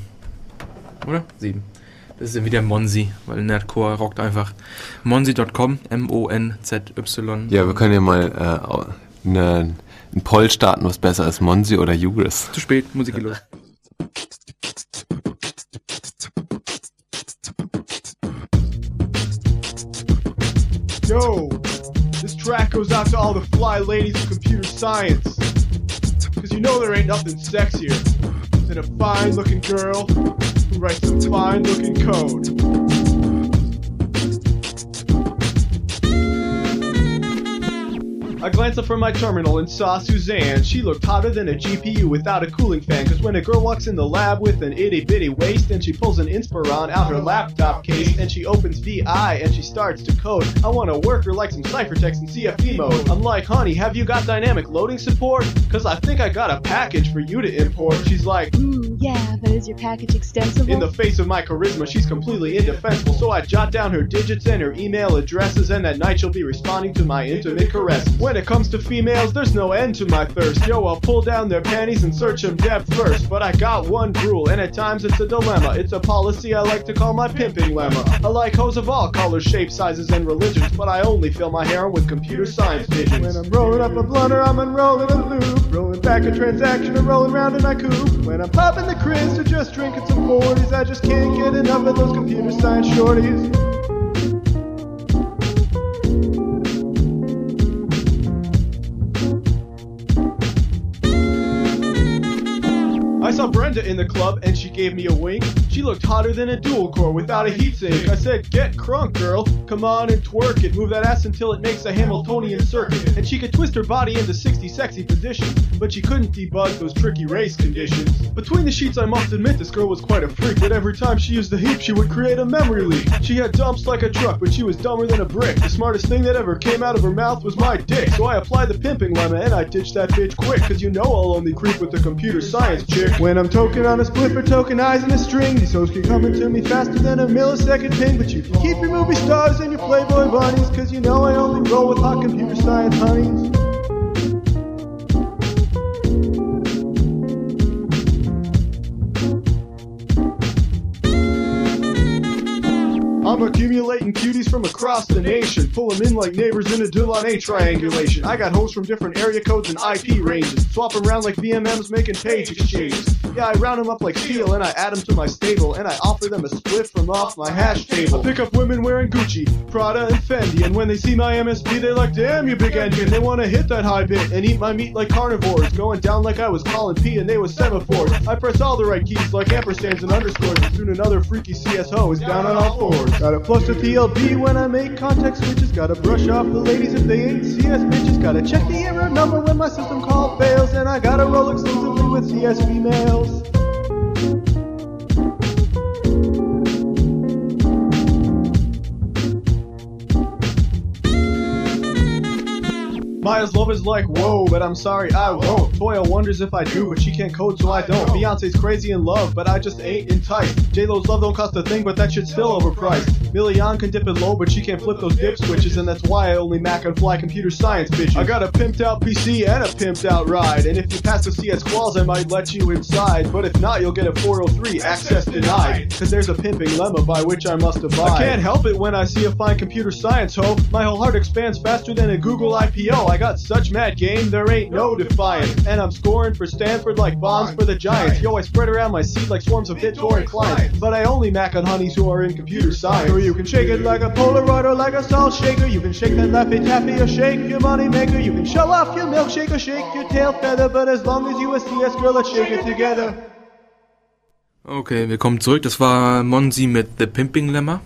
Oder? 7. Das ist ja wieder Monzi, weil Nerdcore rockt einfach. Monzi.com, M-O-N-Z-Y. ja, wir können ja mal äh, ne, einen Poll starten, was besser ist, Monsi oder Hugris. Zu spät, Musik geht los. Yo, this track goes out to all the fly ladies of computer science. You know there ain't nothing sexier than a fine looking girl who writes some fine looking code. I glanced up from my terminal and saw Suzanne. She looked hotter than a GPU without a cooling fan. Cause when a girl walks in the lab with an itty bitty waist and she pulls an Inspiron out her laptop case and she opens VI and she starts to code, I wanna work her like some ciphertext in CFD mode. I'm like, honey, have you got dynamic loading support? Cause I think I got a package for you to import. She's like, hmm. Ooh, yeah, but is your package extensible? in the face of my charisma, she's completely indefensible. So I jot down her digits and her email addresses, and that night she'll be responding to my intimate caresses. When it comes to females, there's no end to my thirst. Yo, I'll pull down their panties and search them depth first. But I got one rule, and at times it's a dilemma. It's a policy I like to call my pimping lemma. I like hoes of all colors, shapes, sizes, and religions, but I only fill my hair with computer science visions. When I'm rolling up a blunder, I'm unrolling a loop. Rolling back a transaction or rolling round in my coupe. When I'm popping the Chris or just drinking some 40s, I just can't get enough of those computer science shorties. Saw Brenda in the club and she gave me a wink. She looked hotter than a dual core without a heatsink. I said, Get crunk, girl. Come on and twerk it. Move that ass until it makes a Hamiltonian circuit. And she could twist her body into 60 sexy positions, but she couldn't debug those tricky race conditions. Between the sheets, I must admit this girl was quite a freak, but every time she used the heap, she would create a memory leak. She had dumps like a truck, but she was dumber than a brick. The smartest thing that ever came out of her mouth was my dick. So I applied the pimping lemma and I ditched that bitch quick, cause you know I'll only creep with the computer science chick. When I'm token on a split or tokenizing a string, these hoes keep coming to me faster than a millisecond ping. But you can keep your movie stars and your Playboy bunnies, cause you know I only roll with hot computer science honeys. I'm accumulating cuties from across the nation. Pull them in like neighbors in a Delaunay triangulation. I got hosts from different area codes and IP ranges. Swap 'em around like VMMs making page exchanges. Yeah, I round them up like steel and I add them to my stable. And I offer them a split from off my hash table. I pick up women wearing Gucci, Prada, and Fendi. And when they see my MSP, they're like, damn, you big engine. They want to hit that high bit and eat my meat like carnivores. Going down like I was calling P and they was semaphores. I press all the right keys like ampersands and underscores. And soon another freaky CSO is down on all fours. Gotta flush the TLB when I make context switches. Gotta brush off the ladies if they ain't CS bitches. Gotta check the error number when my system call fails. And I gotta roll exclusively with CS females. Maya's love is like, whoa, but I'm sorry, I won't. Toya wonders if I do, but she can't code, so I don't. Beyonce's crazy in love, but I just ain't enticed. J-Lo's love don't cost a thing, but that shit's still overpriced. Million can dip it low, but she can't flip those dip switches, and that's why I only Mac and fly computer science bitches. I got a pimped out PC and a pimped out ride, and if you pass the CS quals, I might let you inside. But if not, you'll get a 403 access denied, cause there's a pimping lemma by which I must abide. I can't help it when I see a fine computer science ho. My whole heart expands faster than a Google IPO. I got such mad game, there ain't no defiance. And I'm scoring for Stanford like bombs for the Giants. Yo, I spread around my seed like swarms of BitTorrent clients. But I only mac on honeys who are in computer science. So you can shake it like a Polaroid or like a salt shaker. You can shake that Laffy Taffy or shake your money maker. You can show off your milkshake or shake your tail feather. But as long as you a CS girl, let's shake it together. Okay, willkommen zurück. Das war Monsi mit The Pimping Lemma.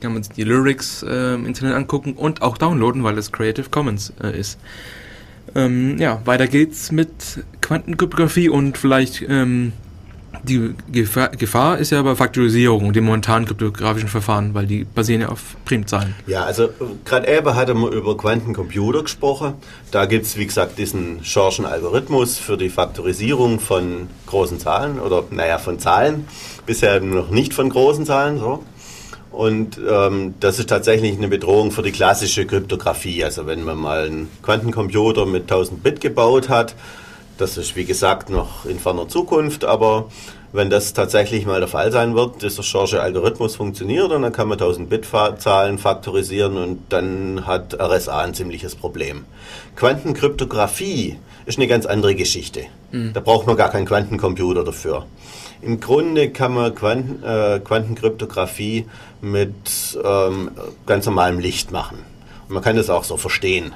Kann man sich die Lyrics äh, im Internet angucken und auch downloaden, weil es Creative Commons äh, ist. Ähm, ja, weiter geht's mit Quantenkryptographie und vielleicht ähm, die Gefahr, Gefahr ist ja bei Faktorisierung dem momentanen kryptografischen Verfahren, weil die basieren ja auf Primzahlen. Ja, also gerade eben hat er über Quantencomputer gesprochen. Da gibt es, wie gesagt, diesen Schorschen Algorithmus für die Faktorisierung von großen Zahlen oder, naja, von Zahlen. Bisher noch nicht von großen Zahlen, so. Und ähm, das ist tatsächlich eine Bedrohung für die klassische Kryptographie. Also wenn man mal einen Quantencomputer mit 1000 Bit gebaut hat, das ist wie gesagt noch in ferner Zukunft, aber wenn das tatsächlich mal der Fall sein wird, dieser Schorche Algorithmus funktioniert und dann kann man 1000 Bit Zahlen faktorisieren und dann hat RSA ein ziemliches Problem. Quantenkryptographie ist eine ganz andere Geschichte. Mhm. Da braucht man gar keinen Quantencomputer dafür. Im Grunde kann man Quanten, äh, Quantenkryptographie mit ähm, ganz normalem Licht machen. Und man kann das auch so verstehen.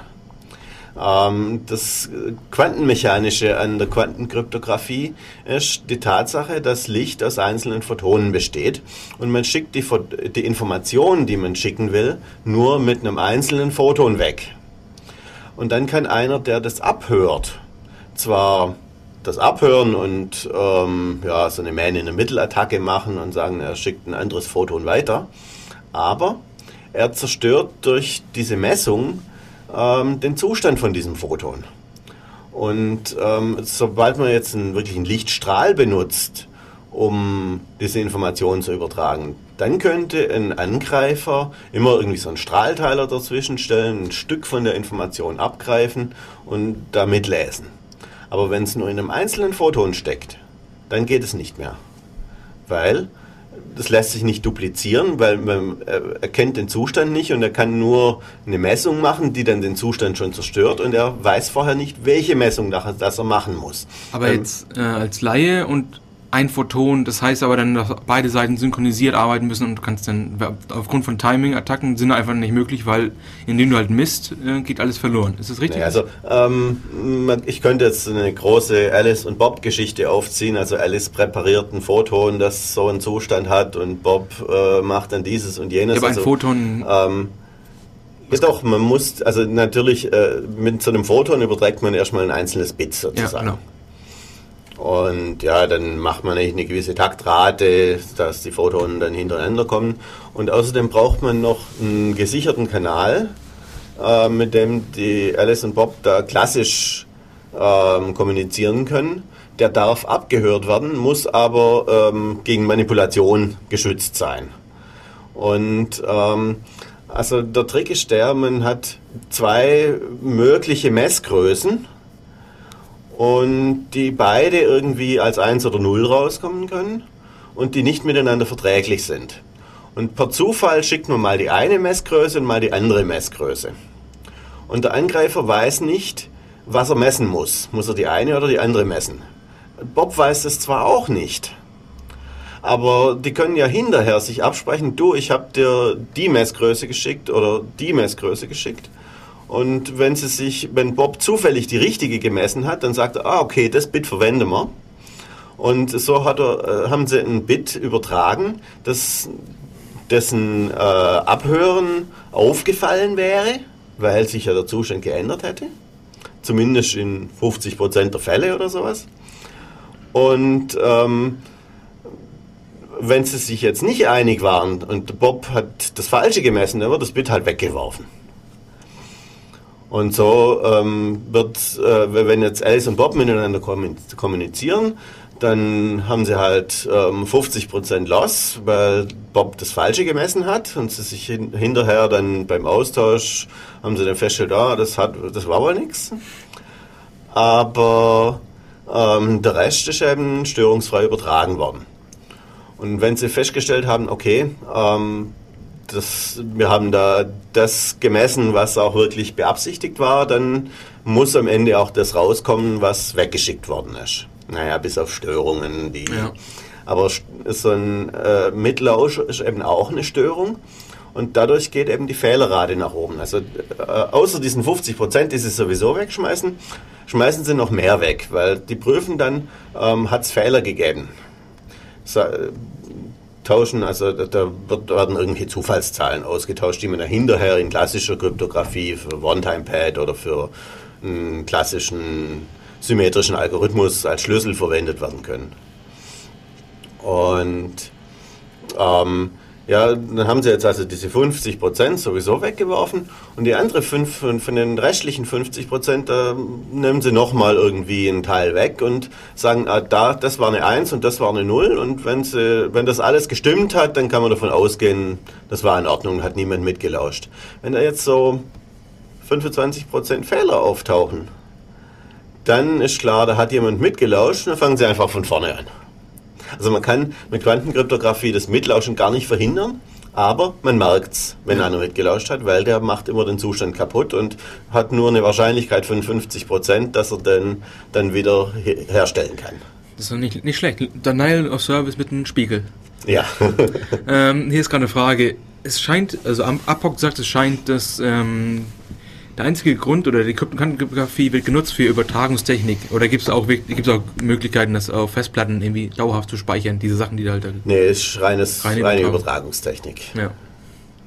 Ähm, das Quantenmechanische an der Quantenkryptographie ist die Tatsache, dass Licht aus einzelnen Photonen besteht und man schickt die, die Informationen, die man schicken will, nur mit einem einzelnen Photon weg. Und dann kann einer, der das abhört, zwar das abhören und ähm, ja, so eine Man-in-the-Middle-Attacke machen und sagen, er schickt ein anderes Photon weiter. Aber er zerstört durch diese Messung ähm, den Zustand von diesem Photon. Und ähm, sobald man jetzt einen wirklichen Lichtstrahl benutzt, um diese Informationen zu übertragen, dann könnte ein Angreifer immer irgendwie so einen Strahlteiler dazwischen stellen, ein Stück von der Information abgreifen und damit lesen. Aber wenn es nur in einem einzelnen Photon steckt, dann geht es nicht mehr. Weil das lässt sich nicht duplizieren, weil man erkennt den Zustand nicht und er kann nur eine Messung machen, die dann den Zustand schon zerstört und er weiß vorher nicht, welche Messung das er machen muss. Aber ähm, jetzt äh, als Laie und ein Photon, das heißt aber dann, dass beide Seiten synchronisiert arbeiten müssen und du kannst dann, aufgrund von Timing-Attacken sind einfach nicht möglich, weil indem du halt misst, äh, geht alles verloren. Ist das richtig? Ja, also ähm, ich könnte jetzt eine große Alice und Bob Geschichte aufziehen. Also Alice präpariert ein Photon, das so einen Zustand hat und Bob äh, macht dann dieses und jenes. Aber also, ein Photon... Ähm, ja doch, man muss, also natürlich äh, mit so einem Photon überträgt man erstmal ein einzelnes Bit sozusagen. Ja, genau. Und ja, dann macht man eigentlich eine gewisse Taktrate, dass die Photonen dann hintereinander kommen. Und außerdem braucht man noch einen gesicherten Kanal, äh, mit dem die Alice und Bob da klassisch ähm, kommunizieren können. Der darf abgehört werden, muss aber ähm, gegen Manipulation geschützt sein. Und ähm, also der Trick ist der, man hat zwei mögliche Messgrößen und die beide irgendwie als 1 oder 0 rauskommen können und die nicht miteinander verträglich sind. Und per Zufall schickt man mal die eine Messgröße und mal die andere Messgröße. Und der Angreifer weiß nicht, was er messen muss. Muss er die eine oder die andere messen? Bob weiß es zwar auch nicht, aber die können ja hinterher sich absprechen, du, ich habe dir die Messgröße geschickt oder die Messgröße geschickt. Und wenn sie sich, wenn Bob zufällig die richtige gemessen hat, dann sagt er, ah, okay, das Bit verwenden wir. Und so hat er, äh, haben sie ein Bit übertragen, das, dessen äh, Abhören aufgefallen wäre, weil sich ja der Zustand geändert hätte. Zumindest in 50% der Fälle oder sowas. Und ähm, wenn sie sich jetzt nicht einig waren und Bob hat das Falsche gemessen, dann wird das Bit halt weggeworfen. Und so ähm, wird, äh, wenn jetzt Alice und Bob miteinander kommunizieren, dann haben sie halt ähm, 50% Loss, weil Bob das Falsche gemessen hat und sie sich hin hinterher dann beim Austausch haben sie dann festgestellt, ah, das, hat, das war wohl nichts. Aber ähm, der Rest ist eben störungsfrei übertragen worden. Und wenn sie festgestellt haben, okay, ähm, das, wir haben da das gemessen, was auch wirklich beabsichtigt war, dann muss am Ende auch das rauskommen, was weggeschickt worden ist. Naja, bis auf Störungen, die. Ja. Aber so ein äh, Mitlausch ist eben auch eine Störung. Und dadurch geht eben die Fehlerrate nach oben. Also äh, außer diesen 50 Prozent, die sie sowieso wegschmeißen, schmeißen sie noch mehr weg, weil die prüfen dann, ähm, hat es Fehler gegeben. So, tauschen, also da wird, werden irgendwelche Zufallszahlen ausgetauscht, die man dann hinterher in klassischer Kryptographie für One-Time-Pad oder für einen klassischen symmetrischen Algorithmus als Schlüssel verwendet werden können. Und ähm, ja, dann haben sie jetzt also diese 50 Prozent sowieso weggeworfen und die andere fünf, von, von den restlichen 50 Prozent, da nehmen sie nochmal irgendwie einen Teil weg und sagen, ah, da, das war eine 1 und das war eine 0 und wenn, sie, wenn das alles gestimmt hat, dann kann man davon ausgehen, das war in Ordnung, hat niemand mitgelauscht. Wenn da jetzt so 25 Prozent Fehler auftauchen, dann ist klar, da hat jemand mitgelauscht und dann fangen sie einfach von vorne an. Also man kann mit Quantenkryptographie das Mitlauschen gar nicht verhindern, aber man merkt es, wenn einer mitgelauscht hat, weil der macht immer den Zustand kaputt und hat nur eine Wahrscheinlichkeit von 50 Prozent, dass er den dann wieder herstellen kann. Das ist doch nicht, nicht schlecht. Denial of Service mit einem Spiegel. Ja. ähm, hier ist gerade eine Frage. Es scheint, also Apoc sagt, es scheint, dass ähm, der einzige Grund oder die Kryptographie wird genutzt für Übertragungstechnik oder gibt es auch, gibt's auch Möglichkeiten, das auf Festplatten irgendwie dauerhaft zu speichern, diese Sachen, die da halt... Nee, ist reines, reine, reine Übertragungstechnik. Ja.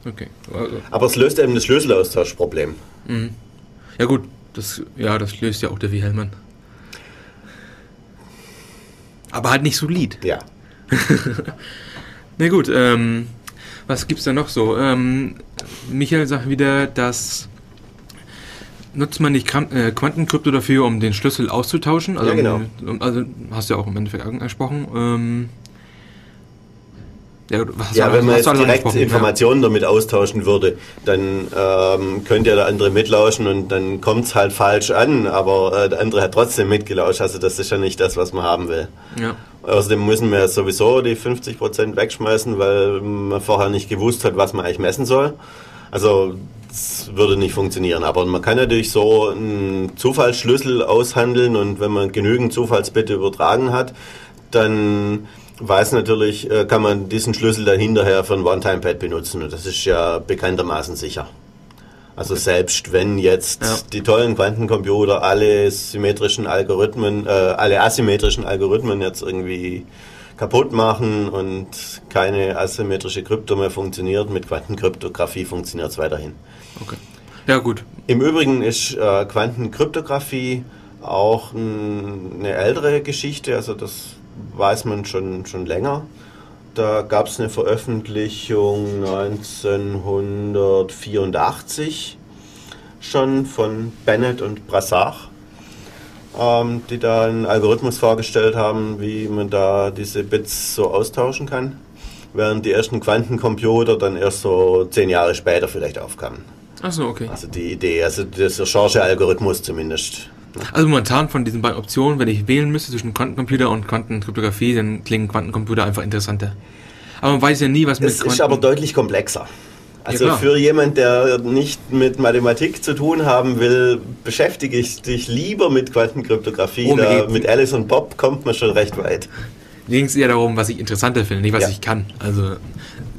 Okay. Also. Aber es löst eben das Schlüsselaustauschproblem. Mhm. Ja gut, das, ja, das löst ja auch der Wilhelmann. Aber halt nicht solid. Ja. Na gut, ähm, was gibt's da noch so? Ähm, Michael sagt wieder, dass nutzt man nicht äh, Quantenkrypto dafür, um den Schlüssel auszutauschen? Also, ja, genau. Also hast du ja auch im Endeffekt angesprochen. Ähm, ja, ja wenn man jetzt direkt Informationen ja. damit austauschen würde, dann ähm, könnte ja der andere mitlauschen und dann kommt es halt falsch an, aber äh, der andere hat trotzdem mitgelauscht. Also das ist ja nicht das, was man haben will. Ja. Außerdem müssen wir sowieso die 50% wegschmeißen, weil man vorher nicht gewusst hat, was man eigentlich messen soll. Also das würde nicht funktionieren. Aber man kann natürlich so einen Zufallsschlüssel aushandeln und wenn man genügend Zufallsbitte übertragen hat, dann weiß natürlich, äh, kann man diesen Schlüssel dann hinterher für ein One-Time-Pad benutzen und das ist ja bekanntermaßen sicher. Also selbst wenn jetzt Ja. die tollen Quantencomputer alle symmetrischen Algorithmen, äh, alle asymmetrischen Algorithmen jetzt irgendwie kaputt machen und keine asymmetrische Krypto mehr funktioniert, mit Quantenkryptographie funktioniert es weiterhin. Okay. Ja, gut. Im Übrigen ist äh, Quantenkryptographie auch n, eine ältere Geschichte, also das weiß man schon, schon länger. Da gab es eine Veröffentlichung 1984 schon von Bennett und Brassard, ähm, die da einen Algorithmus vorgestellt haben, wie man da diese Bits so austauschen kann, während die ersten Quantencomputer dann erst so zehn Jahre später vielleicht aufkamen. Achso, okay. Also die Idee, also der Recherche-Algorithmus zumindest. Also momentan von diesen beiden Optionen, wenn ich wählen müsste zwischen Quantencomputer und Quantenkryptographie, dann klingen Quantencomputer einfach interessanter. Aber man weiß ja nie, was mit Es ist aber deutlich komplexer. Also klar. für jemand, der nicht mit Mathematik zu tun haben will, beschäftige ich dich lieber mit Quantenkryptographie. Oh, mir mit Alice und Bob kommt man schon recht weit. ging es eher darum, was ich interessanter finde, nicht was Ja. ich kann. Also,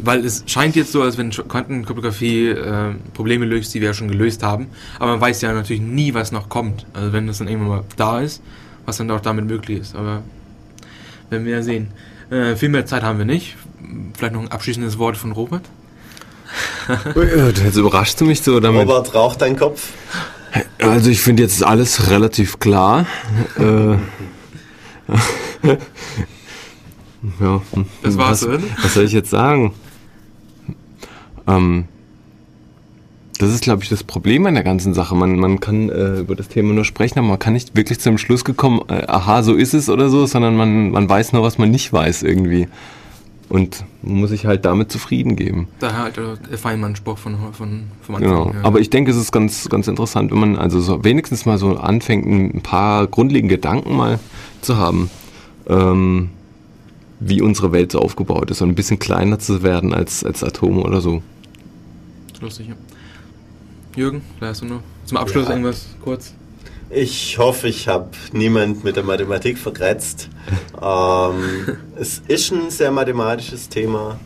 weil es scheint jetzt so, als wenn Quantenkryptographie äh, Probleme löst, die wir ja schon gelöst haben. Aber man weiß ja natürlich nie, was noch kommt. Also wenn das dann irgendwann mal da ist, was dann auch damit möglich ist. Aber werden wir ja sehen. Äh, viel mehr Zeit haben wir nicht. Vielleicht noch ein abschließendes Wort von Robert. Jetzt überraschst du mich so damit. Robert, raucht dein Kopf? Also ich finde jetzt alles relativ klar. äh, ja, hm, Das war's, was, was soll ich jetzt sagen? Ähm, das ist, glaube ich, das Problem an der ganzen Sache. Man, man kann äh, über das Thema nur sprechen, aber man kann nicht wirklich zum Schluss gekommen, äh, aha, so ist es oder so, sondern man, man weiß nur, was man nicht weiß irgendwie. Und man muss sich halt damit zufrieden geben. Daher halt der Feynman-Spruch von, von, vom Anfang. Genau. ja. Aber ich denke, es ist ganz, ganz interessant, wenn man also so wenigstens mal so anfängt, ein paar grundlegende Gedanken mal zu haben, ähm, wie unsere Welt so aufgebaut ist und ein bisschen kleiner zu werden als, als Atome oder so. Lustig, ja. Jürgen, da hast du noch zum Abschluss Ja. irgendwas kurz? Ich hoffe, ich habe niemand mit der Mathematik vergrätzt. ähm, es ist ein sehr mathematisches Thema.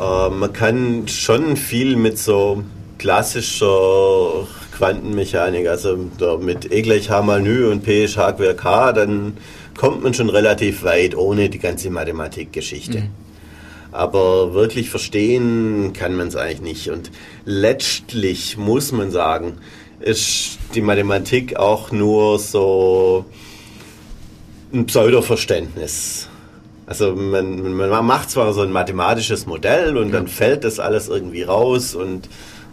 Ähm, man kann schon viel mit so klassischer Quantenmechanik, also mit E gleich H mal Nü und P ist H quer K, dann kommt man schon relativ weit ohne die ganze Mathematikgeschichte. Aber wirklich verstehen kann man es eigentlich nicht. Und letztlich muss man sagen, ist die Mathematik auch nur so ein Pseudoverständnis. Also man, man macht zwar so ein mathematisches Modell und dann fällt das alles irgendwie raus und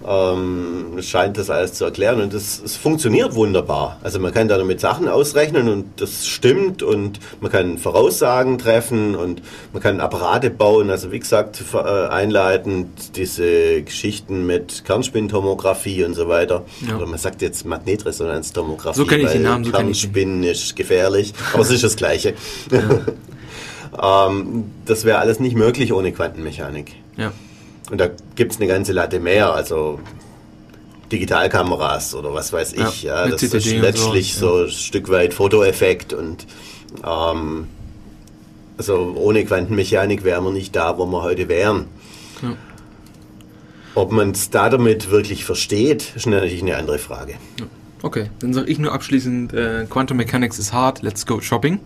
ähm, scheint das alles zu erklären und es, funktioniert wunderbar. Also man kann da damit Sachen ausrechnen und das stimmt und man kann Voraussagen treffen und man kann Apparate bauen. Also wie gesagt, äh, einleitend diese Geschichten mit Kernspintomographie und so weiter. Ja. Oder man sagt jetzt Magnetresonanztomographie. So kenn ich den Namen, so. Kernspin ist gefährlich, aber es ist das Gleiche. ähm, das wäre alles nicht möglich ohne Quantenmechanik. Ja. Und da gibt es eine ganze Latte mehr, also Digitalkameras oder was weiß ich. Ja, Ja, das ist letztlich so, so, ein Stück weit Fotoeffekt und ähm, also ohne Quantenmechanik wären wir nicht da, wo wir heute wären. Ja. Ob man es da damit wirklich versteht, ist natürlich eine andere Frage. Okay, dann sage ich nur abschließend, äh, Quantum Mechanics is hard, let's go shopping.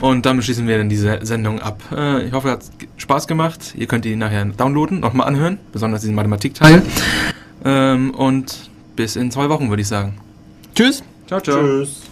Und damit schließen wir dann diese Sendung ab. Äh, ich hoffe, es hat Spaß gemacht. Ihr könnt die nachher downloaden, nochmal anhören, besonders diesen Mathematikteil. Ähm, und bis in zwei Wochen, würde ich sagen. Tschüss. Ciao, ciao. Tschüss.